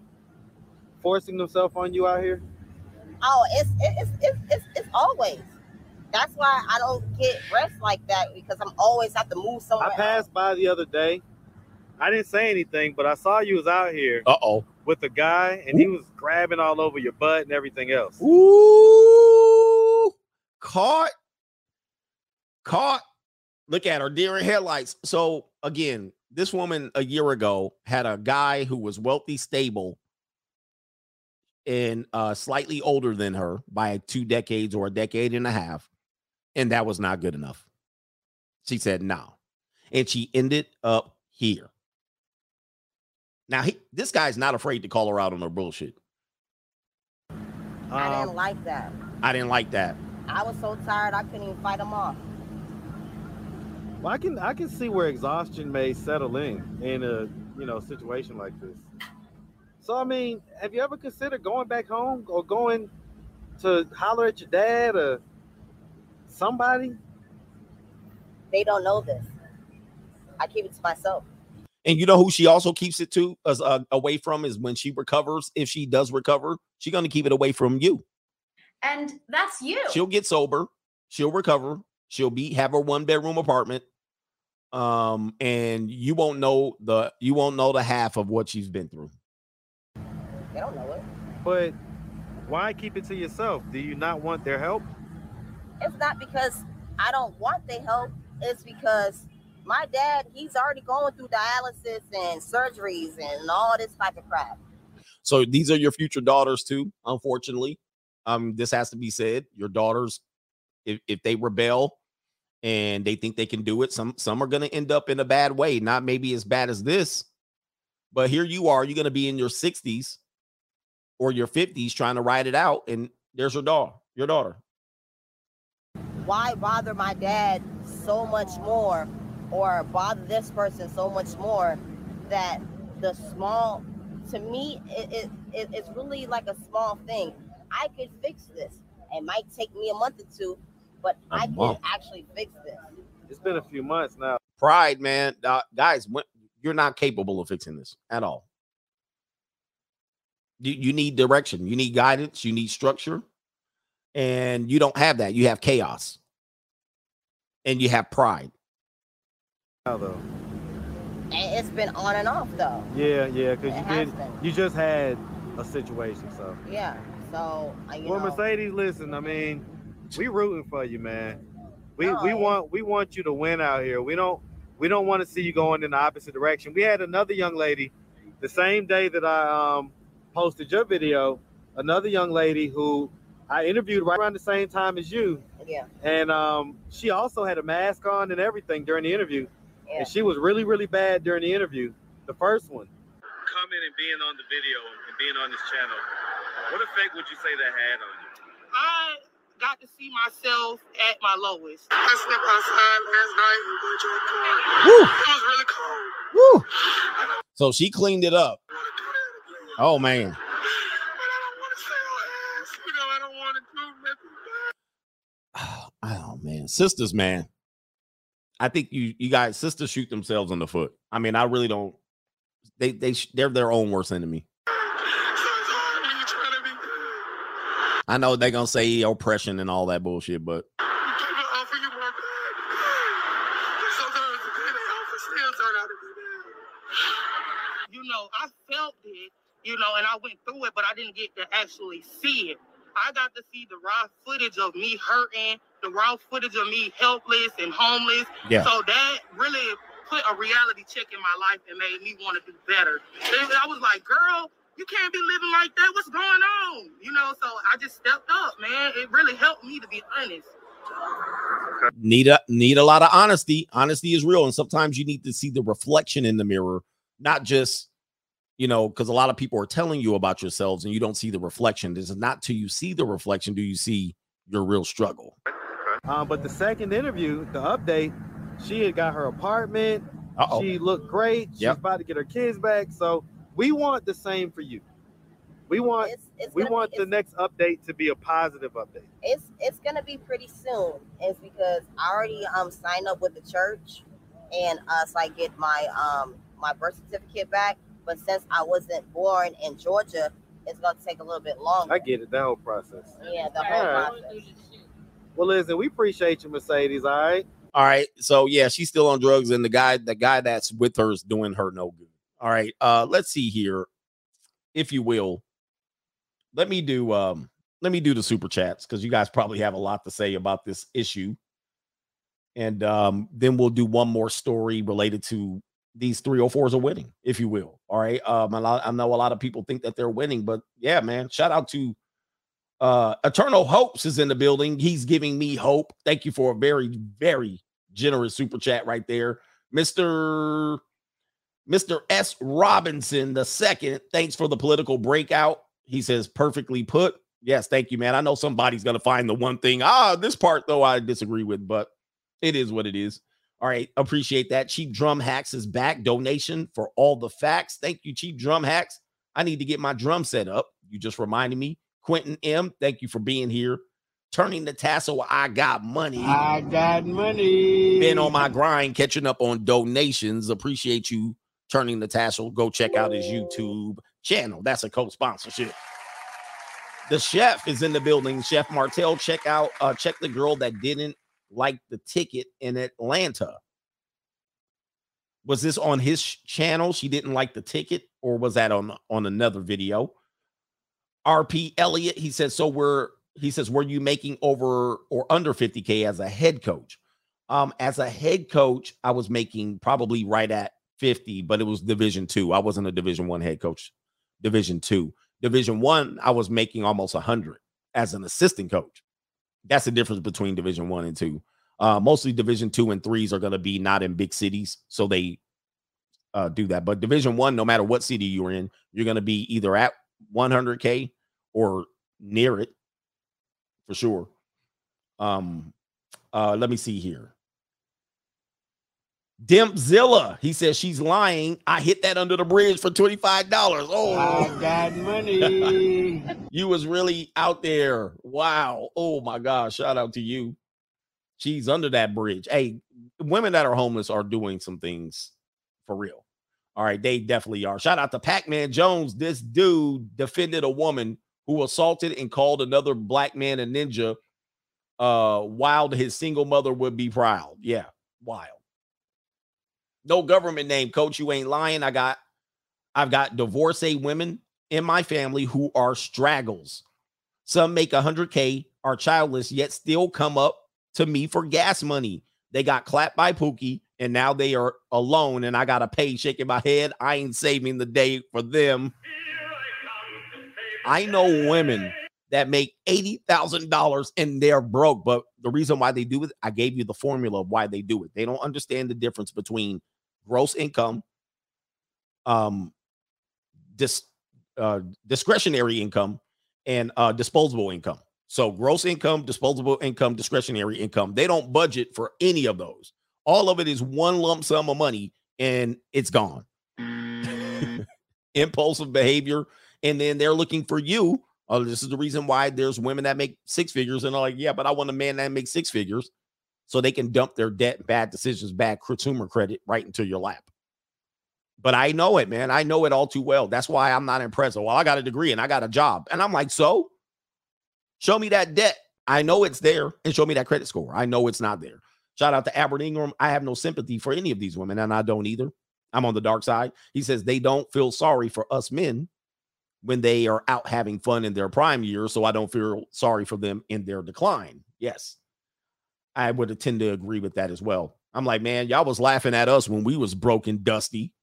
forcing themselves on you out here? Oh, it's it's it's it's, it's always. That's why I don't get rest like that because I'm always have to move somewhere. I passed by the other day. I didn't say anything, but I saw you was out here Uh oh. with a guy, and he was grabbing all over your butt and everything else. Ooh, caught, caught. Look at her deer in headlights. So again, this woman a year ago had a guy who was wealthy, stable, and uh, slightly older than her by two decades or a decade and a half, and that was not good enough. She said no, and she ended up here. Now, he, this guy's not afraid to call her out on her bullshit. I Um, didn't like that. I didn't like that. I was so tired I couldn't even fight him off. Well, I can I can see where exhaustion may settle in in a you know situation like this. So I mean, have you ever considered going back home or going to holler at your dad or somebody? They don't know this. I keep it to myself. And you know who she also keeps it to as uh, away from is when she recovers. If she does recover, she's going to keep it away from you. And that's you. She'll get sober. She'll recover. She'll be have her one bedroom apartment. Um, and you won't know the you won't know the half of what she's been through. They don't know it. But why keep it to yourself? Do you not want their help? It's not because I don't want their help. It's because my dad, he's already going through dialysis and surgeries and all this type of crap. So these are your future daughters too. Unfortunately, um, this has to be said. Your daughters, if if they rebel and they think they can do it, some some are going to end up in a bad way. Not maybe as bad as this, but here you are. You're going to be in your 60s or your 50s trying to ride it out, and there's your daughter. Your daughter. Why bother my dad so much more or bother this person so much more that the small, to me, it, it, it, it's really like a small thing. I could fix this. It might take me a month or two, but A I can month. actually fix this. It's been a few months now. Pride, man, uh, guys. When, you're not capable of fixing this at all. You, you need direction. You need guidance. You need structure, and you don't have that. You have chaos, and you have pride. Now though. It's been on and off though. Yeah, yeah, because you did. been. You just had a situation, so Yeah. So, uh, you Well, know, Mercedes, listen. I mean, we rooting for you, man. We No, we want we want you to win out here. We don't we don't want to see you going in the opposite direction. We had another young lady, the same day that I um posted your video, another young lady who I interviewed right around the same time as you, yeah, and um she also had a mask on and everything during the interview, yeah. and she was really really bad during the interview, the first one. Coming and being on the video and being on this channel, what effect would you say that had on you? I got to see myself at my lowest. I slept outside last night in Bojo Park. Woo. It was really cold. Woo. So she cleaned it up. Oh man. [sighs] Oh man. Sisters, man. I think you you guys sisters shoot themselves in the foot. I mean, I really don't they they they're their own worst enemy. I know they're gonna say oppression and all that bullshit, but People offer you more bad. Sometimes the good they offer still turn out to be bad. You know, I felt it, you know, and I went through it, but I didn't get to actually see it. I got to see the raw footage of me hurting, the raw footage of me helpless and homeless. Yeah. So that really put a reality check in my life and made me want to do better. And I was like, girl, you can't be living like that. What's going on? You know, so I just stepped up, man. It really helped me to be honest. need a need a lot of honesty. Honesty is real, and sometimes you need to see the reflection in the mirror, not just you know, because a lot of people are telling you about yourselves and you don't see the reflection. This is not till you see the reflection do you see your real struggle. Um, but the second interview, the update, she had got her apartment. Uh-oh. She looked great. She's Yep. about to get her kids back. So we want the same for you. We want it's we gonna be- want the next update to be a positive update. it's it's gonna be pretty soon. It's because I already um signed up with the church, and uh, so I get my um my birth certificate back. But since I wasn't born in Georgia, it's gonna take a little bit longer. I get it, that whole process. Yeah, the whole All right. process. Well, listen, we appreciate you, Mercedes. All right. All right. So yeah, she's still on drugs, and the guy, the guy that's with her is doing her no good. All right. Uh, let's see here, if you will. Let me do um, let me do the super chats because you guys probably have a lot to say about this issue. And um, then we'll do one more story related to these 304s are winning, if you will. All right. Um, lot, I know a lot of people think that they're winning, but yeah, man, shout out to uh Eternal Hopes is in the building. He's giving me hope. Thank you for a very, very generous super chat right there. Mr. Mr. S. Robinson the second. Thanks for the political breakout. He says perfectly put. Yes, thank you, man. I know somebody's gonna find the one thing. Ah, this part though I disagree with, but it is what it is. All right, appreciate that. Cheap Drum Hacks is back. Donation for all the facts. Thank you, Cheap Drum Hacks. I need to get my drum set up. You just reminded me. Quentin M, thank you for being here. Turning the tassel, I got money. I got money. Been on my grind, catching up on donations. Appreciate you turning the tassel. Go check out his YouTube channel. That's a co-sponsorship. The chef is in the building. Chef Martell, check out, uh, check the girl that didn't like the ticket in Atlanta. Was this on his channel? She didn't like the ticket, or was that on on another video? RP Elliott, he says, so we're he says, were you making over or under 50k as a head coach? Um, as a head coach, I was making probably right at 50, but it was division two. I wasn't a division one head coach, division two. Division one, I was making almost 100 as an assistant coach. That's the difference between division one and two. Uh, mostly division two and threes are going to be not in big cities, so they uh, do that. But division one, no matter what city you're in, you're going to be either at 100k or near it for sure. Um, uh, let me see here. Dempzilla, he says she's lying. I hit that under the bridge for $25. Oh, I got money. [laughs] you was really out there. Wow. Oh my gosh. Shout out to you. She's under that bridge. Hey, women that are homeless are doing some things for real. All right, they definitely are. Shout out to Pac-Man Jones. This dude defended a woman who assaulted and called another black man a ninja. Uh, while his single mother would be proud. Yeah, wild. No government name, coach. You ain't lying. I got I've got divorcee women in my family who are straggles. Some make 100K, are childless, yet still come up to me for gas money. They got clapped by Pookie, and now they are alone, and I got to pay. Shaking my head. I ain't saving the day for them. I know women that make $80,000 and they're broke, but the reason why they do it, I gave you the formula of why they do it. They don't understand the difference between gross income, um, dis, uh, discretionary income, and uh, disposable income. So, gross income, disposable income, discretionary income, they don't budget for any of those. All of it is one lump sum of money and it's gone. [laughs] Impulsive behavior. And then they're looking for you. Oh, this is the reason why there's women that make six figures and are like, yeah, but I want a man that makes six figures so they can dump their debt, bad decisions, bad consumer credit right into your lap. But I know it, man. I know it all too well. That's why I'm not impressed. Well, I got a degree and I got a job. And I'm like, so show me that debt. I know it's there and show me that credit score. I know it's not there. Shout out to Albert Ingram. I have no sympathy for any of these women, and I don't either. I'm on the dark side. He says they don't feel sorry for us men when they are out having fun in their prime years. So I don't feel sorry for them in their decline. Yes. I would tend to agree with that as well. I'm like, man, y'all was laughing at us when we was broken dusty.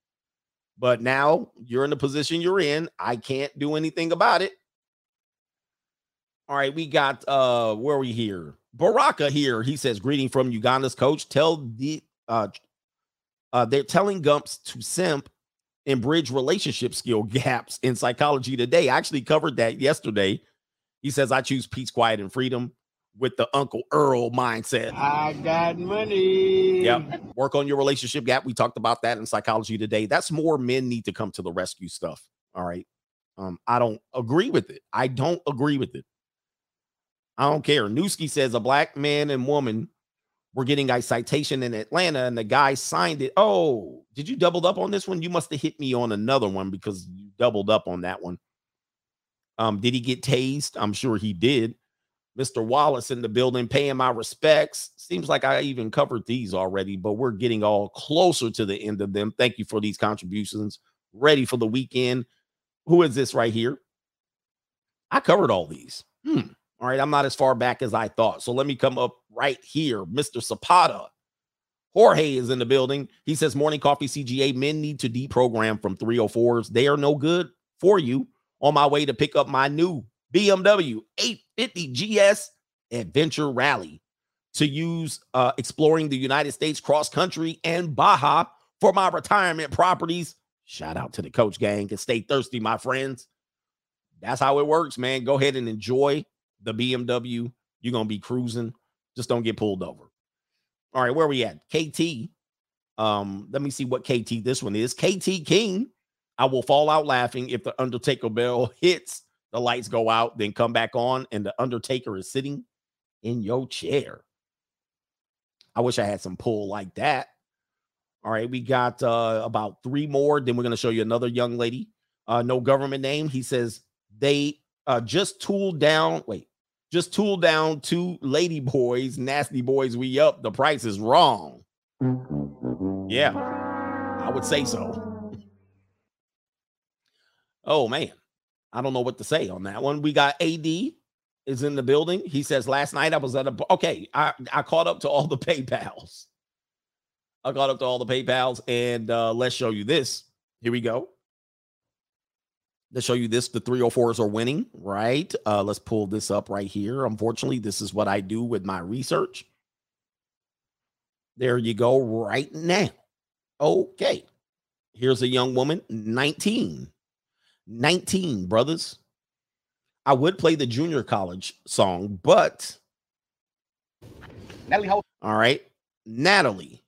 But now you're in the position you're in. I can't do anything about it. All right, we got uh where are we here? Baraka here. He says, greeting from Uganda's coach. Tell the uh uh they're telling Gumps to simp and bridge relationship skill [laughs] gaps in psychology today. I actually covered that yesterday. He says, I choose peace, quiet, and freedom with the Uncle Earl mindset. I got money. Yep. Work on your relationship gap. We talked about that in psychology today. That's more men need to come to the rescue stuff. All right. Um, I don't agree with it. I don't agree with it. I don't care. Newski says a black man and woman were getting a citation in Atlanta and the guy signed it. Oh, did you doubled up on this one? You must have hit me on another one because you doubled up on that one. Um, did he get tased? I'm sure he did. Mr. Wallace in the building, paying my respects. Seems like I even covered these already, but we're getting all closer to the end of them. Thank you for these contributions. Ready for the weekend. Who is this right here? I covered all these. Hmm. All right. I'm not as far back as I thought. So let me come up right here. Mr. Zapata. Jorge is in the building. He says, Morning coffee CGA. Men need to deprogram from 304s. They are no good for you. On my way to pick up my new BMW 8 50GS Adventure Rally to use uh, exploring the United States cross country and Baja for my retirement properties. Shout out to the coach gang and stay thirsty, my friends. That's how it works, man. Go ahead and enjoy the BMW. You're going to be cruising. Just don't get pulled over. All right, where are we at? KT. Um, let me see what KT this one is. KT King. I will fall out laughing if the Undertaker bell [laughs] hits the lights go out, then come back on, and the Undertaker is sitting in your chair. I wish I had some pull like that. All right, we got uh about three more. Then we're gonna show you another young lady. Uh, no government name. He says they uh just tooled down. Wait, just tool down two lady boys, nasty boys. We up. The price is wrong. Yeah, I would say so. [laughs] Oh man, I don't know what to say on that one. We got AD is in the building. He says last night I was at a okay. I I caught up to all the [laughs] PayPal's. I caught up to all the PayPal's, and uh, let's show you this. Here we go. Let's show you this. The 304s are winning, right? Uh, let's pull this up right here. Unfortunately, this is what I do with my research. There you go, right now. Okay. Here's a young woman, 19. 19, brothers. I would play the junior college song, but Natalie, all right. Natalie.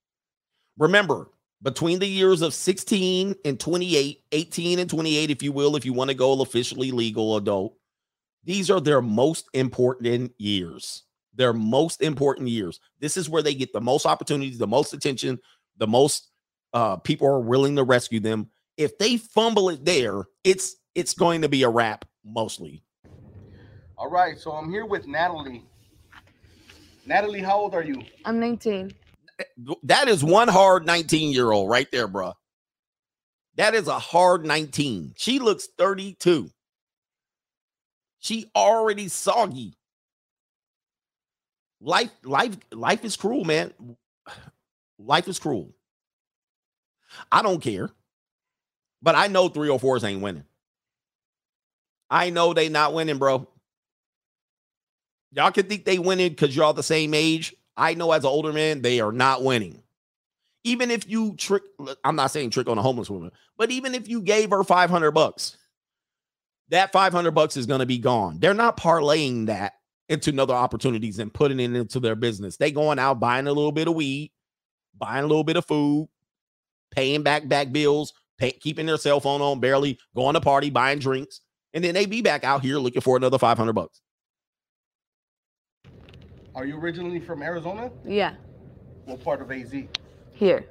Remember, between the years of 16 and 28, 18 and 28, if you will, if you want to go officially legal adult, these are their most important years. Their most important years. This is where they get the most opportunities, the most attention, the most uh, people are willing to rescue them. If they fumble it there, it's it's going to be a wrap mostly. All right, so I'm here with Natalie. Natalie, how old are you? I'm 19. That is one hard 19 year old right there, bro. That is a hard 19. She looks 32. She already soggy. Life, life, life is cruel, man. [sighs] Life is cruel. I don't care. But I know 304s ain't winning. I know they not winning, bro. Y'all can think they winning because y'all the same age. I know as an older man, they are not winning. Even if you trick, I'm not saying trick on a homeless woman, but even if you gave her 500 bucks, that 500 bucks is going to be gone. They're not parlaying that into another opportunities and putting it into their business. They going out buying a little bit of weed, buying a little bit of food, paying back back bills, pay, keeping their cell phone on, barely going to party, buying drinks, and then they be back out here looking for another 500 bucks. Are you originally from Arizona? Yeah, What part of AZ? here.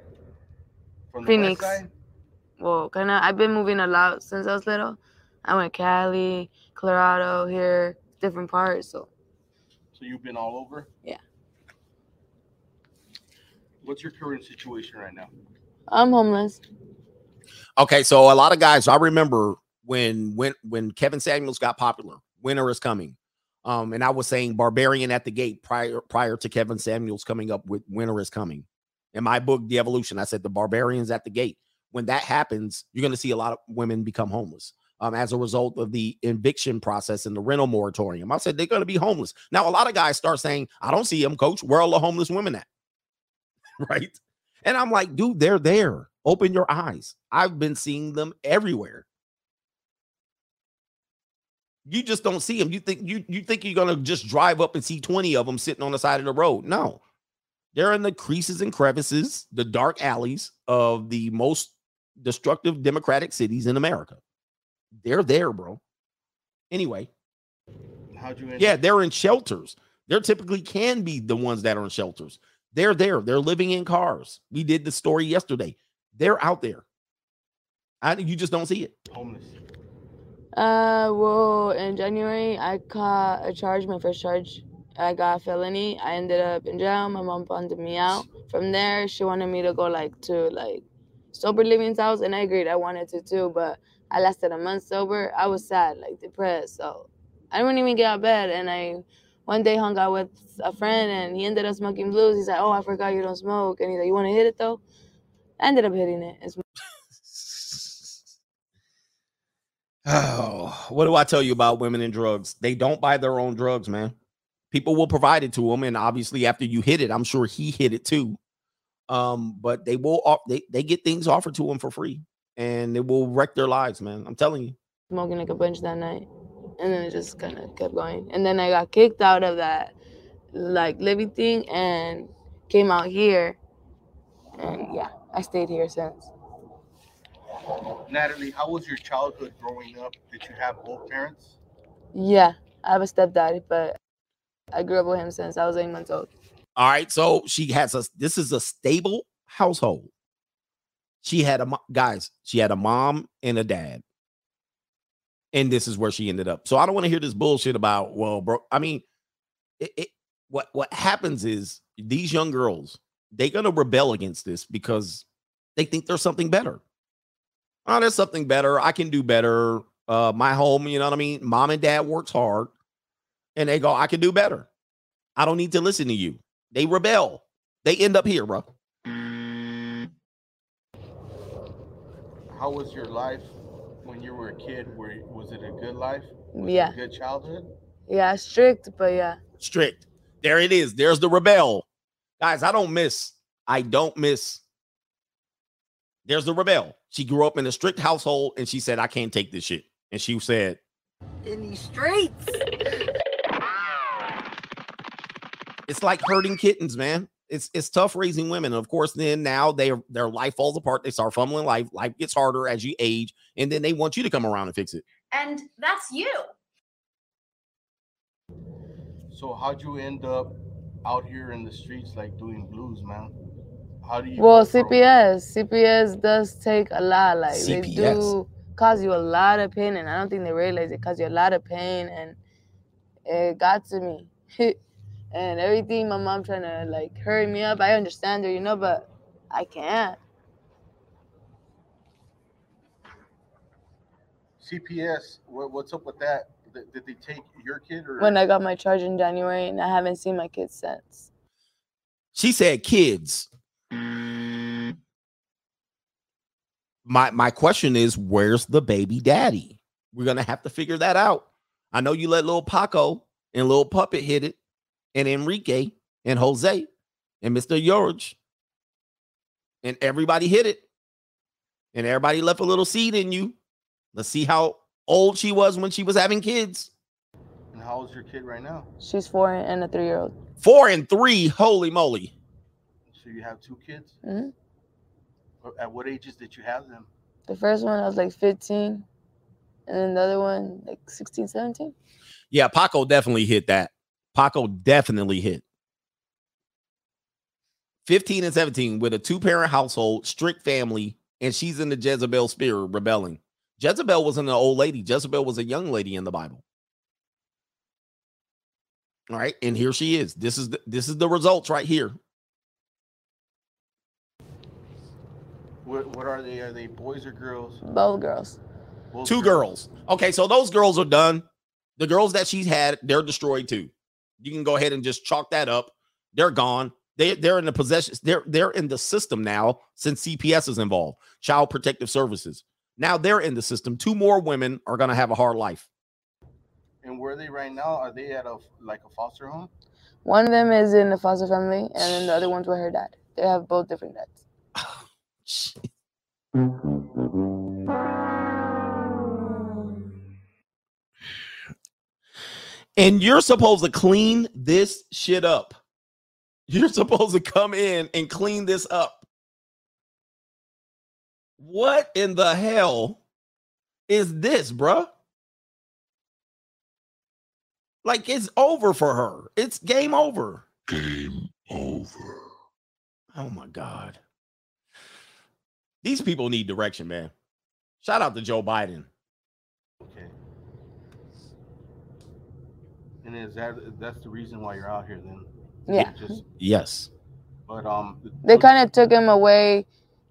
From the Phoenix. west side? Well, kind of. I've been moving a lot since I was little. I went Cali, Colorado, here, different parts. So So you've been all over? Yeah. What's your current situation right now? I'm homeless. Okay, so a lot of guys, I remember when when when Kevin Samuels got popular, Winter is coming. Um, and I was saying Barbarian at the gate prior prior to Kevin Samuels coming up with Winter is coming. In my book, The Evolution, I said the barbarians at the gate. When that happens, you're going to see a lot of women become homeless um, as a result of the eviction process and the rental moratorium. I said they're going to be homeless. Now, a lot of guys start saying, I don't see them, coach. Where are the homeless women at? [laughs] right? And I'm like, dude, they're there. Open your eyes. I've been seeing them everywhere. You just don't see them. You think you you think you're gonna just drive up and see 20 of them sitting on the side of the road. No. They're in the creases and crevices, the dark alleys of the most destructive democratic cities in America. They're there, bro. Anyway, How'd you yeah, they're in shelters. There typically can be the ones that are in shelters. They're there. They're living in cars. We did the story yesterday. They're out there. I, you just don't see it. homeless? Uh, well, in January, I caught a charge, my first charge. I got a felony. I ended up in jail. My mom bonded me out. From there, she wanted me to go like to like sober living's house, and I agreed. I wanted to too, but I lasted a month sober. I was sad, like depressed, so I didn't even get out of bed. And I one day hung out with a friend, and he ended up smoking blues. He's like, "Oh, I forgot you don't smoke," and he's like, "You want to hit it though?" I ended up hitting it. It's Oh, what do I tell you about women and drugs? They don't buy their own drugs, man. People will provide it to them, and obviously, after you hit it, I'm sure he hit it too. Um, but they will they they get things offered to them for free, and it will wreck their lives, man. I'm telling you. smoking like a bunch that night and then it just kind of kept going and then i got kicked out of that like living thing and came out here and yeah i stayed here since Natalie, how was your childhood growing up? Did you have both parents? yeah i have a stepdad but i grew up with him since i was eight months old All right, so she has a this is a stable household. She had a guys, she had a mom and a dad. And this is where she ended up. So I don't want to hear this bullshit about, well, bro. I mean, it, it what what happens is these young girls, they're gonna rebel against this because they think there's something better. Oh, there's something better. I can do better. Uh, my home, you know what I mean? Mom and dad works hard, and they go, I can do better. I don't need to listen to you. They rebel. They end up here, bro. How was your life when you were a kid? Were was it a good life? Was it Yeah. a good childhood? yeah strict but yeah Strict. There it is. There's the rebel. Guys, I don't miss. I don't miss. There's the rebel. She grew up in a strict household and she said, I can't take this shit. And she said, In these streets. it's like herding kittens, man. It's it's tough raising women. And of course, then now they their life falls apart. They start fumbling life. Life gets harder as you age, and then they want you to come around and fix it. And that's you. So how'd you end up out here in the streets like doing blues, man? How do you well go from- cps cps does take a lot like they CPS. do cause you a lot of pain and i don't think they realize it cause you a lot of pain and it got to me [laughs] and everything my mom trying to like hurry me up i understand her you know but i can't CPS? What, what's up with that? th- did they take your kid or when I got my charge in January, and I haven't seen my kids since. She said kids. Mm. My my question is, where's the baby daddy? We're gonna have to figure that out. I know you let little Paco and little Puppet hit it, and Enrique and Jose and Mr. George, and everybody hit it, and everybody left a little seed in you. Let's see how old she was when she was having kids. and how old's your kid right now? She's four and a three-year-old. Four and three, holy moly! So you have two kids. hmm At what ages did you have them? The first one I was like 15, and then the other one like 16, 17. Yeah, Paco definitely hit that. Paco definitely hit. 15 and 17 with a two parent household, strict family, and she's in the Jezebel spirit rebelling. Jezebel wasn't an old lady, Jezebel was a young lady in the Bible. All right, and here she is. This is the, this is the results right here. What, what are they? Are they boys or girls? Both girls. Both Two girls. Okay, so those girls are done. The girls that she's had, they're destroyed too. You can go ahead and just chalk that up. They're gone. They they're in the possession. They're they're in the system now since CPS is involved. Child Protective Services. Now they're in the system. Two more women are gonna have a hard life. And where are they right now? Are they at a like a foster home? One of them is in the foster family, and then the other one's with her dad. They have both different dads. [laughs] [laughs] And you're supposed to clean this shit up. You're supposed to come in and clean this up. What in the hell is this, bruh? Like it's over for her. It's game over. Game over. Oh my God. These people need direction, man. Shout out to Joe Biden. Okay. And is that that's the reason why you're out here then? Yeah. Just Yes. but um They kind of took him away,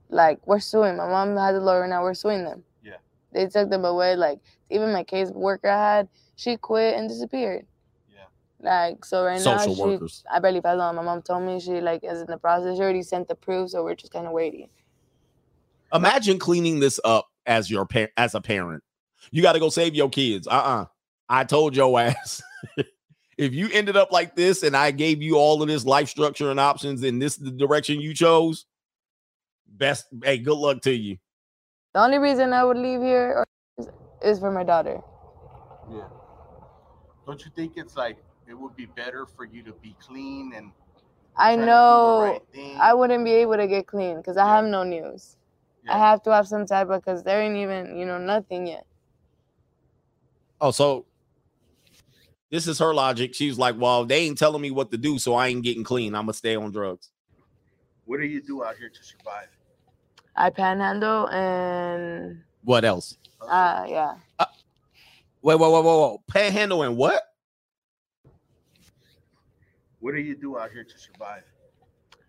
like we're suing. My mom has a lawyer now. We're suing them. Yeah. They took them away. Like even my case worker I had, she quit and disappeared. Yeah. Like so right Social now, she, workers. I barely found on. My mom told me she like is in the process. She already sent the proof, so we're just kind of waiting. Imagine cleaning this up as your pa- as a parent. You got to go save your kids. Uh-uh. I told your [laughs] ass. if you ended up like this and I gave you all of this life structure and options and this is the direction you chose, best hey, good luck to you. The only reason I would leave here is, is for my daughter. Yeah. Don't you think it's like it would be better for you to be clean and I try to do the know right? I wouldn't be able to get clean because I have no news. I have to have some type of because there ain't even you know nothing yet. Oh, so this is her logic. She's like, Well, they ain't telling me what to do, so I ain't getting clean. I'm gonna stay on drugs. What do you do out here to survive? I panhandle and What else? uh yeah. Wait, whoa, whoa, whoa, whoa. Panhandle and what? What do you do out here to survive?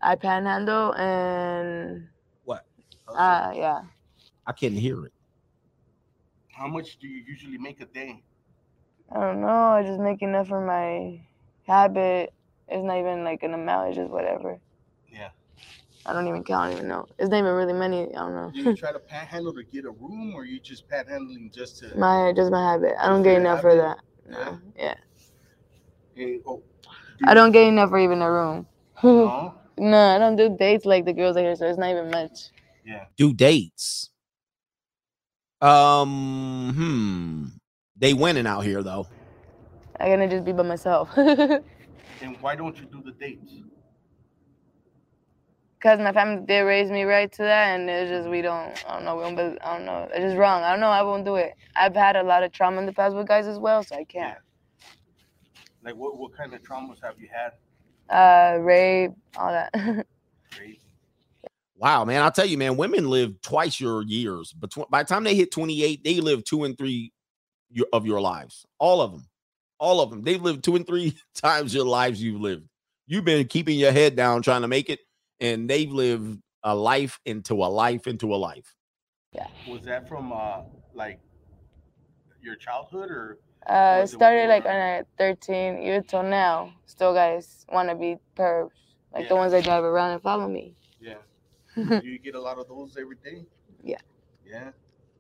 I panhandle and What? Uh yeah. I couldn't hear it. How much do you usually make a day? I don't know. I just make enough for my habit. It's not even like an amount. It's just whatever. Yeah. I don't even count. I don't even know. It's not even really many. I don't know. Do you try to panhandle to get a room, or you just panhandling just to? my just my habit. I don't get your enough for that. habit? No. Yeah. Hey, oh, I don't get enough for even a room. no? [laughs] no, I don't do dates like the girls out here, so it's not even much. Yeah. Do dates. Um, hmm. They winning out here though. I'm gonna just be by myself. [laughs] And why don't you do the dates? Cause my family did raise me right to that, and it's just we don't. I don't know. We don't. I don't know. It's just wrong. I don't know. I won't do it. I've had a lot of trauma in the past with guys as well, so I can't. Like, what what kind of traumas have you had? Uh, rape, all that. [laughs] Wow, man. I'll tell you, man, women live twice your years. But by the time they hit 28, they live two and three your, of your lives. All of them. All of them. They've lived two and three [laughs] times your lives you've lived. You've been keeping your head down trying to make it, and they've lived a life into a life into a life. Yeah. Was that from uh like your childhood or? Uh, started like on I 13, even till now. Still guys want to be pervs, like the ones that drive around and follow me. Yeah. Do you get a lot of those every day? Yeah. Yeah.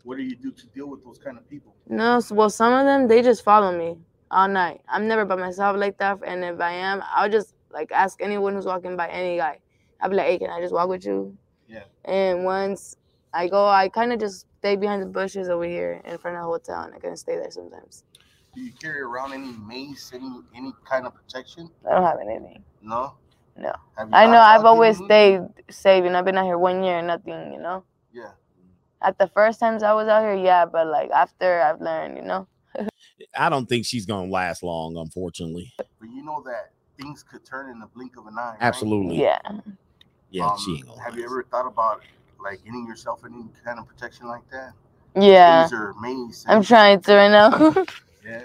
What do you do to deal with those kind of people? No, well, some of them they just follow me all night. I'm never by myself like that, and if I am, I'll just like ask anyone who's walking by, any guy. I'll be like, "Hey, can I just walk with you?" Yeah. And once I go, I kind of just stay behind the bushes over here in front of the hotel, and I can stay there sometimes. Do you carry around any mace, any any kind of protection? I don't have anything. No. No. I know. I've always stayed saving. I've been out here one year, nothing. You know. Yeah. At the first times I was out here, yeah, but like after I've learned, you know. [laughs] I don't think she's gonna last long, unfortunately. But you know that things could turn in the blink of an eye. right? Absolutely. Yeah. Yeah, Um, she ain't gonna. Have you ever thought about like getting yourself any kind of protection like that? Yeah. Taser, mace. I'm trying to right now. [laughs] Yeah.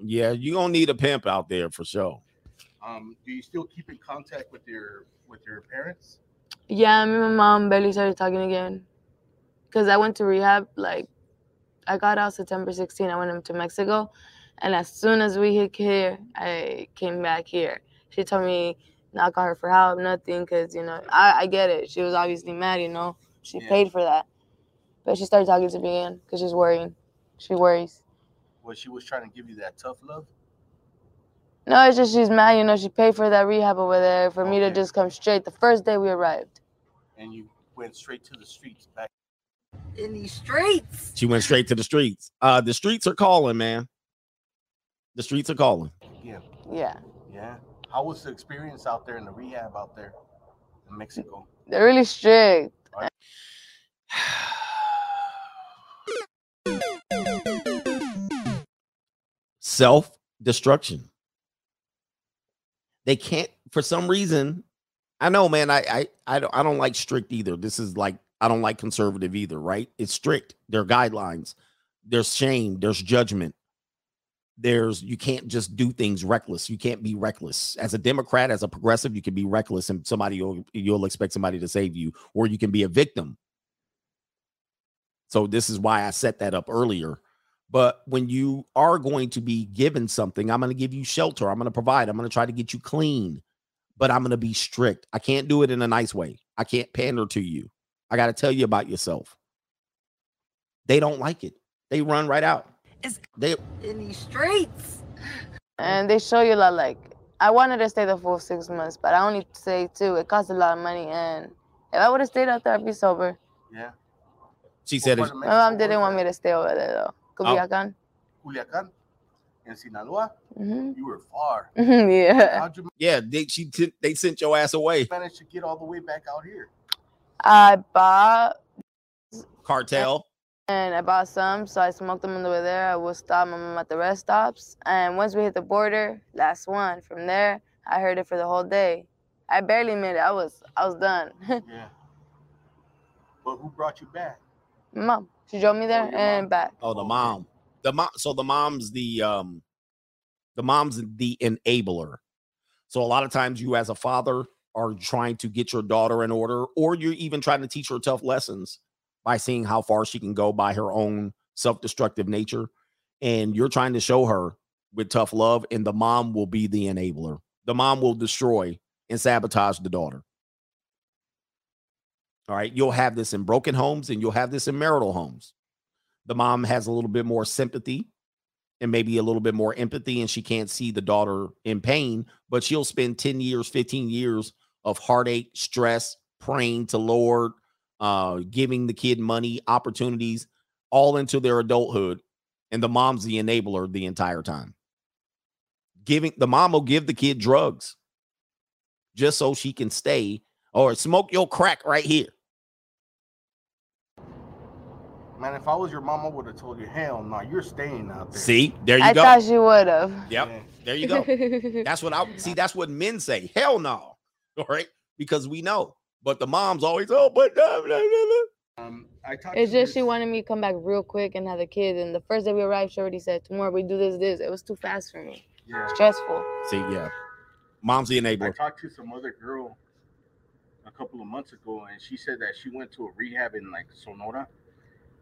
Yeah, you gonna need a pimp out there for sure. Um, do you still keep in contact with your with your parents? Yeah, me and my mom barely started talking again. Cause I went to rehab. Like, I got out September 16. I went to Mexico, and as soon as we hit here, I came back here. She told me not call her for help, nothing. Cause you know, I, I get it. She was obviously mad. You know, she Yeah. paid for that, but she started talking to me again. Cause she's worrying. She worries. Well, she was trying to give you that tough love. No, it's just she's mad. You know, she paid for that rehab over there for me to just come straight. The first day we arrived. and you went straight to the streets back. In these streets. She went straight to the streets. Uh, the streets are calling, man. The streets are calling. Yeah. Yeah. Yeah. How was the experience out there in the rehab out there in Mexico? They're really strict. [sighs] Self destruction. They can't for some reason. I know, man. I I I don't I don't like strict either. This is like I don't like conservative either. Right? It's strict. There are guidelines. There's shame. There's judgment. There's you can't just do things reckless. You can't be reckless. As a Democrat, as a progressive, you can be reckless, and somebody you'll you'll expect somebody to save you, or you can be a victim. So this is why I set that up earlier. But when you are going to be given something, I'm going to give you shelter. I'm going to provide. I'm going to try to get you clean, but I'm going to be strict. I can't do it in a nice way. I can't pander to you. I got to tell you about yourself. They don't like it. They run right out. They In these streets. And they show you a lot. Like, I wanted to stay the full six months, but I only stayed two. It cost a lot of money. And if I would have stayed out there, I'd be sober. Yeah. She said it. My mom didn't want me to stay over there, though. Culiacan. Culiacan, in Sinaloa. Mhm. You were far. [laughs] yeah. How'd you Yeah, they she t- they sent your ass away. manage to get all the way back out here? I bought Cartel. and I bought some, so I smoked them on the way there. I would stop my mom at the rest stops, and once we hit the border, last one. From there, I heard it for the whole day. I barely made it. I was I was done. [laughs] Yeah. But who brought you back? Mom, she drove me there and back. Oh, the mom. The mom. So the mom's the um, the mom's the enabler. So a lot of times you, as a father, are trying to get your daughter in order, or you're even trying to teach her tough lessons by seeing how far she can go by her own self-destructive nature, and you're trying to show her with tough love, and the mom will be the enabler. The mom will destroy and sabotage the daughter. All right. You'll have this in broken homes and you'll have this in marital homes. The mom has a little bit more sympathy and maybe a little bit more empathy, and she can't see the daughter in pain, but she'll spend 10 years, 15 years of heartache, stress, praying to Lord, uh, giving the kid money, opportunities, all into their adulthood. And the mom's the enabler the entire time. Giving the mom will give the kid drugs just so she can stay or smoke your crack right here. Man, if I was your mom, I would have told you, hell no, you're staying out there. See, there you I go. I thought she would have. Yep. There you go. [laughs] That's what I see. That's what men say. Hell no. [laughs] All right. Because we know. But the mom's always, oh, but blah, blah, blah, blah." Um, I talked It's to just she wanted me to come back real quick and have the kids. And the first day we arrived, she already said, tomorrow we do this, this. It was too fast for me. Yeah. Stressful. See, yeah. Mom's the enabler. I talked to some other girl a couple of months ago, and she said that she went to a rehab in like Sonora,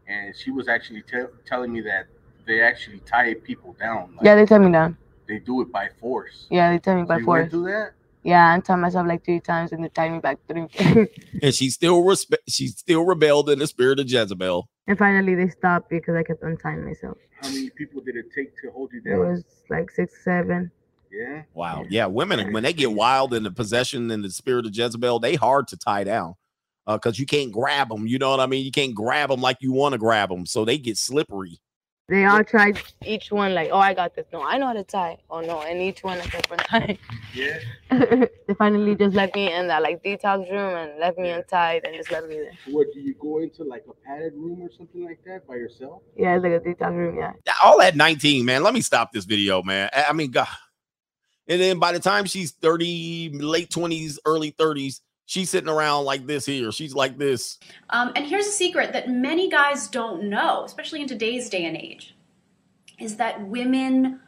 and she was actually te- telling me that they actually tie people down. Like, Yeah, they tie me down. they do it by force. Yeah, they tie me So by you force. went through that? Yeah, I tied myself like three times and they tied me back three. [laughs] And she still respe- she still rebelled in the spirit of Jezebel. and finally they stopped because I kept untying myself. How many people did it take to hold you down? It was like six, seven. Yeah. Wow. Yeah, women when they get wild in the possession and the spirit of Jezebel, they hard to tie down. Uh, because you can't grab them. You know what I mean? You can't grab them like you want to grab them, so they get slippery. They all tried each one like, oh, I got this. No, I know how to tie. Oh no, and each one a different tie. Yeah. [laughs] they finally just let me in that like detox room and left me untied and just left me there. What do you go into like a padded room or something like that by yourself? Yeah, it's like a detox room. Yeah. all at 19, man. Let me stop this video, man. I I mean, God. And then by the time she's 30, late 20s, early 30s, she's sitting around like this here. She's like this. Um, and here's a secret that many guys don't know, especially in today's day and age, is that women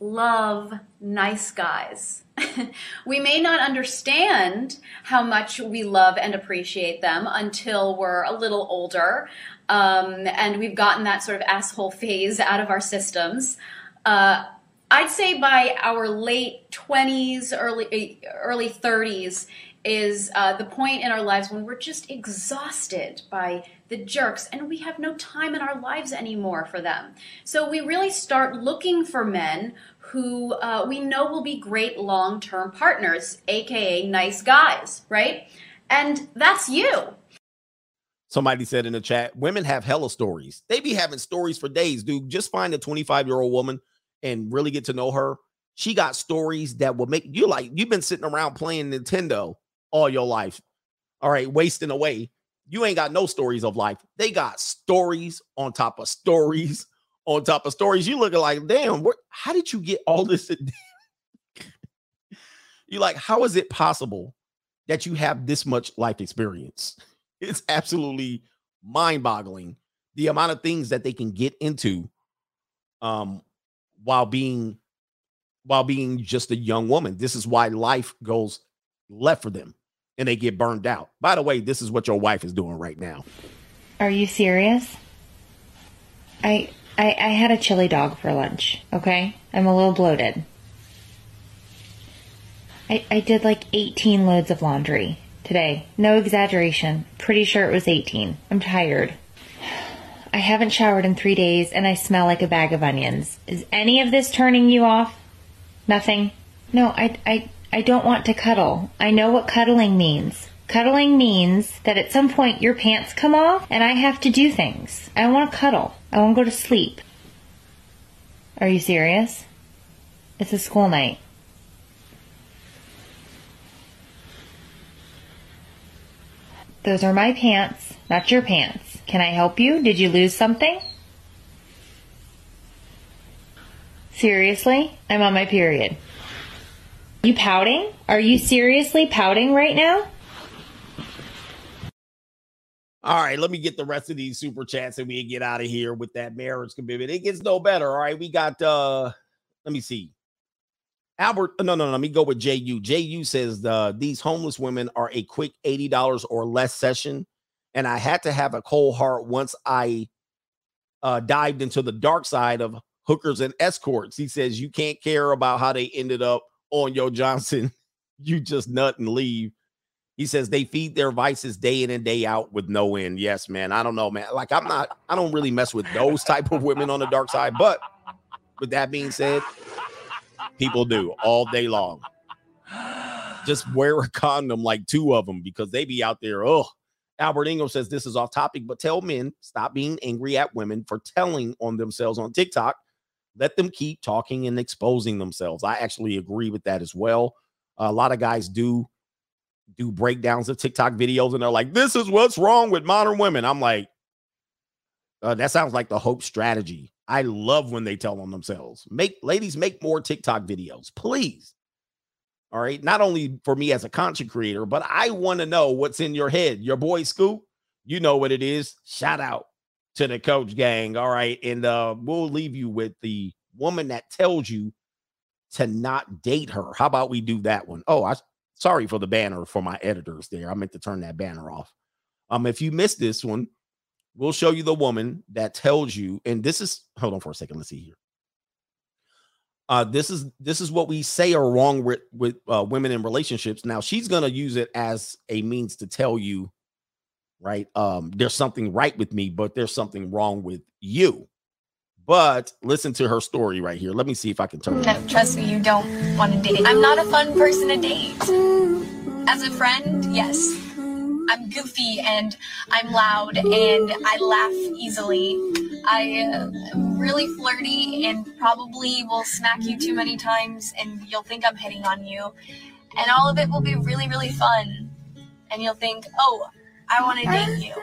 love nice guys. [laughs] we may not understand how much we love and appreciate them until we're a little older um, and we've gotten that sort of asshole phase out of our systems. Uh, I'd say by our late 20s, early early 30s is uh, the point in our lives when we're just exhausted by the jerks and we have no time in our lives anymore for them. So we really start looking for men who uh, we know will be great long term partners, aka nice guys, right? And that's you. Somebody said in the chat, women have hella stories. They be having stories for days, dude. Just find a 25 year old woman and really get to know her. She got stories that will make you like you've been sitting around playing Nintendo all your life. All right, wasting away. You ain't got no stories of life. They got stories on top of stories [laughs] on top of stories. You looking like, damn, where, how did you get all this? [laughs] you like, how is it possible that you have this much life experience? [laughs] It's absolutely mind-boggling the amount of things that they can get into um while being while being just a young woman. This is why life goes left for them and they get burned out. By the way, this is what your wife is doing right now. Are you serious? I, I I had a chili dog for lunch, okay? I'm a little bloated. I, I did like 18 loads of laundry today. No exaggeration. Pretty sure it was 18. I'm tired. I haven't showered in three days and I smell like a bag of onions. Is any of this turning you off? Nothing? No, I, I, I don't want to cuddle. I know what cuddling means. Cuddling means that at some point your pants come off and I have to do things. I want to cuddle. I want to go to sleep. Are you serious? It's a school night. Those are my pants, not your pants. Can I help you? Did you lose something? Seriously? I'm on my period. You pouting? Are you seriously pouting right now? All right, let me get the rest of these super chats and we get out of here with that marriage commitment. It gets no better. All right, we got uh let me see. Albert, no, no, no, let me go with JU. JU says uh, these homeless women are a quick $80 or less session. And I had to have a cold heart once I uh, dived into the dark side of hookers and escorts. He says, You can't care about how they ended up on Yo Johnson. [laughs] You just nut and leave. He says they feed their vices day in and day out with no end. Yes, man. I don't know, man. Like I'm not, I don't really mess with those type of women on the dark side. But with that being said, people do all day long. Just wear a condom, like two of them, because they be out there. Oh, Albert Ingram says this is off topic, but tell men stop being angry at women for telling on themselves on TikTok. Let them keep talking and exposing themselves. I actually agree with that as well. a lot of guys do do breakdowns of TikTok videos and they're like, this is what's wrong with modern women. I'm like, uh, that sounds like the hope strategy. I love when they tell on themselves. Make ladies make more TikTok videos, please. All right. Not only for me as a content creator, but I want to know what's in your head. Your boy Scoop, you know what it is. Shout out to the coach gang. All right. And uh, we'll leave you with the woman that tells you to not date her. How about we do that one? Oh, I sorry for the banner for my editors there. I meant to turn that banner off. Um, if you missed this one, we'll show you the woman that tells you, and this is hold on for a second. Let's see here. Uh, this is this is what we say are wrong with with uh, women in relationships. Now she's gonna use it as a means to tell you, right? Um, there's something right with me, but there's something wrong with you. But listen to her story right here. Let me see if I can turn. No, trust me, you don't want to date. I'm not a fun person to date. As a friend, yes. I'm goofy and I'm loud and I laugh easily. I uh, am really flirty and probably will smack you too many times and you'll think I'm hitting on you. And all of it will be really, really fun. And you'll think, oh, I want to date you.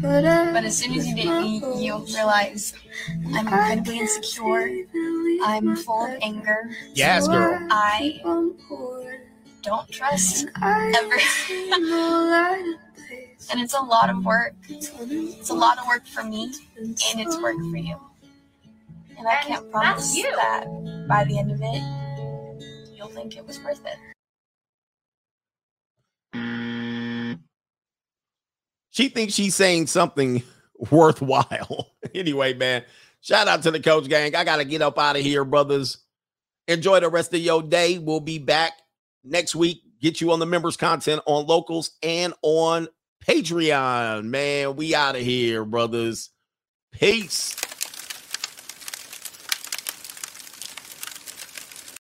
But as soon as you date me, you realize I'm incredibly insecure. I'm full of anger. Yes, girl. I don't trust ever. and it's a lot of work. It's a lot of work for me, and it's work for you. And I can't promise you that by the end of it, you'll think it was worth it. She thinks she's saying something [laughs] worthwhile. [laughs] anyway, man, shout out to the coach gang. I got to get up out of here, brothers. Enjoy the rest of your day. We'll be back next week. Get you on the members content on locals and on Patreon. Man, we out of here, brothers. Peace.